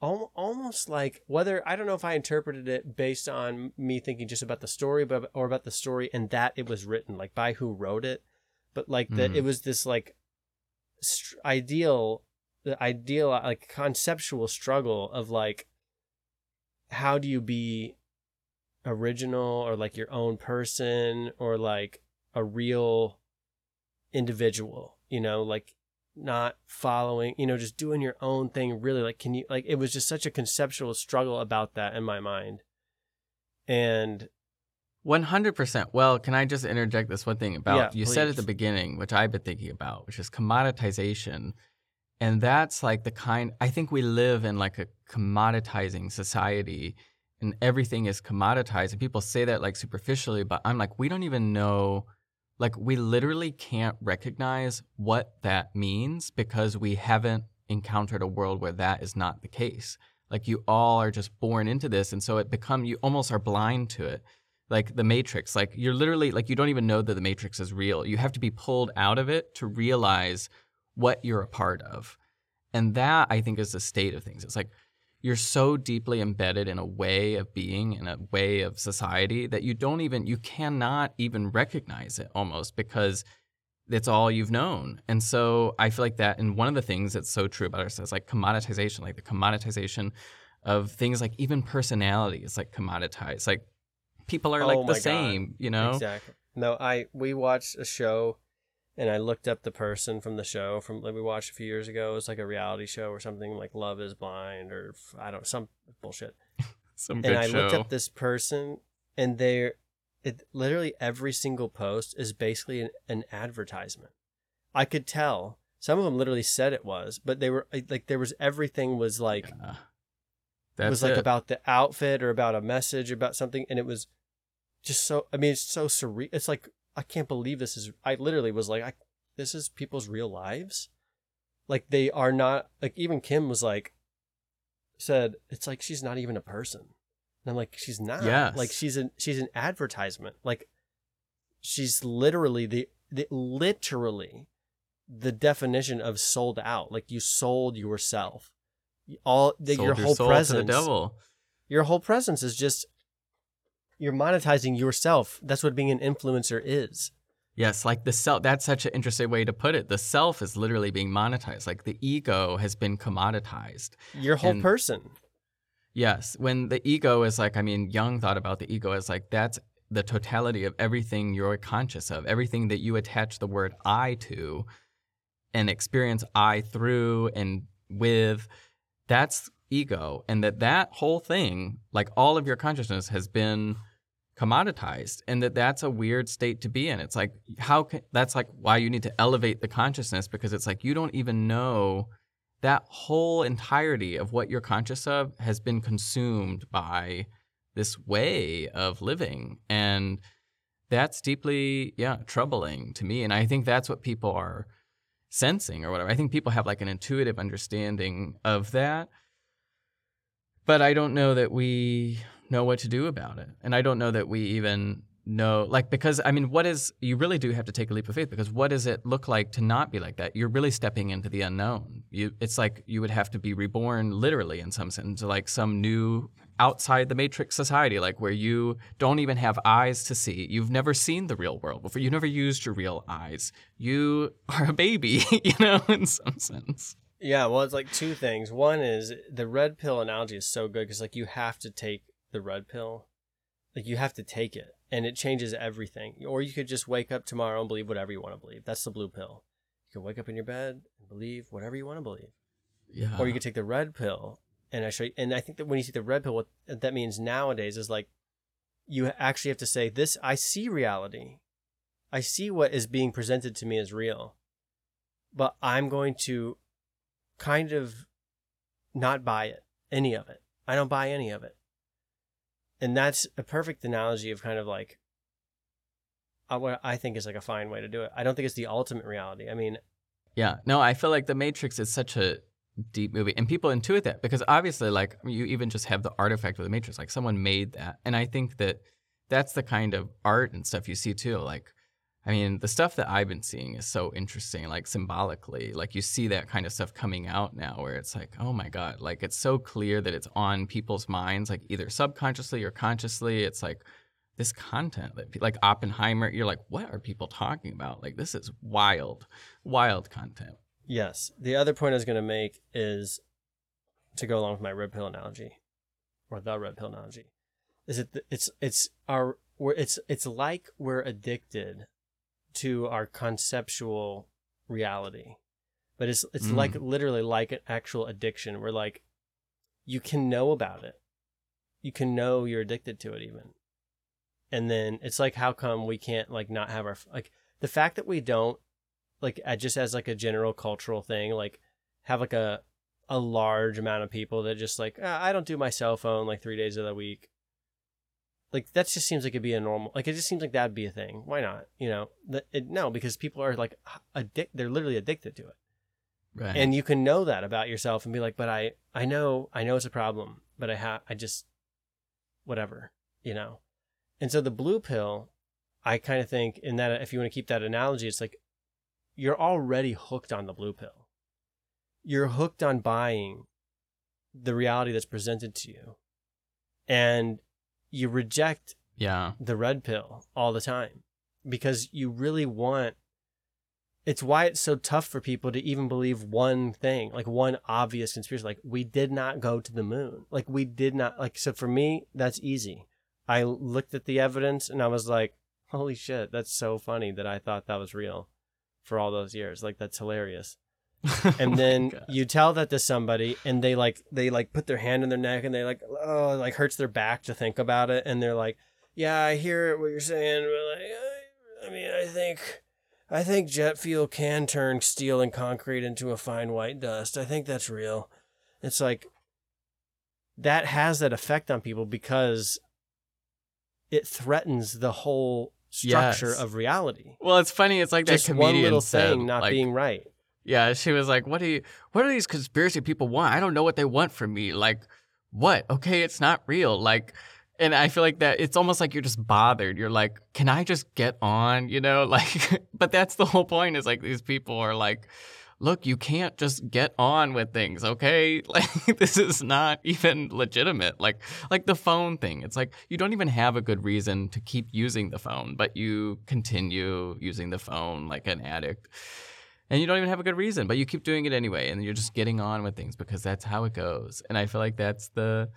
almost like whether I don't know if I interpreted it based on me thinking just about the story, but or about the story and that it was written like by who wrote it, but like that Mhm. it was this like str- ideal, the ideal like conceptual struggle of like how do you be original or like your own person or like a real individual, you know, like not following, you know, just doing your own thing really like can you like it was just such a conceptual struggle about that in my mind. And 100%. Well, can I just interject this one thing about Yeah, you said at the beginning, which I've been thinking about, which is commoditization. And that's like the kind I think we live in like a commoditizing society and everything is commoditized and people say that like superficially, but I'm like we don't even know like we literally can't recognize what that means because we haven't encountered a world where that is not the case. Like you all are just born into this and so it become you almost are blind to it. Like the matrix like you're literally like you don't even know that the matrix is real. You have to be pulled out of it to realize what you're a part of. And that i think is the state of things. It's like you're so deeply embedded in a way of being in a way of society that you don't even you cannot even recognize it almost because it's all you've known and so i feel like that and one of the things that's so true about ourselves like commoditization like the commoditization of things like even personality is like commoditized like people are Oh like the God. same, you know? Exactly. No, I we watched a show and I looked up the person from the show from like we watched a few years ago. It was like a reality show or something like Love is Blind or I don't some bullshit. Some and I looked up this person and they're it literally every single post is basically an, an advertisement. I could tell. Some of them literally said it was, but they were like there was everything was like it That's was like it. about the outfit or about a message about something and it was just so i mean it's so surreal it's like i can't believe this is i literally was like I, this is people's real lives like they are not like even kim was like said it's like she's not even a person and i'm like she's not Yes. like she's an she's an advertisement like she's literally the, the literally the definition of sold out. Like you sold yourself. All the, Sold your your whole the presence. Your whole presence is just you're monetizing yourself. That's what being an influencer is. Yes, like the self. That's such an interesting way to put it. The self is literally being monetized. Like the ego has been commoditized. Your whole And- person. Yes, when the ego is like, I mean, Jung thought about the ego as like that's the totality of everything you're conscious of, everything that you attach the word I to and experience I through and with. That's ego, and that that whole thing, like all of your consciousness, has been commoditized, and that that's a weird state to be in. It's like how can that's like why you need to elevate the consciousness because it's like you don't even know that whole entirety of what you're conscious of has been consumed by this way of living. And that's deeply yeah troubling to me. And i think that's what people are sensing or whatever. I think people have like an intuitive understanding of that. But i don't know that we know what to do about it. And i don't know that we even know like because i mean what is you really do have to take a leap of faith because what does it look like to not be like that? You're really stepping into the unknown. You it's like you would have to be reborn literally in some sense like some new outside the matrix society like where you don't even have eyes to see. You've never seen the real world before. You never used your real eyes. You are a baby you know in some sense. Yeah, well, it's like two things. One is the red pill analogy is so good because like you have to take the red pill, like you have to take it, and it changes everything. Or you could just wake up tomorrow and believe whatever you want to believe. That's the blue pill. You can wake up in your bed and believe whatever you want to believe. yeah Or you could take the red pill, and I show you, and I think that when you take the red pill, what that means nowadays is like you actually have to say this. I see reality. I see what is being presented to me as real, but I'm going to kind of not buy it, any of it. I don't buy any of it. And that's a perfect analogy of kind of like uh, what I think is like a fine way to do it. I don't think it's the ultimate reality. I mean, Yeah, no, I feel like The Matrix is such a deep movie, and people intuit that because obviously, like, you even just have the artifact of The Matrix, like someone made that, and I think that that's the kind of art and stuff you see too. Like, I mean, the stuff that I've been seeing is so interesting, like symbolically, like you see that kind of stuff coming out now, where it's like, oh my god, like it's so clear that it's on people's minds, like either subconsciously or consciously. It's like this content like Oppenheimer, you're like, what are people talking about? Like, this is wild, wild content. Yes. The other point I was going to make is to go along with my red pill analogy, or the red pill analogy, is it it's it's our it's it's like we're addicted to our conceptual reality, but it's it's Mm. like literally like an actual addiction. Where like you can know about it, you can know you're addicted to it even, and then it's like how come we can't like not have our like the fact that we don't like just as like a general cultural thing like have like a a large amount of people that just like "Ah, i don't do my cell phone like three days of the week like that just seems like it'd be a normal like it just seems like that'd be a thing. Why not? You know the, it, no because people are like addic- they're literally addicted to it. Right. and you can know that about yourself and be like but i i know i know it's a problem but i have i just whatever you know? And so the blue pill i kind of think in that if you want to keep that analogy it's like you're already hooked on the blue pill. You're hooked on buying the reality that's presented to you. And you reject Yeah. the red pill all the time because you really want it's why it's so tough for people to even believe one thing like one obvious conspiracy like we did not go to the moon. Like we did not like so for me that's easy. I looked at the evidence and i was like holy shit that's so funny that i thought that was real for all those years. Like that's hilarious and oh then you tell that to somebody and they like they like put their hand in their neck and they like oh it, like hurts their back to think about it. And they're like yeah i hear what you're saying but like I, I mean i think i think jet fuel can turn steel and concrete into a fine white dust. I think that's real. It's like that has that effect on people because it threatens the whole structure Yes. of reality. Well, it's funny. It's like Just that one little said, thing not like- being right Yeah, she was like, "What do you? What do these conspiracy people want? I don't know what they want from me. Like, what? Okay, it's not real. Like, and I feel like that it's almost like you're just bothered. You're like, can I just get on? You know, like, but that's the whole point. Is like these people are like, look, you can't just get on with things, okay? Like this is not even legitimate. Like like the phone thing. It's like you don't even have a good reason to keep using the phone, but you continue using the phone like an addict. And you don't even have a good reason, but you keep doing it anyway and you're just getting on with things because that's how it goes. And I feel like that's the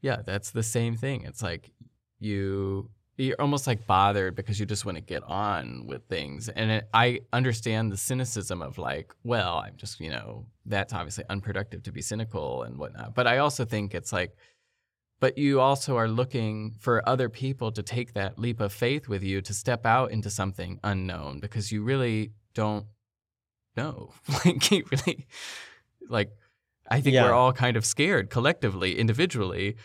yeah, that's the same thing. It's like you you're almost like bothered because you just want to get on with things. And it, I understand the cynicism of like, well, I'm just, you know, that's obviously unproductive to be cynical and whatnot. But I also think it's like, but you also are looking for other people to take that leap of faith with you to step out into something unknown because you really don't know. like, you really, like, I think Yeah. we're all kind of scared collectively, individually,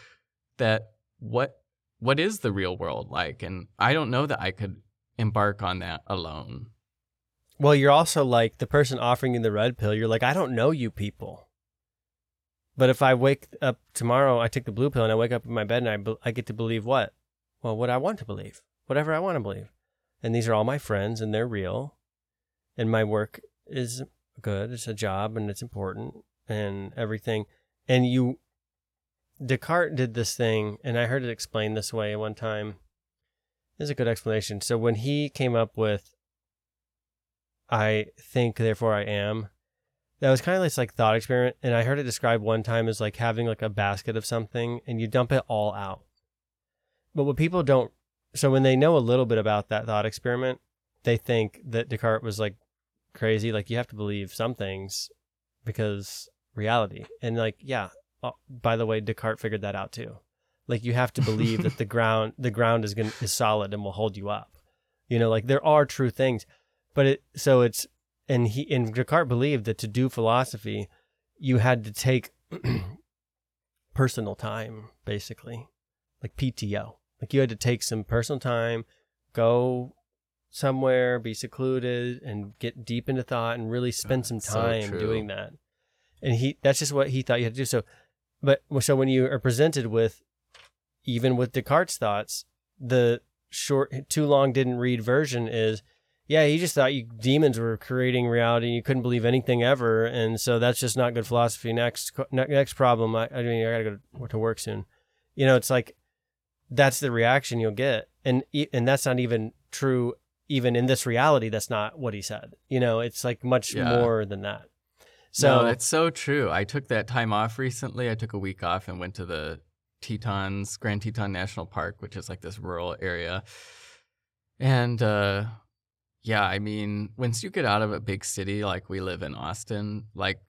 that what what is the real world like? And I don't know that I could embark on that alone. Well, you're also like the person offering you the red pill. You're like, I don't know you people. But if I wake up tomorrow, I take the blue pill and I wake up in my bed and I, be- I get to believe what? Well, what I want to believe, whatever I want to believe. And these are all my friends and they're real. And my work is good. It's a job and it's important and everything. And you, Descartes did this thing, and I heard it explained this way one time. This is a good explanation. So when he came up with I think, therefore I am. That was kind of this like thought experiment, and I heard it described one time as like having like a basket of something, and you dump it all out. But what people don't, so when they know a little bit about that thought experiment, they think that Descartes was like crazy. Like you have to believe some things because reality, and like yeah. Oh, by the way, Descartes figured that out too. Like you have to believe that the ground, the ground is going is solid and will hold you up. You know, like there are true things, but it so it's and he and Descartes believed that to do philosophy, you had to take personal time, basically, like PTO. Like you had to take some personal time, go somewhere, be secluded, and get deep into thought, and really spend some time true. doing that. And he that's just what he thought you had to do. So, but so when you are presented with, even with Descartes' thoughts, the short, too long didn't read version is yeah, he just thought you demons were creating reality. And You couldn't believe anything ever, and so that's just not good philosophy. Next, next problem. I, I mean, I gotta go to work soon. You know, it's like that's the reaction you'll get, and and that's not even true. Even in this reality, that's not what he said. You know, it's like much Yeah. more than that. So no, that's so true. I took that time off recently. I took a week off and went to the Tetons, Grand Teton National Park, which is like this rural area. And uh yeah, I mean, once you get out of a big city like we live in Austin, like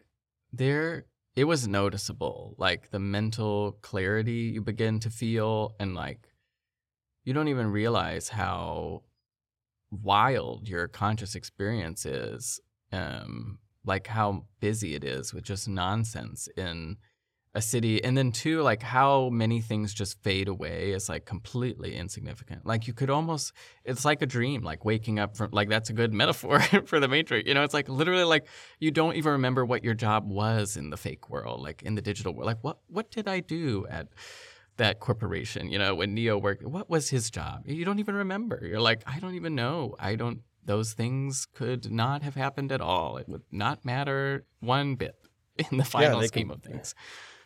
there it was noticeable. Like the mental clarity you begin to feel and like you don't even realize how wild your conscious experience is um like how busy it is with just nonsense in a city and then two like how many things just fade away is like completely insignificant. Like you could almost it's like a dream like waking up from like that's a good metaphor for the matrix you know it's like literally like you don't even remember what your job was in the fake world like in the digital world. Like what what did i do at that corporation you know when neo worked what was his job you don't even remember you're like i don't even know i don't those things could not have happened at all it would not matter one bit in the final they scheme can- of things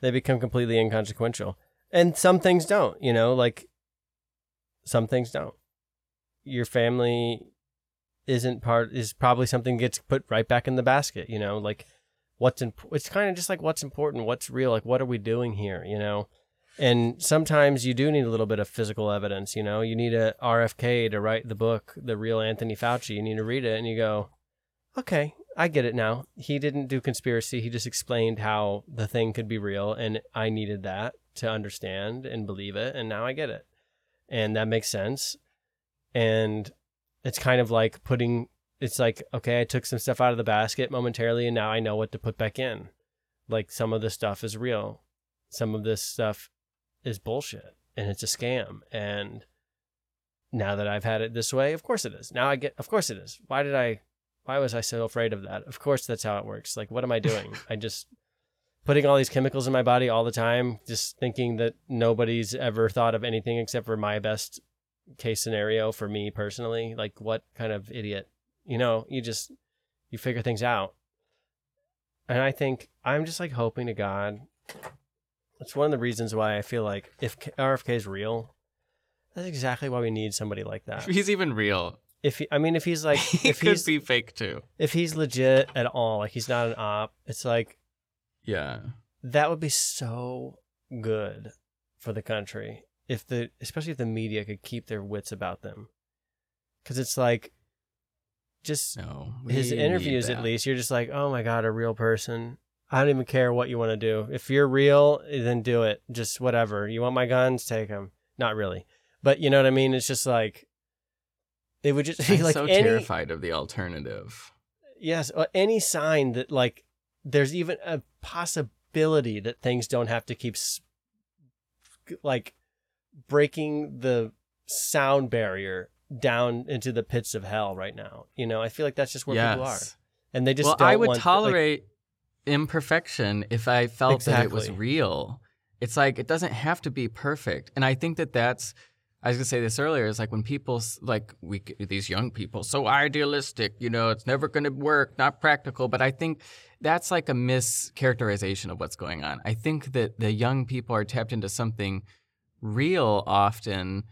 they become completely inconsequential. And some things don't, you know, like some things don't. Your family isn't part is probably something gets put right back in the basket, you know, like what's in it's kind of just like what's important, what's real, like what are we doing here, you know? And sometimes you do need a little bit of physical evidence, you know. You need a RFK to write the book, The Real Anthony Fauci. You need to read it and you go, okay, I get it now. He didn't do conspiracy. He just explained how the thing could be real, and I needed that to understand and believe it, and now I get it, and that makes sense. And it's kind of like putting. It's like okay, I took some stuff out of the basket momentarily, and now I know what to put back in. Like some of this stuff is real, some of this stuff is bullshit, and it's a scam, and now that I've had it this way, of course it is. Now I get, of course it is. Why did I? Why was I so afraid of that? Of course that's how it works. Like, what am I doing? I just putting all these chemicals in my body all the time, just thinking that nobody's ever thought of anything except for my best case scenario for me personally. Like, what kind of idiot? You know, you just you figure things out. And I think I'm just like hoping to God. It's one of the reasons why I feel like if K- RFK is real, that's exactly why we need somebody like that. If he's even real, If he, I mean, if he's like, he if could he's be fake too. if he's legit at all, like he's not an op, it's like Yeah. that would be so good for the country if the especially if the media could keep their wits about them because it's like just No. his need interviews at that. least you're just like oh my god a real person i don't even care what you want to do. If you're real then do it. Just whatever. You want my guns? Take them not really. But you know what i mean? It's just like it would just be I'm like so any terrified of the alternative. yes any sign that like there's even a possibility that things don't have to keep like breaking the sound barrier down into the pits of hell right now. You know i feel like that's just where people are. And they just well, I would want like- tolerate imperfection if I felt that it was real. It's like it doesn't have to be perfect, and I think that that's. I was gonna say this earlier. Is like when people like we these young people so idealistic. You know, it's never gonna work, not practical. But I think that's like a mischaracterization of what's going on. I think that the young people are tapped into something real often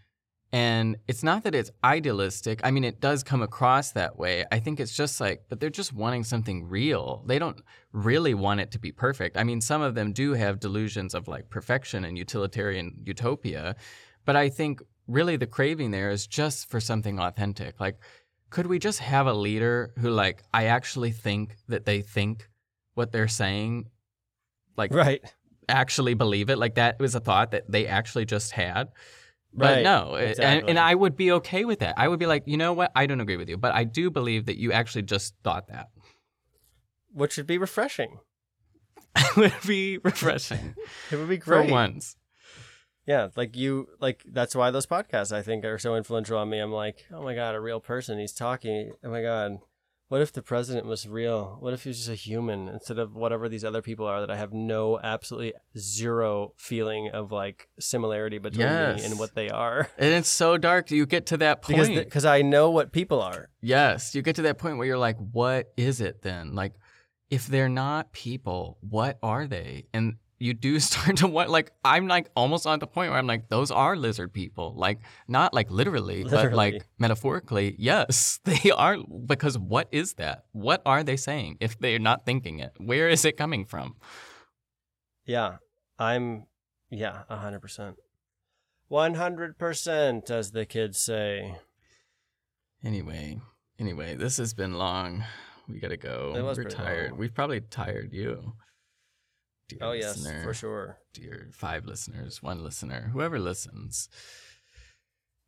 and it's not that it's idealistic. I mean, it does come across that way. I think it's just like, but they're just wanting something real. They don't really want it to be perfect. I mean, some of them do have delusions of like perfection and utilitarian utopia. But I think really the craving there is just for something authentic. Like, could we just have a leader who, like, I actually think that they think what they're saying, like, right actually believe it? Like, that was a thought that they actually just had. But Right, no, it- and, exactly. and I would be okay with that. I would be like, you know what? I don't agree with you, but I do believe that you actually just thought that. which would be refreshing it would be refreshing it would be great. for once. yeah like you like that's why those podcasts i think are so influential on me i'm like oh my god a real person he's talking oh my god what if the president was real what if he was just a human instead of whatever these other people are that i have no absolutely zero feeling of like similarity between me and what they are And it's so dark. You get to that point. because because i know what people are Yes, you get to that point where you're like, what is it then? Like, if they're not people, what are they? And you do start to want, like, I'm like almost on the point where I'm like, those are lizard people. Like, not like literally, but like metaphorically, yes, they are. Because what is that? What are they saying if they're not thinking it? Where is it coming from? yeah i'm yeah 100% 100% as the kids say Anyway, anyway, this has been long. We gotta go. We're tired. long. We've probably tired you. Dear Oh, yes, listener, for sure. Dear five listeners, one listener, whoever listens.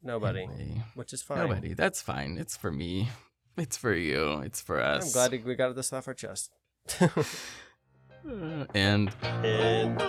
nobody Anyway, which is fine Nobody. That's fine. It's for me. It's for you. It's for us. i'm glad we got this off our chest And and